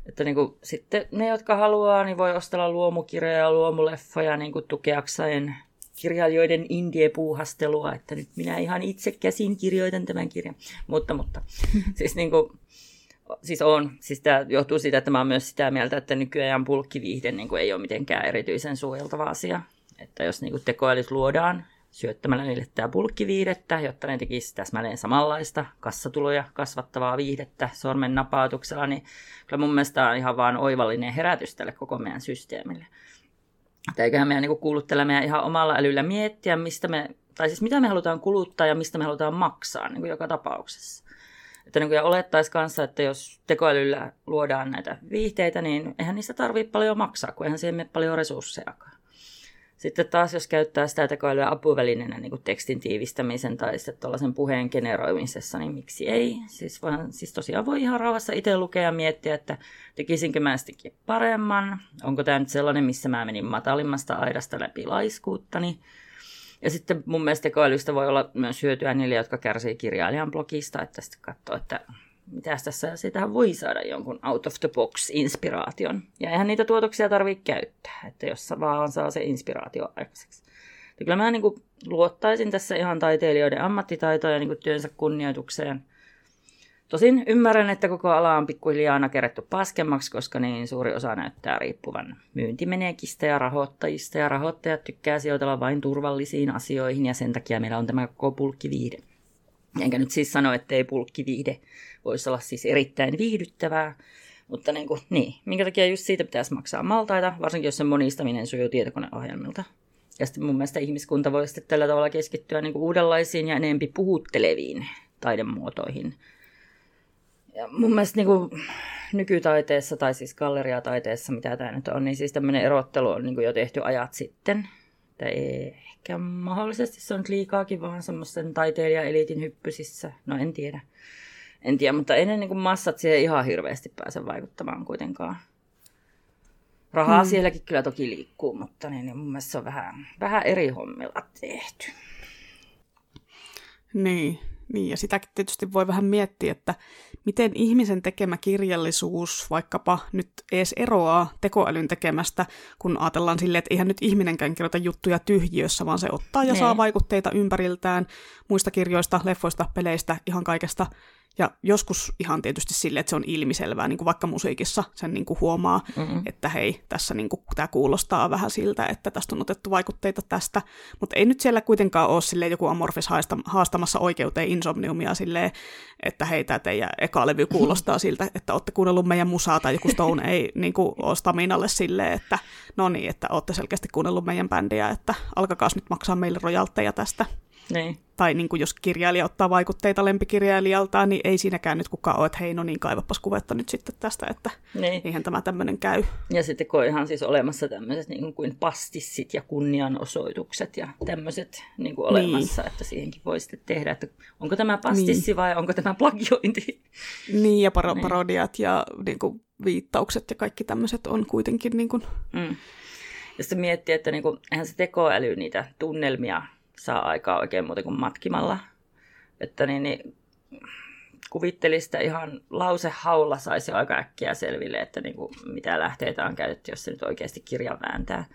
Että niin kuin, sitten ne, jotka haluaa, niin voi ostella luomukirjoja ja luomuleffoja niin kuin tukeakseen kirjailijoiden indie-puuhastelua, että nyt minä ihan itse käsin kirjoitan tämän kirjan. Mutta, mutta, siis niin kuin, siis on, siis tämä johtuu siitä, että mä oon myös sitä mieltä, että nykyään pulkkiviihde niin kuin ei ole mitenkään erityisen suojeltava asia. Että jos niin tekoälyt luodaan syöttämällä niille tämä pulkkiviihdettä, jotta ne tekisi täsmälleen samanlaista kassatuloja kasvattavaa viihdettä sormen napautuksella, niin kyllä mun mielestä on ihan vaan oivallinen herätys tälle koko meidän systeemille. Että eiköhän meidän niin kuulu tällä meidän ihan omalla älyllä miettiä, mistä me, tai siis mitä me halutaan kuluttaa ja mistä me halutaan maksaa niin kuin joka tapauksessa. Että niin kuin, ja olettaisiin kanssa, että jos tekoälyllä luodaan näitä viihteitä, niin eihän niistä tarvitse paljon maksaa, kun eihän siihen mene paljon resurssejakaan. Sitten taas, jos käyttää sitä tekoälyä apuvälineenä niin kuin tekstin tiivistämisen tai sitten tuollaisen puheen generoimisessa, niin miksi ei? Siis, vaan, siis tosiaan voi ihan rauhassa itse lukea ja miettiä, että tekisinkö mä sitäkin paremman, onko tämä nyt sellainen, missä mä menin matalimmasta aidasta läpi laiskuuttani. Ja sitten mun mielestä tekoälystä voi olla myös hyötyä niille, jotka kärsii kirjailijan blogista, että sitten katsoo, että mitä tässä, siitähän voi saada jonkun out of the box inspiraation. Ja eihän niitä tuotoksia tarvitse käyttää, että jos vaan saa se inspiraatio aikaiseksi. Ja kyllä mä niin kuin luottaisin tässä ihan taiteilijoiden ammattitaitoa ja niin kuin työnsä kunnioitukseen. Tosin ymmärrän, että koko ala on pikkuhiljaa nakerrettu paskemmaksi, koska niin suuri osa näyttää riippuvan myyntimenekistä ja rahoittajista, ja rahoittajat tykkää sijoitella vain turvallisiin asioihin, ja sen takia meillä on tämä koko pulkkiviihde. Enkä nyt siis sano, että ei pulkkiviihde voisi olla siis erittäin viihdyttävää, mutta niin, kuin, niin, minkä takia just siitä pitäisi maksaa maltaita, varsinkin jos sen monistaminen sujuu tietokoneohjelmilta. Ja sitten mun mielestä ihmiskunta voi sitten tällä tavalla keskittyä niin kuin uudenlaisiin ja enempi puhutteleviin taidemuotoihin. Ja mun mielestä niin kuin nykytaiteessa tai siis galleriataiteessa, mitä tämä nyt on, niin siis tämmöinen erottelu on niin kuin jo tehty ajat sitten. Tai ehkä mahdollisesti se on liikaakin vaan semmoisen taiteilijaeliitin hyppysissä. No en tiedä. En tiedä, mutta ennen niin kuin massat siihen ihan hirveästi pääse vaikuttamaan kuitenkaan. Rahaa hmm. sielläkin kyllä toki liikkuu, mutta niin, niin mun mielestä se on vähän, vähän eri hommilla tehty. Niin, niin, ja sitäkin tietysti voi vähän miettiä, että miten ihmisen tekemä kirjallisuus vaikkapa nyt edes eroaa tekoälyn tekemästä, kun ajatellaan silleen, että eihän nyt ihminenkään kirjoita juttuja tyhjiössä, vaan se ottaa ja ne. saa niin. vaikutteita ympäriltään muista kirjoista, leffoista, peleistä, ihan kaikesta ja joskus ihan tietysti sille, että se on ilmiselvää, niin kuin vaikka musiikissa sen niin kuin huomaa, mm-hmm. että hei, tässä niin kuin, tämä kuulostaa vähän siltä, että tästä on otettu vaikutteita tästä. Mutta ei nyt siellä kuitenkaan ole sille joku amorfis haastamassa oikeuteen insomniumia silleen, että hei, tämä teidän eka levy kuulostaa siltä, että olette kuunnellut meidän musaa tai joku Stone ei niin kuin, ole staminalle silleen, että no niin, että olette selkeästi kuunnellut meidän bändiä, että alkakaa nyt maksaa meille rojalteja tästä. Niin. Tai niin kuin jos kirjailija ottaa vaikutteita lempikirjailijaltaan, niin ei siinäkään nyt kukaan ole, että hei, no niin, kaivapas kuvetta nyt sitten tästä, että niin. eihän tämä tämmöinen käy. Ja sitten kun on ihan siis olemassa tämmöiset niin kuin pastissit ja kunnianosoitukset ja tämmöiset niin kuin olemassa, niin. että siihenkin voi sitten tehdä, että onko tämä pastissi niin. vai onko tämä plagiointi. Niin, ja paro- niin. parodiat ja niin kuin, viittaukset ja kaikki tämmöiset on kuitenkin... Niin kuin... Mm. Ja sitten miettii, että niin kuin, eihän se tekoäly niitä tunnelmia saa aikaa oikein muuten kuin matkimalla. Että niin, niin kuvittelisi sitä ihan lausehaulla saisi aika äkkiä selville, että niin kuin, mitä lähteitä on käytetty, jos se nyt oikeasti kirja vääntää.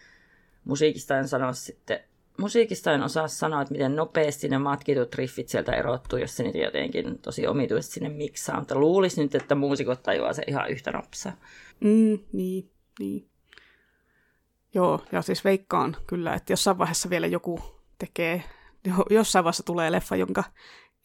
Musiikista en sano sitten, musiikista en osaa sanoa, että miten nopeasti ne matkitut riffit sieltä erottuu, jos se niitä jotenkin tosi omituisesti sinne miksaa, mutta luulisi nyt, että muusikot tajuaa se ihan yhtä nopsaa. Mm, niin, niin. Joo, ja siis veikkaan kyllä, että jossain vaiheessa vielä joku tekee, jossain vaiheessa tulee leffa, jonka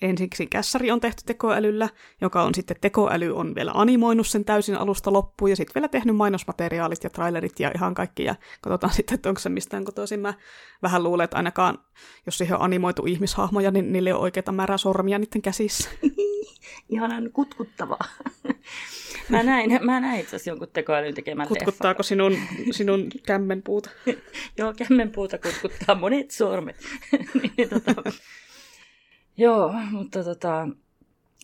ensiksi kässäri on tehty tekoälyllä, joka on sitten tekoäly on vielä animoinut sen täysin alusta loppuun, ja sitten vielä tehnyt mainosmateriaalit ja trailerit ja ihan kaikki, ja katsotaan sitten, että onko se mistään kotoisin. Mä vähän luulen, että ainakaan, jos siihen on animoitu ihmishahmoja, niin niille on oikeita määrää sormia niiden käsissä. Ihanan kutkuttavaa. Mä näin, mä näin itse asiassa jonkun tekoälyn tekemän Kutkuttaako sinun, sinun kämmenpuuta? Joo, kämmenpuuta kutkuttaa monet sormet. niin, tota, Joo, mutta tota,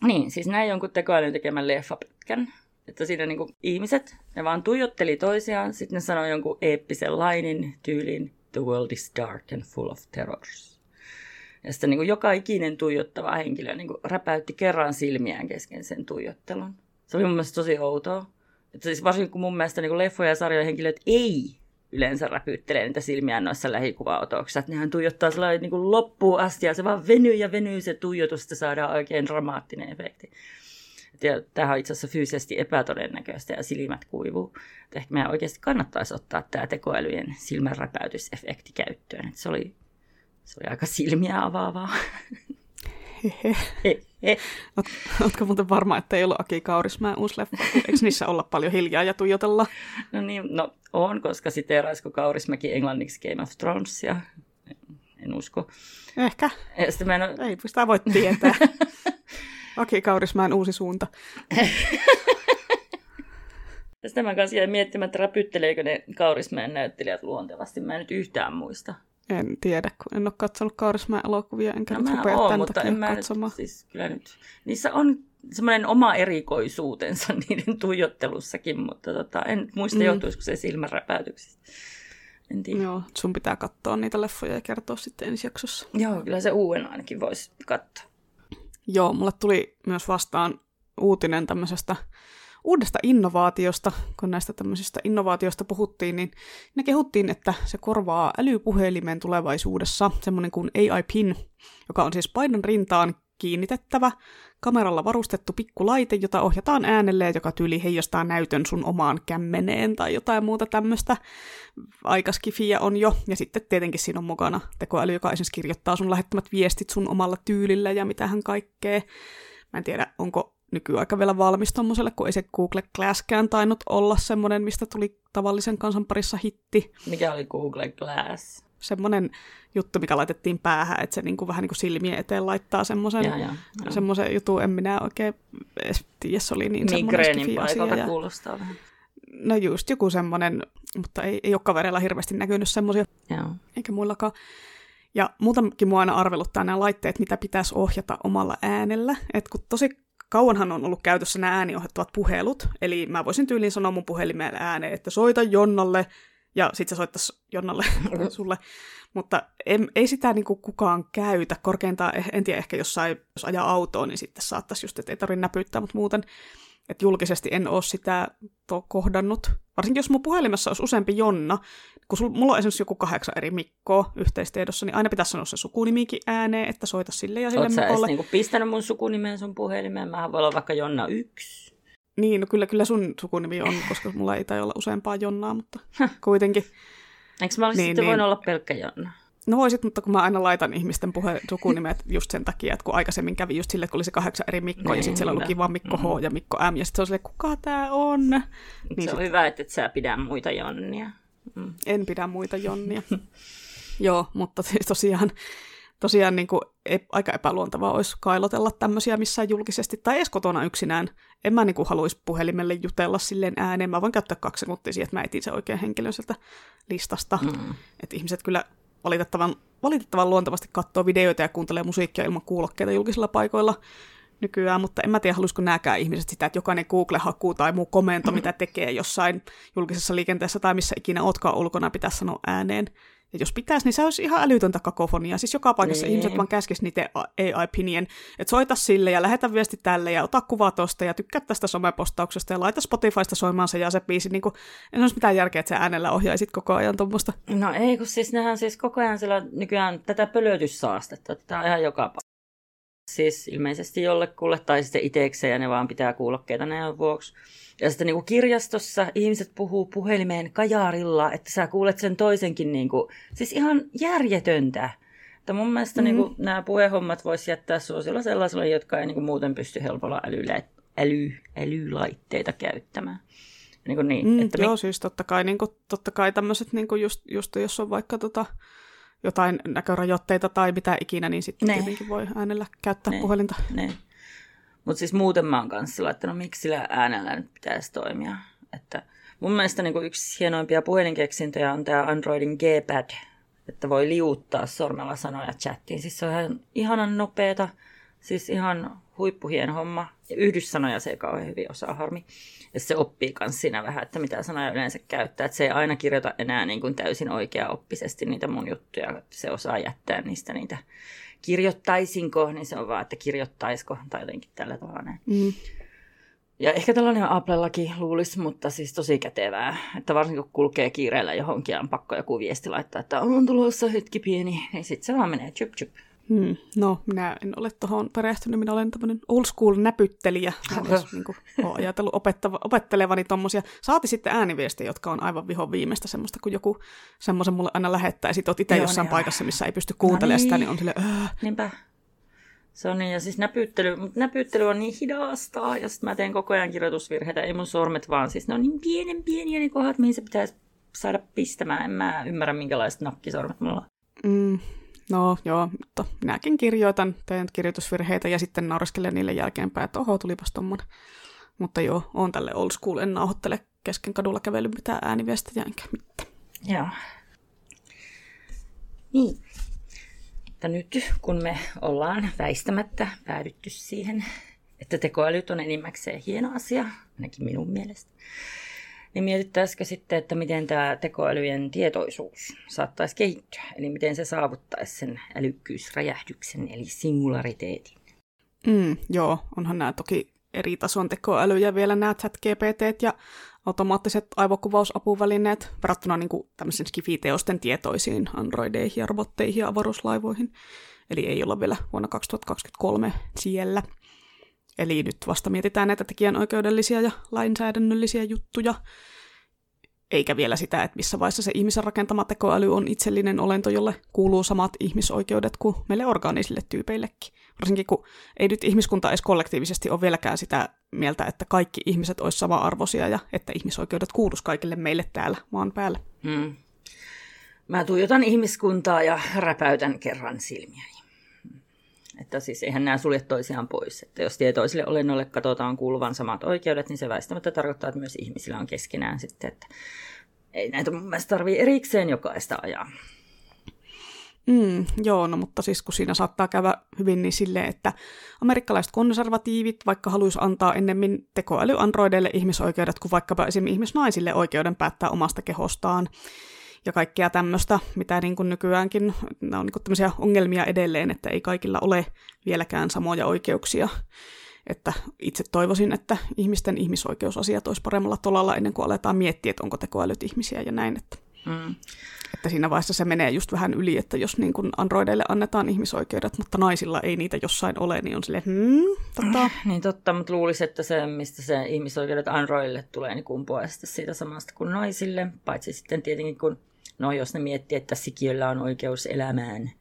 niin, siis näin jonkun tekoälyn tekemän leffapätkän. Että siinä niinku ihmiset, ne vaan tuijotteli toisiaan, sitten ne sanoi jonkun eeppisen lainin tyylin The world is dark and full of terrors. Ja sitten niin joka ikinen tuijottava henkilö niin räpäytti kerran silmiään kesken sen tuijottelun. Se oli mun mielestä tosi outoa. Että siis varsinkin kun mun mielestä niin leffoja ja sarjoja henkilöt ei yleensä räpyttelee niitä silmiään noissa lähikuvaotoksissa. Että nehän tuijottaa sellainen niin kuin loppuun asti ja se vaan venyy ja venyy se tuijotus, että saadaan oikein dramaattinen efekti. Ja tämähän on itse asiassa fyysisesti epätodennäköistä ja silmät kuivuu. Että ehkä meidän oikeasti kannattaisi ottaa tämä tekoälyjen silmänräpäytysefekti käyttöön. Että se, oli, se oli aika silmiä avaavaa. ootko muuten varma, että ei ollut Aki Kaurismäen uusi leffa? Eikö niissä olla paljon hiljaa ja tuijotella? No niin, no on, koska siteeraisiko Kaurismäki englanniksi Game of Thronesia? En, en usko. Ehkä. Ja mä en ole... Ei sitä voi tietää. Aki Kaurismäen uusi suunta. Sitten mä kanssa jäin miettimään, että räpytteleekö ne Kaurismäen näyttelijät luontevasti. Mä en nyt yhtään muista. En tiedä, kun en ole katsonut Kaurismäen elokuvia, enkä no, nyt rupea oon, mutta en mä katsomaan. Siis kyllä nyt, niissä on semmoinen oma erikoisuutensa niiden tuijottelussakin, mutta tota, en muista mm. johtuisiko se silmänräpäytyksistä. En tiedä. Joo, sun pitää katsoa niitä leffoja ja kertoa sitten ensi jaksossa. Joo, kyllä se uuden ainakin voisi katsoa. Joo, mulle tuli myös vastaan uutinen tämmöisestä uudesta innovaatiosta, kun näistä tämmöisistä innovaatioista puhuttiin, niin ne kehuttiin, että se korvaa älypuhelimen tulevaisuudessa semmoinen kuin AI-pin, joka on siis painon rintaan kiinnitettävä, kameralla varustettu pikkulaite, jota ohjataan äänelle, joka tyyli heijastaa näytön sun omaan kämmeneen tai jotain muuta tämmöistä. Aikaskifiä on jo, ja sitten tietenkin siinä on mukana tekoäly, joka esimerkiksi kirjoittaa sun lähettämät viestit sun omalla tyylillä ja mitähän kaikkea. Mä en tiedä, onko nykyaika vielä valmis tommoselle, kun ei se Google Glasskään tainnut olla semmoinen, mistä tuli tavallisen kansan parissa hitti. Mikä oli Google Glass? Semmoinen juttu, mikä laitettiin päähän, että se niinku vähän niin kuin silmien eteen laittaa semmoisen, semmoisen jutun, en minä oikein edes tiedä, se oli niin semmoinen paikalta ja... kuulostaa vähän. No just joku semmoinen, mutta ei, ei ole kavereilla hirveästi näkynyt semmoisia, eikä muillakaan. Ja muutakin mua aina arveluttaa nämä laitteet, mitä pitäisi ohjata omalla äänellä. Et kun tosi kauanhan on ollut käytössä nämä ääniohjattavat puhelut, eli mä voisin tyyliin sanoa mun puhelimeen ääneen, että soita Jonnalle, ja sitten se soittaisi Jonnalle sulle. Mutta en, ei sitä niin kukaan käytä. Korkeintaan, eh, en tiedä, ehkä jossain, jos ajaa autoon, niin sitten saattaisi just, että ei tarvitse näpyttää, mutta muuten että julkisesti en ole sitä to- kohdannut. Varsinkin jos mun puhelimessa olisi useampi Jonna, kun sul, mulla on esimerkiksi joku kahdeksan eri Mikkoa yhteistiedossa, niin aina pitäisi sanoa se sukunimikin ääneen, että soita sille ja sille Oletko Mikolle. Oletko niinku pistänyt mun sukunimeen sun puhelimeen? Mähän voi olla vaikka Jonna 1. Niin, no kyllä, kyllä sun sukunimi on, koska mulla ei tai olla useampaa Jonnaa, mutta kuitenkin. Eikö mä olisi niin, sitten niin. voinut olla pelkkä Jonna? No voisit, mutta kun mä aina laitan ihmisten puhe sukunimet just sen takia, että kun aikaisemmin kävi just sille, kun oli se kahdeksan eri Mikko, niin, ja sitten siellä luki vaan Mikko H mm. ja Mikko M, ja sitten se on silleen, kuka tää on? Niin se sit... on hyvä, että et sä pidä muita Jonnia. Mm. En pidä muita Jonnia. Joo, mutta siis tosiaan, tosiaan niin kuin ep, aika epäluontavaa olisi kailotella tämmöisiä missään julkisesti, tai edes kotona yksinään. En mä niin kuin haluaisi puhelimelle jutella silleen ääneen. Mä voin käyttää kaksi sekuntia siihen, että mä etin sen oikein henkilön sieltä listasta. Mm. Että ihmiset kyllä valitettavan, valitettavan luontevasti katsoo videoita ja kuuntelee musiikkia ilman kuulokkeita julkisilla paikoilla nykyään, mutta en mä tiedä, haluaisiko nämäkään ihmiset sitä, että jokainen Google-haku tai muu komento, mitä tekee jossain julkisessa liikenteessä tai missä ikinä ootkaan ulkona, pitäisi sanoa ääneen. Ja jos pitäisi, niin se olisi ihan älytöntä kakofonia. Siis joka paikassa niin. ihmiset vaan käskisi niitä AI-pinien, että soita sille ja lähetä viesti tälle ja ota kuva tosta ja tykkää tästä somepostauksesta ja laita Spotifysta soimaan se ja se biisi. Niin kuin, en olisi mitään järkeä, että sä äänellä ohjaisit koko ajan tuommoista. No ei, kun siis nehän siis koko ajan sillä nykyään tätä pölötyssaastetta, tämä on ihan joka paikka. Siis ilmeisesti jollekulle tai sitten itsekseen ja ne vaan pitää kuulokkeita näin vuoksi. Ja sitten niin kuin kirjastossa ihmiset puhuu puhelimeen kajaarilla, että sä kuulet sen toisenkin, niin kuin, siis ihan järjetöntä. Että mun mielestä mm-hmm. niin nämä puhehommat voisi jättää suosilla sellaisille, jotka ei niin kuin, muuten pysty helpolla älyllä, äly, älylaitteita käyttämään. Niin kuin niin, mm, että joo, mi- siis totta kai, niin kuin, totta kai tämmöiset, niin kuin just, just jos on vaikka tota, jotain näkörajoitteita tai mitä ikinä, niin sitten ne. tietenkin voi äänellä käyttää ne. puhelinta. Ne. Mutta siis muuten mä oon kanssa että no miksi sillä äänellä nyt pitäisi toimia. Että mun mielestä niin yksi hienoimpia puhelinkeksintöjä on tämä Androidin G-pad, että voi liuttaa sormella sanoja chattiin. Siis se on ihan ihanan nopeeta, siis ihan huippuhien homma. Ja yhdyssanoja se ei kauhean hyvin osaa harmi. Ja se oppii myös siinä vähän, että mitä sanoja yleensä käyttää. Että se ei aina kirjoita enää niin kuin täysin oikea-oppisesti niitä mun juttuja. Se osaa jättää niistä niitä kirjoittaisinko, niin se on vaan, että kirjoittaisiko tai jotenkin tällä tavalla. Mm. Ja ehkä tällainen Applellakin luulisi, mutta siis tosi kätevää. Että varsinkin kun kulkee kiireellä johonkin ja on pakko joku viesti laittaa, että on tulossa hetki pieni, niin sitten se vaan menee chup chup. Hmm. No, minä en ole tuohon perehtynyt. Minä olen tämmöinen old school näpyttelijä. Jos niin kuin, olen ajatellut opettava, opettelevani tuommoisia. Saati sitten ääniviestejä, jotka on aivan viho viimeistä semmoista, kun joku semmoisen mulle aina lähettää. Ja sitten itse jossain niin paikassa, missä ei pysty kuuntelemaan no niin. sitä, niin on sille, äh. Niinpä. Se on niin, ja siis näpyttely, mutta näpyttely on niin hidasta, ja sitten mä teen koko ajan kirjoitusvirheitä, ei mun sormet vaan, siis ne on niin pienen pieniä ne kohdat, mihin se pitäisi saada pistämään. En mä ymmärrä, minkälaiset nakkisormet mulla on. Mm, No joo, mutta minäkin kirjoitan, teen kirjoitusvirheitä ja sitten nauraskelen niille jälkeenpäin, että oho, tulipas tommonen. Mutta joo, on tälle old school, en nauhoittele kesken kadulla kävely mitään ääniviestejä enkä mitään. Joo. Niin. Mutta nyt kun me ollaan väistämättä päädytty siihen, että tekoälyt on enimmäkseen hieno asia, ainakin minun mielestä, niin mietittäisikö sitten, että miten tämä tekoälyjen tietoisuus saattaisi kehittyä, eli miten se saavuttaisi sen älykkyysräjähdyksen, eli singulariteetin. Mm, joo, onhan nämä toki eri tason tekoälyjä vielä nämä chat ja automaattiset aivokuvausapuvälineet verrattuna niin kuin tämmöisen skifiteosten tietoisiin androideihin ja robotteihin ja avaruuslaivoihin. Eli ei olla vielä vuonna 2023 siellä. Eli nyt vasta mietitään näitä tekijänoikeudellisia ja lainsäädännöllisiä juttuja, eikä vielä sitä, että missä vaiheessa se ihmisen rakentama tekoäly on itsellinen olento, jolle kuuluu samat ihmisoikeudet kuin meille orgaanisille tyypeillekin. Varsinkin kun ei nyt ihmiskunta edes kollektiivisesti ole vieläkään sitä mieltä, että kaikki ihmiset olisivat sama-arvoisia ja että ihmisoikeudet kuuluisi kaikille meille täällä maan päällä. Hmm. Mä tuijotan ihmiskuntaa ja räpäytän kerran silmiä. Että siis eihän nämä sulje toisiaan pois. Että jos tietoisille olennoille katsotaan kuuluvan samat oikeudet, niin se väistämättä tarkoittaa, että myös ihmisillä on keskenään sitten, että ei näitä mun mielestä tarvitse erikseen jokaista ajaa. Mm, joo, no mutta siis kun siinä saattaa käydä hyvin niin silleen, että amerikkalaiset konservatiivit vaikka haluaisi antaa ennemmin tekoälyandroideille ihmisoikeudet kuin vaikkapa esimerkiksi ihmisnaisille oikeuden päättää omasta kehostaan, ja kaikkea tämmöistä, mitä niin kuin nykyäänkin, ne on niin kuin tämmöisiä ongelmia edelleen, että ei kaikilla ole vieläkään samoja oikeuksia. Että itse toivoisin, että ihmisten ihmisoikeusasiat olisi paremmalla tolalla ennen kuin aletaan miettiä, että onko tekoälyt ihmisiä ja näin. Että, mm. että siinä vaiheessa se menee just vähän yli, että jos niin kuin androideille annetaan ihmisoikeudet, mutta naisilla ei niitä jossain ole, niin on silleen, hmm, totta. Niin totta, mutta luulisin, että se, mistä se ihmisoikeudet androidille tulee, niin kumpuaa siitä samasta kuin naisille, paitsi sitten tietenkin kun No jos ne miettii, että sikiöllä on oikeus elämään,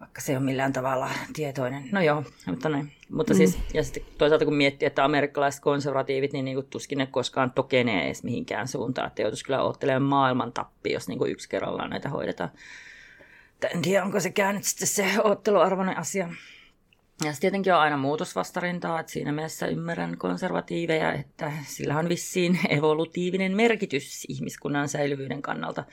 vaikka se on millään tavalla tietoinen. No joo, mutta näin. Mutta siis, mm. ja sitten toisaalta kun miettii, että amerikkalaiset konservatiivit, niin, niin kuin tuskin ne koskaan tokenee edes mihinkään suuntaan. Että joutuisi kyllä ottelemaan maailman tappi, jos niin kuin yksi kerrallaan näitä hoidetaan. En tiedä, onko se käynyt sitten se otteluarvoinen asia. Ja tietenkin on aina muutosvastarintaa, että siinä mielessä ymmärrän konservatiiveja, että sillä on vissiin evolutiivinen merkitys ihmiskunnan säilyvyyden kannalta.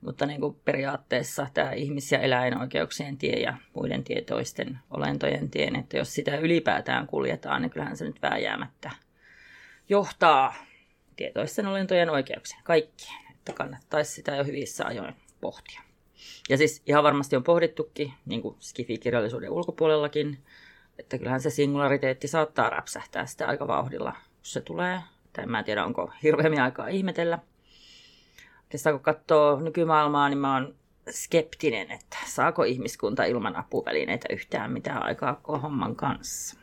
Mutta niin kuin periaatteessa tämä ihmis- ja eläinoikeuksien tie ja muiden tietoisten olentojen tien, että jos sitä ylipäätään kuljetaan, niin kyllähän se nyt vääjäämättä johtaa tietoisten olentojen oikeuksien kaikkien. Että kannattaisi sitä jo hyvissä ajoin pohtia. Ja siis ihan varmasti on pohdittukin, niin kuin Skifi-kirjallisuuden ulkopuolellakin, että kyllähän se singulariteetti saattaa räpsähtää sitä aika vauhdilla, kun se tulee. Tai mä en tiedä, onko hirveämmin aikaa ihmetellä. Oikeastaan kun katsoo nykymaailmaa, niin mä oon skeptinen, että saako ihmiskunta ilman apuvälineitä yhtään mitään aikaa homman kanssa.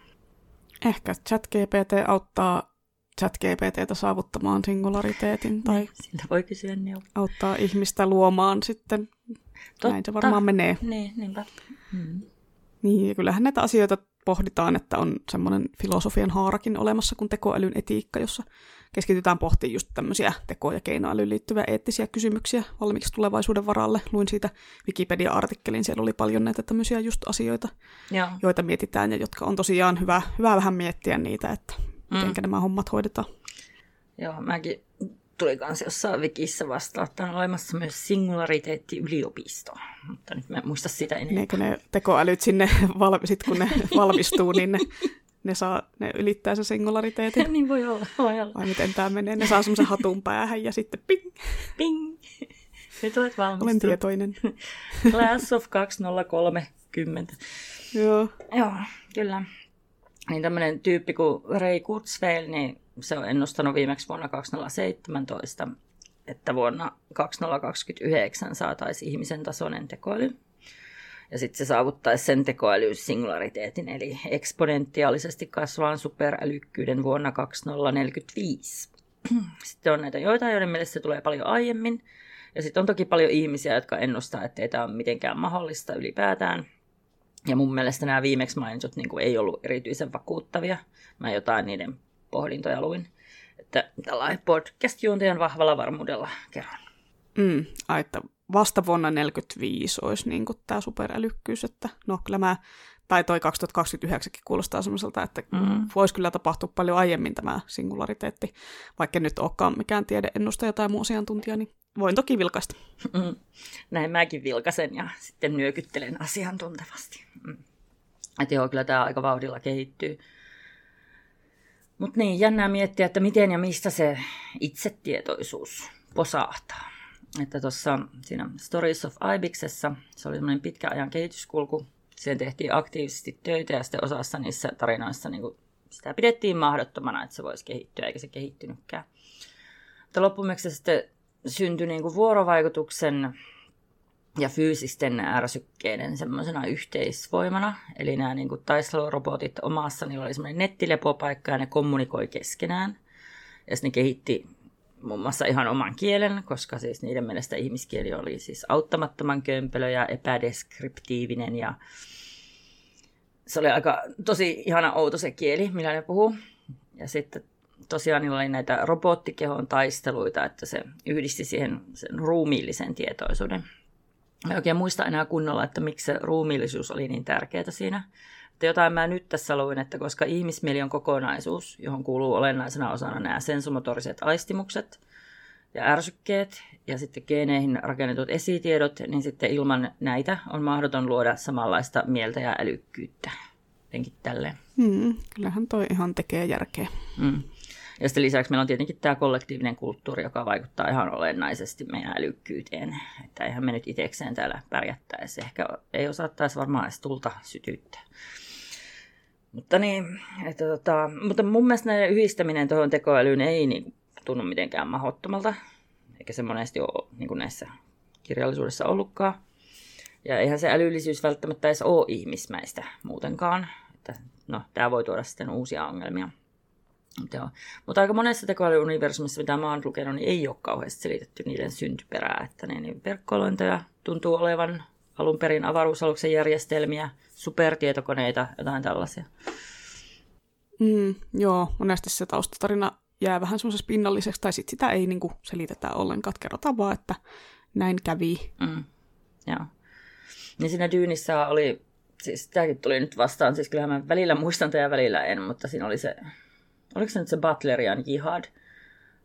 Ehkä ChatGPT auttaa ChatGPTtä saavuttamaan singulariteetin tai niin, Siltä voi kysyä neuvoa. auttaa ihmistä luomaan sitten Totta. Näin se varmaan menee. Niin, niinpä. Mm. Niin, ja kyllähän näitä asioita pohditaan, että on semmoinen filosofian haarakin olemassa kuin tekoälyn etiikka, jossa keskitytään pohtimaan just tämmöisiä teko- ja keinoälyyn liittyviä eettisiä kysymyksiä valmiiksi tulevaisuuden varalle. Luin siitä Wikipedia-artikkelin, siellä oli paljon näitä tämmöisiä just asioita, Joo. joita mietitään ja jotka on tosiaan hyvä, hyvä vähän miettiä niitä, että miten mm. nämä hommat hoidetaan. Joo, mäkin tuli kanssa jossain wikissä vastaan, että on olemassa myös singulariteetti-yliopisto, mutta nyt mä en muista sitä enää. Eikö ne tekoälyt sinne, sit kun ne valmistuu, niin ne, ne, saa, ne ylittää se singulariteetin? niin voi olla, voi olla. Vai miten tämä menee? Ne saa semmoisen hatun päähän ja sitten ping! Ping! Nyt olet valmistunut. Olen tietoinen. Class of 2030. Joo. Joo, kyllä. Niin tämmöinen tyyppi kuin Ray Kurzweil, niin se on ennustanut viimeksi vuonna 2017, että vuonna 2029 saataisiin ihmisen tasoinen tekoäly. Ja sitten se saavuttaisi sen tekoäly singulariteetin, eli eksponentiaalisesti kasvavan superälykkyyden vuonna 2045. Sitten on näitä joitain, joiden mielestä se tulee paljon aiemmin. Ja sitten on toki paljon ihmisiä, jotka ennustaa, että ei tämä ole mitenkään mahdollista ylipäätään. Ja mun mielestä nämä viimeksi mainitut niin kuin ei ollut erityisen vakuuttavia. Mä jotain niiden pohdintoja luin. Että tällainen podcast-juontajan vahvalla varmuudella kerron. Mm, että vasta vuonna 1945 olisi niin tämä superälykkyys, että no kyllä mä, tai toi 2029 kuulostaa semmoiselta, että mm. voisi kyllä tapahtua paljon aiemmin tämä singulariteetti, vaikka nyt olekaan mikään tiedeennustaja tai muu asiantuntija, niin voin toki vilkaista. Mm. Näin mäkin vilkasen ja sitten nyökyttelen asiantuntevasti. Mm. Että joo, kyllä tämä aika vauhdilla kehittyy. Mutta niin, jännää miettiä, että miten ja mistä se itsetietoisuus posahtaa. Että tuossa siinä Stories of Ibixessa, se oli semmoinen pitkä ajan kehityskulku. Siihen tehtiin aktiivisesti töitä ja sitten osassa niissä tarinoissa niin sitä pidettiin mahdottomana, että se voisi kehittyä, eikä se kehittynytkään. Mutta loppumeksi se sitten syntyi niin kuin vuorovaikutuksen ja fyysisten ärsykkeiden semmoisena yhteisvoimana. Eli nämä niin kuin taistelurobotit omassa, niillä oli semmoinen nettilepopaikka ja ne kommunikoi keskenään. Ja ne kehitti muun muassa ihan oman kielen, koska siis niiden mielestä ihmiskieli oli siis auttamattoman kömpelö ja epädeskriptiivinen ja se oli aika tosi ihana outo se kieli, millä ne puhuu. Ja sitten tosiaan niillä oli näitä robottikehon taisteluita, että se yhdisti siihen sen ruumiillisen tietoisuuden. Mä oikein muista enää kunnolla, että miksi se ruumiillisuus oli niin tärkeää siinä. Että jotain mä nyt tässä luin, että koska ihmismieli on kokonaisuus, johon kuuluu olennaisena osana nämä sensumotoriset aistimukset ja ärsykkeet ja sitten geeneihin rakennetut esitiedot, niin sitten ilman näitä on mahdoton luoda samanlaista mieltä ja älykkyyttä. Jotenkin tälleen. Hmm, kyllähän toi ihan tekee järkeä. Hmm. Ja sitten lisäksi meillä on tietenkin tämä kollektiivinen kulttuuri, joka vaikuttaa ihan olennaisesti meidän älykkyyteen. Että eihän me nyt itsekseen täällä pärjättäisi. Ehkä ei osattaisi varmaan edes tulta sytyttää. Mutta niin, että tota, mutta mun mielestä näiden yhdistäminen tuohon tekoälyyn ei niin, tunnu mitenkään mahdottomalta. Eikä se monesti ole niin kuin näissä kirjallisuudessa ollutkaan. Ja eihän se älyllisyys välttämättä edes ole ihmismäistä muutenkaan. Että, no, tämä voi tuoda sitten uusia ongelmia. Joo. Mutta aika monessa tekoälyuniversumissa, mitä mä oon lukenut, niin ei ole kauheasti selitetty niiden syntyperää. Että ne niin verkkoiluintoja tuntuu olevan alun perin avaruusaluksen järjestelmiä, supertietokoneita, jotain tällaisia. Mm, joo, monesti se taustatarina jää vähän semmoisessa pinnalliseksi, tai sitten sitä ei niinku selitetä ollenkaan, kerrotaan vaan, että näin kävi. Mm, joo. Niin siinä Dyynissä oli, siis tämäkin tuli nyt vastaan, siis kyllähän mä välillä muistan ja välillä en, mutta siinä oli se oliko se nyt se Butlerian jihad,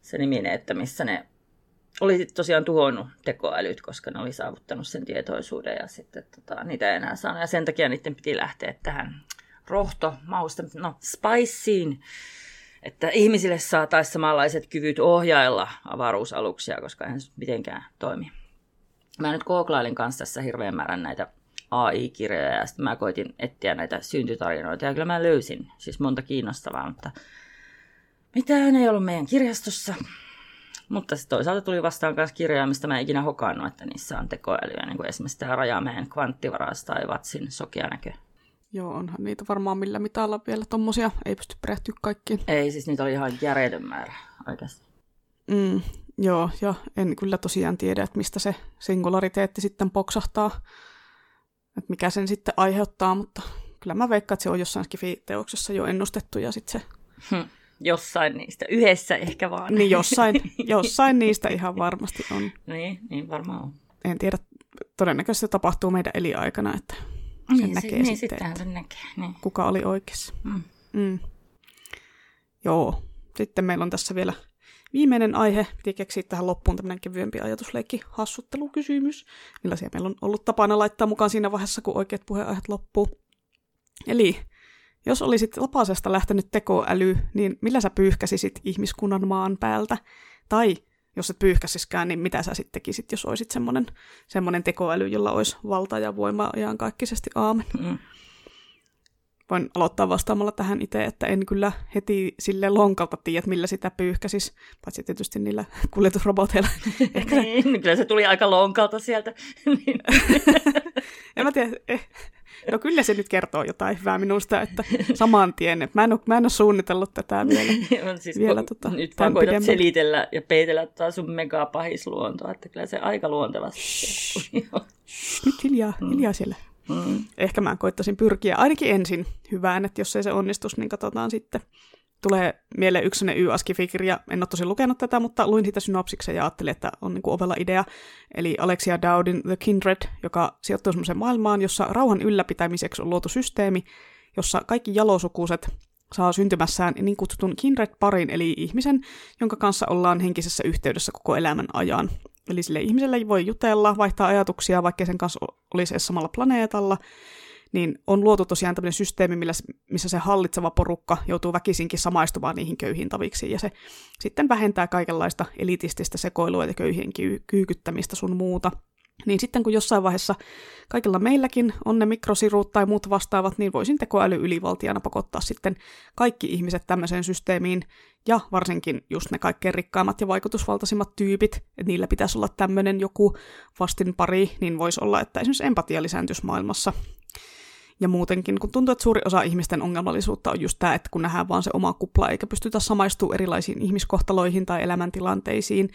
se niminen, että missä ne oli tosiaan tuhonnut tekoälyt, koska ne oli saavuttanut sen tietoisuuden ja sitten tota, niitä ei enää saanut. Ja sen takia niiden piti lähteä tähän rohto, mausta, no spiceen, että ihmisille saataisiin samanlaiset kyvyt ohjailla avaruusaluksia, koska eihän se mitenkään toimi. Mä nyt googlailin kanssa tässä hirveän määrän näitä AI-kirjoja ja sitten mä koitin etsiä näitä syntytarinoita ja kyllä mä löysin siis monta kiinnostavaa, mutta mitään ei ollut meidän kirjastossa. Mutta sitten toisaalta tuli vastaan myös kirjoja, mistä mä en ikinä hokannut, että niissä on tekoälyä, niin kuin esimerkiksi tämä Rajamäen kvanttivaras tai Vatsin sokeanäkö. Joo, onhan niitä varmaan millä mitalla vielä tommosia, ei pysty perehtyä kaikkiin. Ei, siis niitä oli ihan järjetön määrä oikeasti. Mm, Joo, ja en kyllä tosiaan tiedä, että mistä se singulariteetti sitten poksahtaa, että mikä sen sitten aiheuttaa, mutta kyllä mä veikkaan, että se on jossain skifi-teoksessa jo ennustettu ja sitten se... Hm, jossain niistä, yhdessä ehkä vaan. Niin jossain, jossain niistä ihan varmasti on. Niin, niin varmaan on. En tiedä, todennäköisesti se tapahtuu meidän eliaikana, että sen niin, näkee se, niin, sitten, sittenhän sen näkee. Niin. kuka oli oikeassa. Mm. Mm. Joo, sitten meillä on tässä vielä viimeinen aihe. Piti keksiä tähän loppuun tämmöinen kevyempi ajatusleikki, hassuttelukysymys, millaisia meillä on ollut tapana laittaa mukaan siinä vaiheessa, kun oikeat puheenaiheet loppuu. Eli jos olisit lapasesta lähtenyt tekoäly, niin millä sä pyyhkäsisit ihmiskunnan maan päältä? Tai jos et pyyhkäsiskään, niin mitä sä sitten tekisit, jos olisit semmoinen, semmoinen tekoäly, jolla olisi valta ja voima iankaikkisesti aamen? Mm. Voin aloittaa vastaamalla tähän itse, että en kyllä heti sille lonkalta tiedä, millä sitä pyyhkäsis, paitsi tietysti niillä kuljetusroboteilla. Ehkä se, Niin, kyllä se tuli aika lonkalta sieltä. En mä tiedä, eh, no kyllä se nyt kertoo jotain hyvää minusta, että saman tien, että mä en ole, mä en ole suunnitellut tätä vielä. on siis, Vielä tota, nyt vaan pidemmän. selitellä ja peitellä taas sun megapahisluontoa, että kyllä se aika luontevasti nyt hiljaa, hiljaa siellä. Mm. Ehkä mä koittaisin pyrkiä ainakin ensin hyvään, että jos ei se onnistus, niin katsotaan sitten. Tulee mieleen yksi sellainen Y-askifikirja, en ole tosi lukenut tätä, mutta luin siitä synopsiksen ja ajattelin, että on niin kuin ovella idea. Eli Alexia Dowdin The Kindred, joka sijoittuu semmoiseen maailmaan, jossa rauhan ylläpitämiseksi on luotu systeemi, jossa kaikki jalosukuiset saa syntymässään niin kutsutun kindred-parin, eli ihmisen, jonka kanssa ollaan henkisessä yhteydessä koko elämän ajan. Eli sille ihmiselle voi jutella, vaihtaa ajatuksia, vaikka sen kanssa olisi edes samalla planeetalla, niin on luotu tosiaan tämmöinen systeemi, millä, missä se hallitseva porukka joutuu väkisinkin samaistumaan niihin köyhiin taviksiin, ja se sitten vähentää kaikenlaista elitististä sekoilua ja köyhien kyy- kyykyttämistä sun muuta. Niin sitten kun jossain vaiheessa kaikilla meilläkin on ne mikrosirut tai muut vastaavat, niin voisin tekoäly ylivaltiana pakottaa sitten kaikki ihmiset tämmöiseen systeemiin, ja varsinkin just ne kaikkein rikkaimmat ja vaikutusvaltaisimmat tyypit, että niillä pitäisi olla tämmöinen joku vastinpari, niin voisi olla, että esimerkiksi empatia lisääntyisi maailmassa. Ja muutenkin, kun tuntuu, että suuri osa ihmisten ongelmallisuutta on just tämä, että kun nähdään vaan se oma kupla, eikä pystytä samaistumaan erilaisiin ihmiskohtaloihin tai elämäntilanteisiin.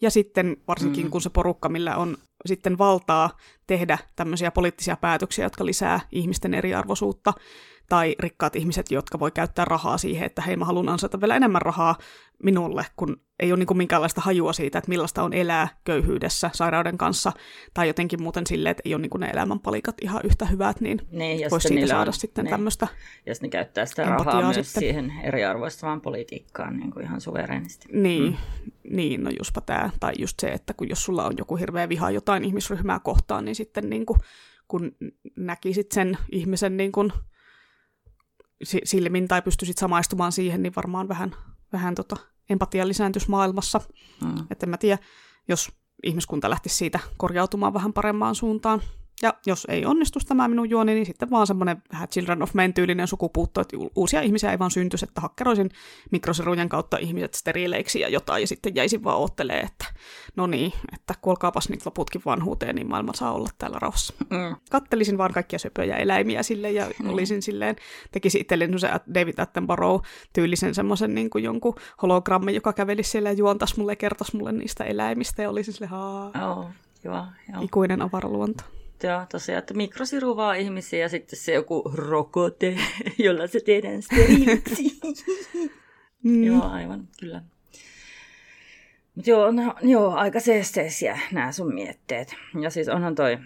Ja sitten varsinkin, Mm. kun se porukka, millä on sitten valtaa tehdä tämmöisiä poliittisia päätöksiä, jotka lisää ihmisten eriarvoisuutta, tai rikkaat ihmiset, jotka voi käyttää rahaa siihen, että hei, mä haluan ansaita vielä enemmän rahaa minulle, kun ei ole niin kuin minkäänlaista hajua siitä, että millaista on elää köyhyydessä sairauden kanssa, tai jotenkin muuten silleen, että ei ole niin kuin ne elämänpalikat ihan yhtä hyvät, niin Niin, voisi siitä saada on- sitten niin. tämmöistä. Ja sitten ne käyttää sitä rahaa myös sitten. siihen eriarvoistavaan politiikkaan niin kuin ihan suverenisti. Niin, mm. niin, no juspa tämä. Tai just se, että kun jos sulla on joku hirveä viha jotain ihmisryhmää kohtaan, niin sitten niin kuin, kun näkisit sen ihmisen niin kuin si- silmin tai pystyisit samaistumaan siihen, niin varmaan vähän, vähän tota empatia lisääntyisi maailmassa. Mm. Että en mä tiedä, jos ihmiskunta lähtisi siitä korjautumaan vähän parempaan suuntaan. Ja jos ei onnistu tämä minun juoni, niin sitten vaan semmoinen vähän Children of Men tyylinen sukupuutto, että uusia ihmisiä ei vaan syntyisi, että hakkeroisin mikrosirujen kautta ihmiset steriileiksi ja jotain, ja sitten jäisin vaan oottelee, että no niin, että kuolkaapas nyt loputkin vanhuuteen, niin maailma saa olla täällä rauhassa. Mm. Kattelisin vaan kaikkia söpöjä eläimiä sille ja olisin silleen, tekisin itselleni se David Attenborough tyylisen semmoisen niin kuin jonkun hologrammin, joka kävelisi siellä ja juontaisi mulle ja kertoisi mulle niistä eläimistä ja olisin sille haa, Oh, joo, joo. ikuinen avaraluonto. Joo, tosiaan, että mikrosiru vaan ihmisiä ja sitten se joku rokote, jolla se tehdään steriiliksi. Mm. Joo, aivan, kyllä. Mutta joo, no, joo, aika seesteisiä nämä sun mietteet. Ja siis onhan toi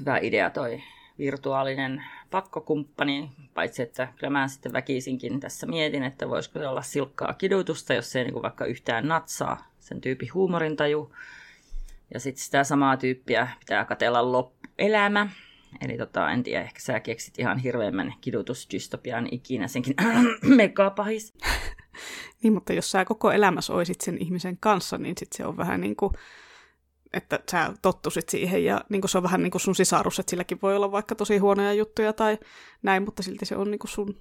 hyvä idea toi virtuaalinen pakkokumppani, paitsi että kyllä mä sitten väkisinkin tässä mietin, että voisiko se olla silkkaa kidutusta, jos ei niinku vaikka yhtään natsaa sen tyypin huumorintaju. Ja sitten sitä samaa tyyppiä pitää katella loppuelämä. Eli tota, en tiedä, ehkä sä keksit ihan hirveämmän kidutusdystopian ikinä senkin megapahis. Niin, mutta jos sä koko elämässä oisit sen ihmisen kanssa, niin sit se on vähän niin kuin, että sä tottusit siihen ja niin kuin se on vähän niin kuin sun sisarus, että silläkin voi olla vaikka tosi huonoja juttuja tai näin, mutta silti se on niin kuin sun,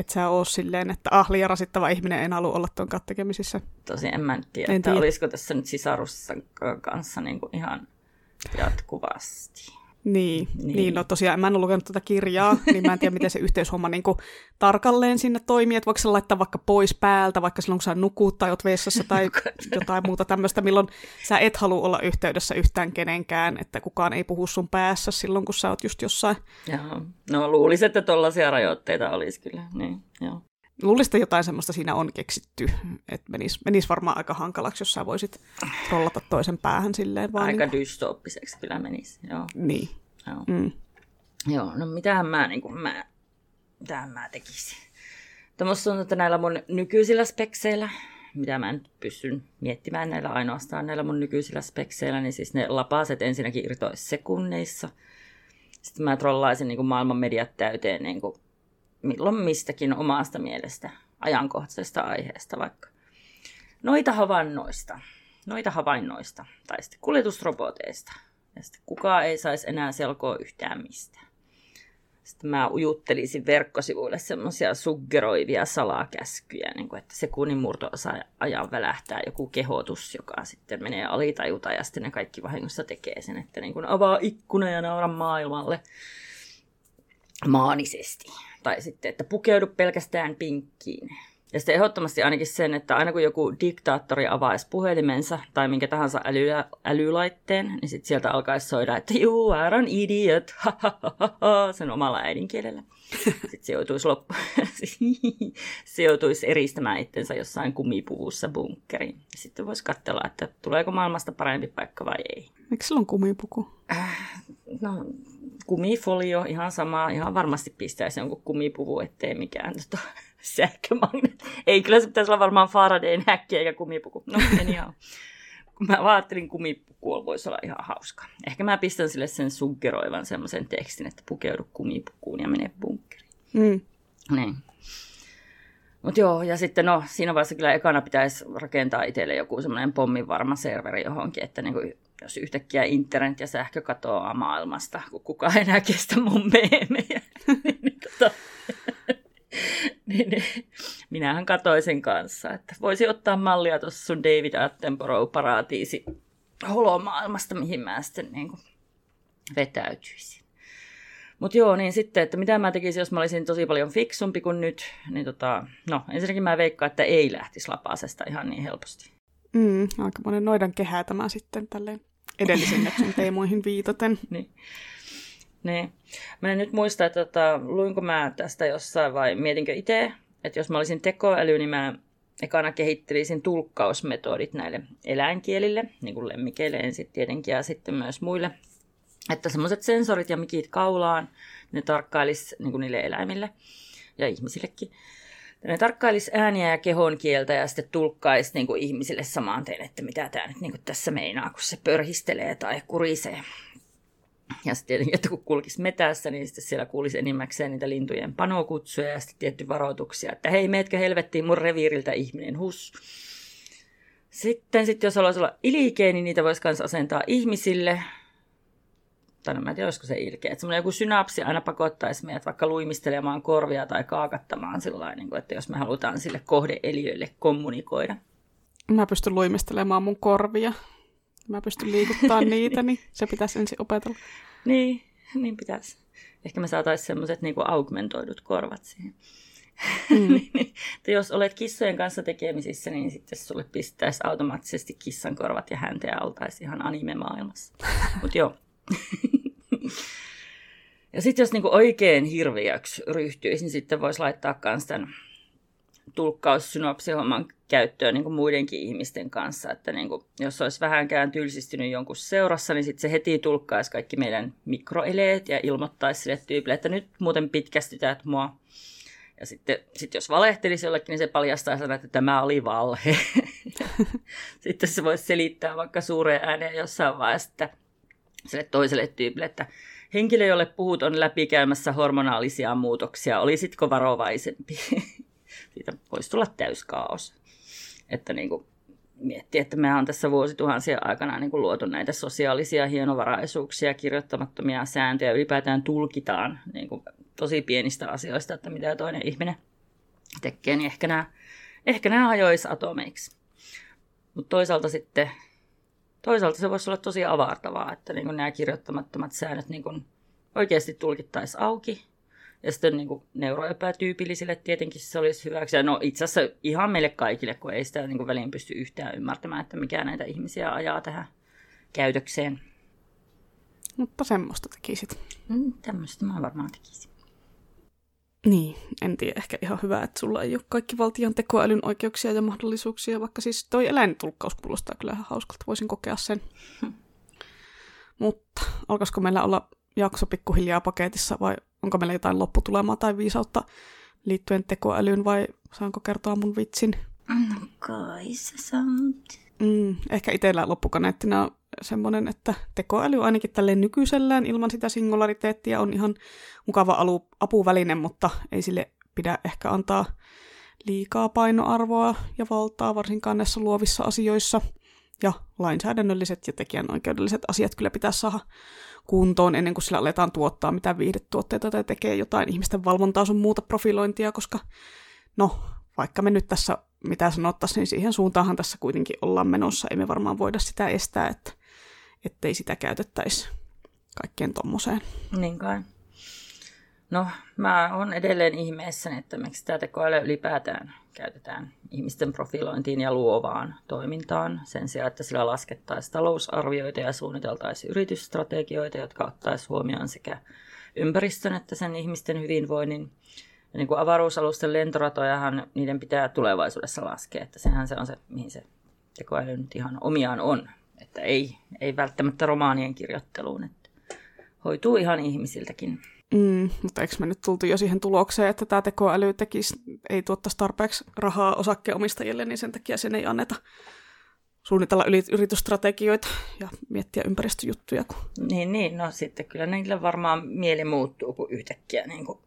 että sä oo silleen, että ah, liian rasittava ihminen, en halua olla tuon kanssa tekemisissä. Tosi en mä nyt tiedä, En että tiedä. olisiko tässä nyt sisarussa kanssa niin kuin ihan jatkuvasti. Niin, niin. niin, no tosiaan mä en ole lukenut tätä kirjaa, niin mä en tiedä, miten se yhteyshomma niin kuin, tarkalleen sinne toimii, että voiko se laittaa vaikka pois päältä, vaikka silloin kun sä nukut tai oot vessassa tai jotain muuta tämmöistä, milloin sä et halua olla yhteydessä yhtään kenenkään, että kukaan ei puhu sun päässä silloin, kun sä oot just jossain. Joo. No luulisin, että tollaisia rajoitteita olisi kyllä, niin, joo. Luulisin, että jotain semmoista siinä on keksitty, että menisi menis varmaan aika hankalaksi, jos sä voisit rollata toisen päähän silleen. Vaan aika niin... dystooppiseksi kyllä menisi, joo. Niin. Joo. Mm. Joo, no mitähän mä, niin kuin, mä, mitähän mä tekisin? Tuommoista on, että näillä mun nykyisillä spekseillä, mitä mä nyt pystyn miettimään näillä ainoastaan näillä mun nykyisillä spekseillä, niin siis ne lapaset ensinnäkin irtoisi sekunneissa. Sitten mä trollaisin niin kuin maailman mediat täyteen niin kuin milloin mistäkin omasta mielestä ajankohtaisesta aiheesta vaikka. Noita havainnoista, noita havainnoista tai sitten kuljetusroboteista. Ja sitten kukaan ei saisi enää selkoa yhtään mistään. Sitten mä ujuttelisin verkkosivuille semmoisia suggeroivia salakäskyjä, niin kuin että sekunnin murto-osa ajan välähtää joku kehotus, joka sitten menee alitajuta ja sitten ne kaikki vahingossa tekee sen, että niin kuin avaa ikkuna ja naura maailmalle maanisesti. Tai sitten, että pukeudu pelkästään pinkkiin. Ja sitten ehdottomasti ainakin sen, että aina kun joku diktaattori avaisi puhelimensa tai minkä tahansa äly, älylaitteen, niin sitten sieltä alkaisi soida, että you are an idiot, sen omalla äidinkielellä. Sitten se joutuisi, loppu... se joutuisi eristämään itsensä jossain kumipuvussa bunkkeriin. Sitten voisi katsella, että tuleeko maailmasta parempi paikka vai ei. Miksi sulla on kumipuku? Äh, no, kumifolio, ihan sama, ihan varmasti pistäisi jonkun kumipuvu, ettei mikään tota, sähkömagneetti. Ei, kyllä se pitäisi olla varmaan Faradayn häkki eikä kumipuku. No, en ihan. Mä ajattelin kumipuku voisi olla ihan hauska. Ehkä mä pistän sille sen suggeroivan semmoisen tekstin, että pukeudu kumipukuun ja mene bunkkeriin. Mm. Niin. Mutta joo, ja sitten no, siinä vaiheessa kyllä ekana pitäisi rakentaa itselle joku semmoinen pomminvarma serveri johonkin, että niinku jos yhtäkkiä internet ja sähkö katoaa maailmasta, kun kukaan ei enää kestä mun meemejä, niin, tota, niin, niin, minähän katoin sen kanssa, että voisi ottaa mallia tuossa sun David Attenborough-paratiisi holomaailmasta, mihin mä sitten niin kuin vetäytyisin. Mutta joo, niin sitten, että mitä mä tekisin, jos mä olisin tosi paljon fiksumpi kuin nyt, niin tota, no ensinnäkin mä veikkaan, että ei lähtisi lapasesta ihan niin helposti. Mm, aika monen noidan kehää tämä sitten tälleen edellisen jakson teemoihin viitaten. niin. Niin. Mä en nyt muista, että tota, luinko mä tästä jossain vai mietinkö itse, että jos mä olisin tekoäly, niin mä ekana kehittelisin tulkkausmetodit näille eläinkielille, niin kuin lemmikeille ensin tietenkin ja sitten myös muille. Että semmoiset sensorit ja mikit kaulaan, ne tarkkailis niin kuin niille eläimille ja ihmisillekin. Ne tarkkailisi ääniä ja kehon kieltä ja sitten tulkkaisi niin kuin ihmisille samaan teille, että mitä tämä nyt niin kuin tässä meinaa, kun se pörhistelee tai kurisee. Ja sitten tietenkin, että kun kulkisi metässä, niin sitten siellä kuulisi enimmäkseen niitä lintujen panokutsuja ja sitten tietty varoituksia, että hei, meetkö helvettiin mun reviiriltä ihminen, hus. Sitten, sitten jos haluaisi olla ilkeä, niin niitä voisi myös asentaa ihmisille. Tai no mä en tiedä, olisiko se ilkeä. Että joku synapsi aina pakottaisi meidät vaikka luimistelemaan korvia tai kaakattamaan sillä niin että jos me halutaan sille kohdeeliöille kommunikoida. Mä pystyn luimistelemaan mun korvia mä pystyn liikuttaa niitä, niin se pitäisi ensin opetella. Niin, niin pitäisi. Ehkä me saataisiin semmoiset niin augmentoidut korvat siihen. Mm. Niin, niin, jos olet kissojen kanssa tekemisissä, niin sitten sulle pistäisi automaattisesti kissan korvat ja häntä ja oltaisiin ihan anime-maailmassa. Mutta joo. ja sitten jos niinku oikein hirviöksi ryhtyisi, niin sitten voisi laittaa myös tämän tulkkaussynopsihomman käyttöön niin kuin muidenkin ihmisten kanssa. Että niin kuin, jos olisi vähänkään tylsistynyt jonkun seurassa, niin sitten se heti tulkkaisi kaikki meidän mikroeleet ja ilmoittaisi sille tyypille, että nyt muuten pitkästytät mua. Ja sitten sit jos valehtelisi jollekin, niin se paljastaa sanoa, että tämä oli valhe. sitten se voisi selittää vaikka suureen ääneen jossain vaiheessa että sille toiselle tyypille, että henkilö, jolle puhut, on läpikäymässä hormonaalisia muutoksia. Olisitko varovaisempi? Siitä voisi tulla täyskaos. Että niin kuin miettiä, että me on tässä vuosituhansien aikana niin kuin luotu näitä sosiaalisia hienovaraisuuksia, kirjoittamattomia sääntöjä, ylipäätään tulkitaan niin kuin tosi pienistä asioista, että mitä toinen ihminen tekee, niin ehkä nämä, ehkä nämä hajoisi atomeiksi. Mutta toisaalta sitten toisaalta se voisi olla tosi avartavaa, että niin kuin nämä kirjoittamattomat säännöt niin kuin oikeasti tulkittaisiin auki. Ja sitten niin kuin neuroepätyypillisille tietenkin se olisi hyväksi. Ja no itse asiassa ihan meille kaikille, kun ei sitä niin kuin väliin pysty yhtään ymmärtämään, että mikä näitä ihmisiä ajaa tähän käytökseen. Mutta semmoista tekisit. Mm, tämmöistä mä varmaan tekisin. Niin, en tiedä, ehkä ihan hyvä, että sulla ei ole kaikki valtion tekoälyn oikeuksia ja mahdollisuuksia, vaikka siis toi eläintulkkaus kuulostaa kyllä ihan hauskalta, voisin kokea sen. Hmm. Mutta alkaisiko meillä olla jakso pikkuhiljaa paketissa vai onko meillä jotain lopputulemaa tai viisautta liittyen tekoälyyn vai saanko kertoa mun vitsin? No kai sä saat. Mm, ehkä itsellä loppukaneettina semmoinen, että tekoäly ainakin tälle nykyisellään ilman sitä singulariteettia on ihan mukava alu, apuväline, mutta ei sille pidä ehkä antaa liikaa painoarvoa ja valtaa, varsinkaan näissä luovissa asioissa. Ja lainsäädännölliset ja tekijänoikeudelliset asiat kyllä pitää saada kuntoon ennen kuin sillä aletaan tuottaa mitään viihdetuotteita tai tekee jotain ihmisten valvontaa sun muuta profilointia, koska no, vaikka me nyt tässä mitä sanottaisiin, niin siihen suuntaanhan tässä kuitenkin ollaan menossa. Ei me varmaan voida sitä estää, että ettei sitä käytettäisi kaikkeen tommoseen. Niin kai. No, mä oon edelleen ihmeessäni, että miksi tämä tekoäly ylipäätään käytetään ihmisten profilointiin ja luovaan toimintaan sen sijaan, että sillä laskettaisiin talousarvioita ja suunniteltaisiin yritysstrategioita, jotka ottaisiin huomioon sekä ympäristön että sen ihmisten hyvinvoinnin. Ja niin kuin avaruusalusten lentoratojahan niiden pitää tulevaisuudessa laskea, että sehän se on se, mihin se tekoäly nyt ihan omiaan on. Että ei, ei välttämättä romaanien kirjoitteluun, että hoituu ihan ihmisiltäkin. Mm, mutta eikö me nyt tultu jo siihen tulokseen, että tämä tekoäly tekisi, ei tuottaisi tarpeeksi rahaa osakkeenomistajille, niin sen takia sen ei anneta suunnitella yritysstrategioita ja miettiä ympäristöjuttuja. Kun... Niin, niin, no sitten kyllä niille varmaan mieli muuttuu, kun yhtäkkiä niin kun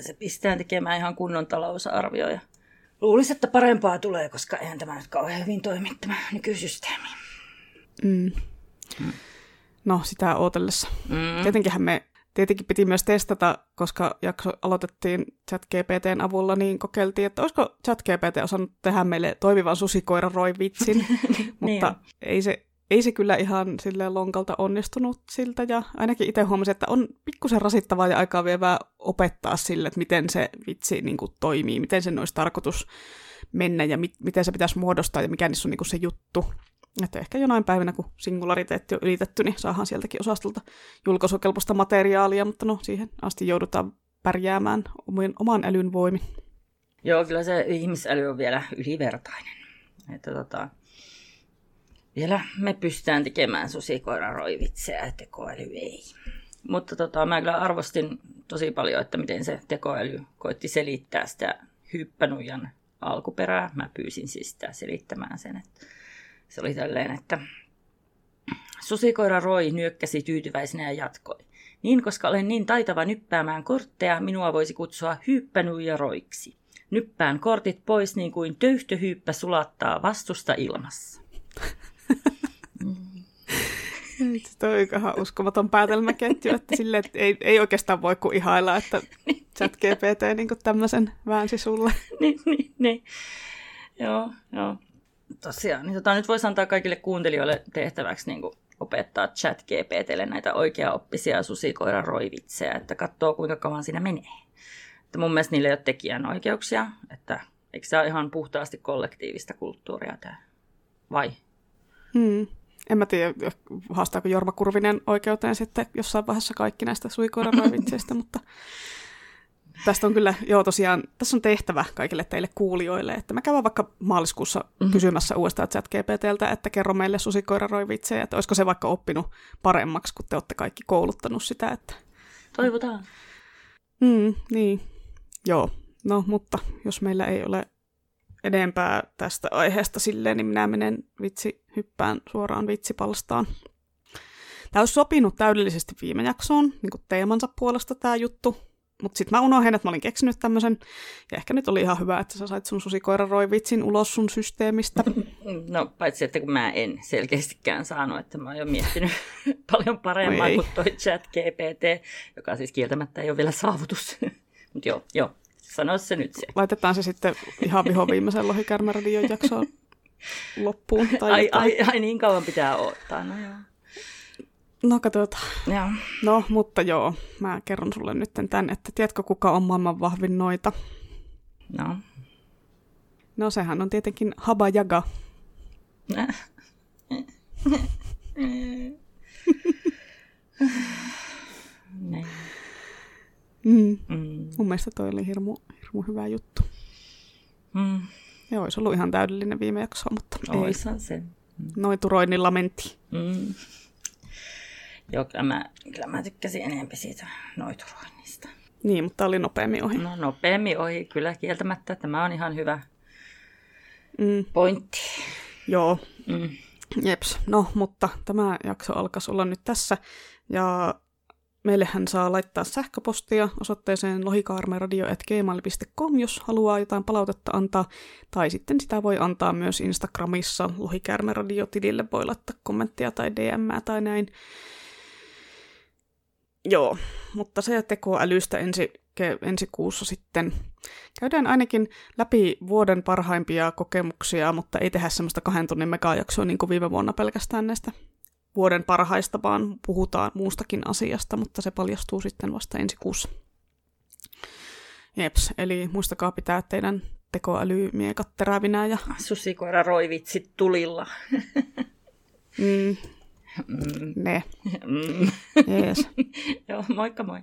se pistää tekemään ihan kunnon talousarvioja. Luulisi, että parempaa tulee, koska eihän tämä nyt kauhean hyvin toimi tämä nykysysteemi. Mm. Mm. No, sitä ootellessa. Mm. Tietenkinhän me tietenkin piti myös testata, koska jakso aloitettiin ChatGPTn avulla, niin kokeiltiin, että olisiko ChatGPT osannut tehdä meille toimivan susikoiran vitsin, mutta niin ei se ei se kyllä ihan sille lonkalta onnistunut siltä, ja ainakin itse huomasin, että on pikkusen rasittavaa ja aikaa vievää opettaa sille, että miten se vitsi niin kuin, toimii, miten sen olisi tarkoitus mennä ja mit- miten se pitäisi muodostaa ja mikä niissä on niin kuin, se juttu. Että ehkä jonain päivänä, kun singulariteetti on ylitetty, niin saadaan sieltäkin osastolta julkaisukelpoista materiaalia, mutta no siihen asti joudutaan pärjäämään oman älyn voimin. Joo, kyllä se ihmisäly on vielä ylivertainen. Että tota, vielä me pystytään tekemään susikoiran roivitseja ja tekoäly ei. Mutta tota, mä kyllä arvostin tosi paljon, että miten se tekoäly koitti selittää sitä hyppänujan alkuperää. Mä pyysin siis sitä selittämään sen. Että se oli tälleen, että susikoira Roi nyökkäsi tyytyväisenä ja jatkoi. Niin, koska olen niin taitava nyppäämään kortteja, minua voisi kutsua hyppänuja roiksi. Nyppään kortit pois niin kuin töyhtöhyyppä sulattaa vastusta ilmassa. Vitsi, toi on ihan uskomaton päätelmäketju, että sille että ei, ei oikeastaan voi kuin ihailla, että chat GPT niin tämmöisen väänsi sulle. niin, niin, niin. Joo, joo. Tosiaan, niin tota, nyt voisi antaa kaikille kuuntelijoille tehtäväksi niin kuin opettaa chat GPTlle näitä oikea-oppisia susikoiran roivitsejä, että katsoo kuinka kauan siinä menee. Että mun mielestä niillä ei ole tekijänoikeuksia, että eikö se ole ihan puhtaasti kollektiivista kulttuuria tämä, vai? Hmm. En mä tiedä, haastaako Jorma Kurvinen oikeuteen sitten jossain vaiheessa kaikki näistä suikoiran mutta tästä on kyllä, joo tosiaan, tässä on tehtävä kaikille teille kuulijoille, että mä käyn vaikka maaliskuussa mm-hmm. kysymässä uudestaan chat GPTltä, että kerro meille susikoiraroivitsejä, että olisiko se vaikka oppinut paremmaksi, kun te olette kaikki kouluttanut sitä, että... Toivotaan. Mm, niin, joo. No, mutta jos meillä ei ole enempää tästä aiheesta silleen, niin minä menen vitsi, hyppään suoraan vitsipalstaan. Tämä olisi sopinut täydellisesti viime jaksoon, niin kuin teemansa puolesta tämä juttu, mutta sitten mä unohdin, että mä olin keksinyt tämmöisen, ja ehkä nyt oli ihan hyvä, että sä sait sun susikoiran vitsin ulos sun systeemistä. No paitsi, että kun mä en selkeästikään saanut, että mä oon jo miettinyt paljon parempaa kuin toi chat GPT, joka siis kieltämättä ei ole vielä saavutus. Mutta joo, joo, sano se nyt se. Laitetaan se sitten ihan viho viimeisen lohikärmäradion jaksoon loppuun. Tai ai, jotain. ai, ai, niin kauan pitää odottaa, no joo. No katsotaan. Joo. No, mutta joo, mä kerron sulle nyt tän, että tiedätkö kuka on maailman vahvin noita? No. No sehän on tietenkin Haba Jaga. Niin. Mm. Mm. Mun mielestä toi oli hirmu, hirmu hyvä juttu. Mm. Ja olisi ollut ihan täydellinen viime jakso, mutta ei. Oishan se. Noituroinnilla mentiin. Mm. Joo, kyllä mä, kyllä mä tykkäsin enemmän siitä noituroinnista. Niin, mutta oli nopeammin ohi. No nopeammin ohi, kyllä kieltämättä. Tämä on ihan hyvä Mm. pointti. Joo, Mm. jeps. No, mutta tämä jakso alkaisi olla nyt tässä. Ja meillehän saa laittaa sähköpostia osoitteeseen lohikaarmeradio.gmail.com, jos haluaa jotain palautetta antaa. Tai sitten sitä voi antaa myös Instagramissa lohikäärmeradio-tilille. Voi laittaa kommenttia tai DM tai näin. Joo, mutta se tekoälystä ensi, ensi kuussa sitten. Käydään ainakin läpi vuoden parhaimpia kokemuksia, mutta ei tehdä semmoista kahden tunnin megajaksoa niin kuin viime vuonna pelkästään näistä vuoden parhaista, vaan puhutaan muustakin asiasta, mutta se paljastuu sitten vasta ensi kuussa. Jeps, eli muistakaa pitää teidän tekoälymiekat terävinä ja Susikoira roivitsit tulilla. mm, Mm. ne. Mm. Jees. Joo, moikka moi.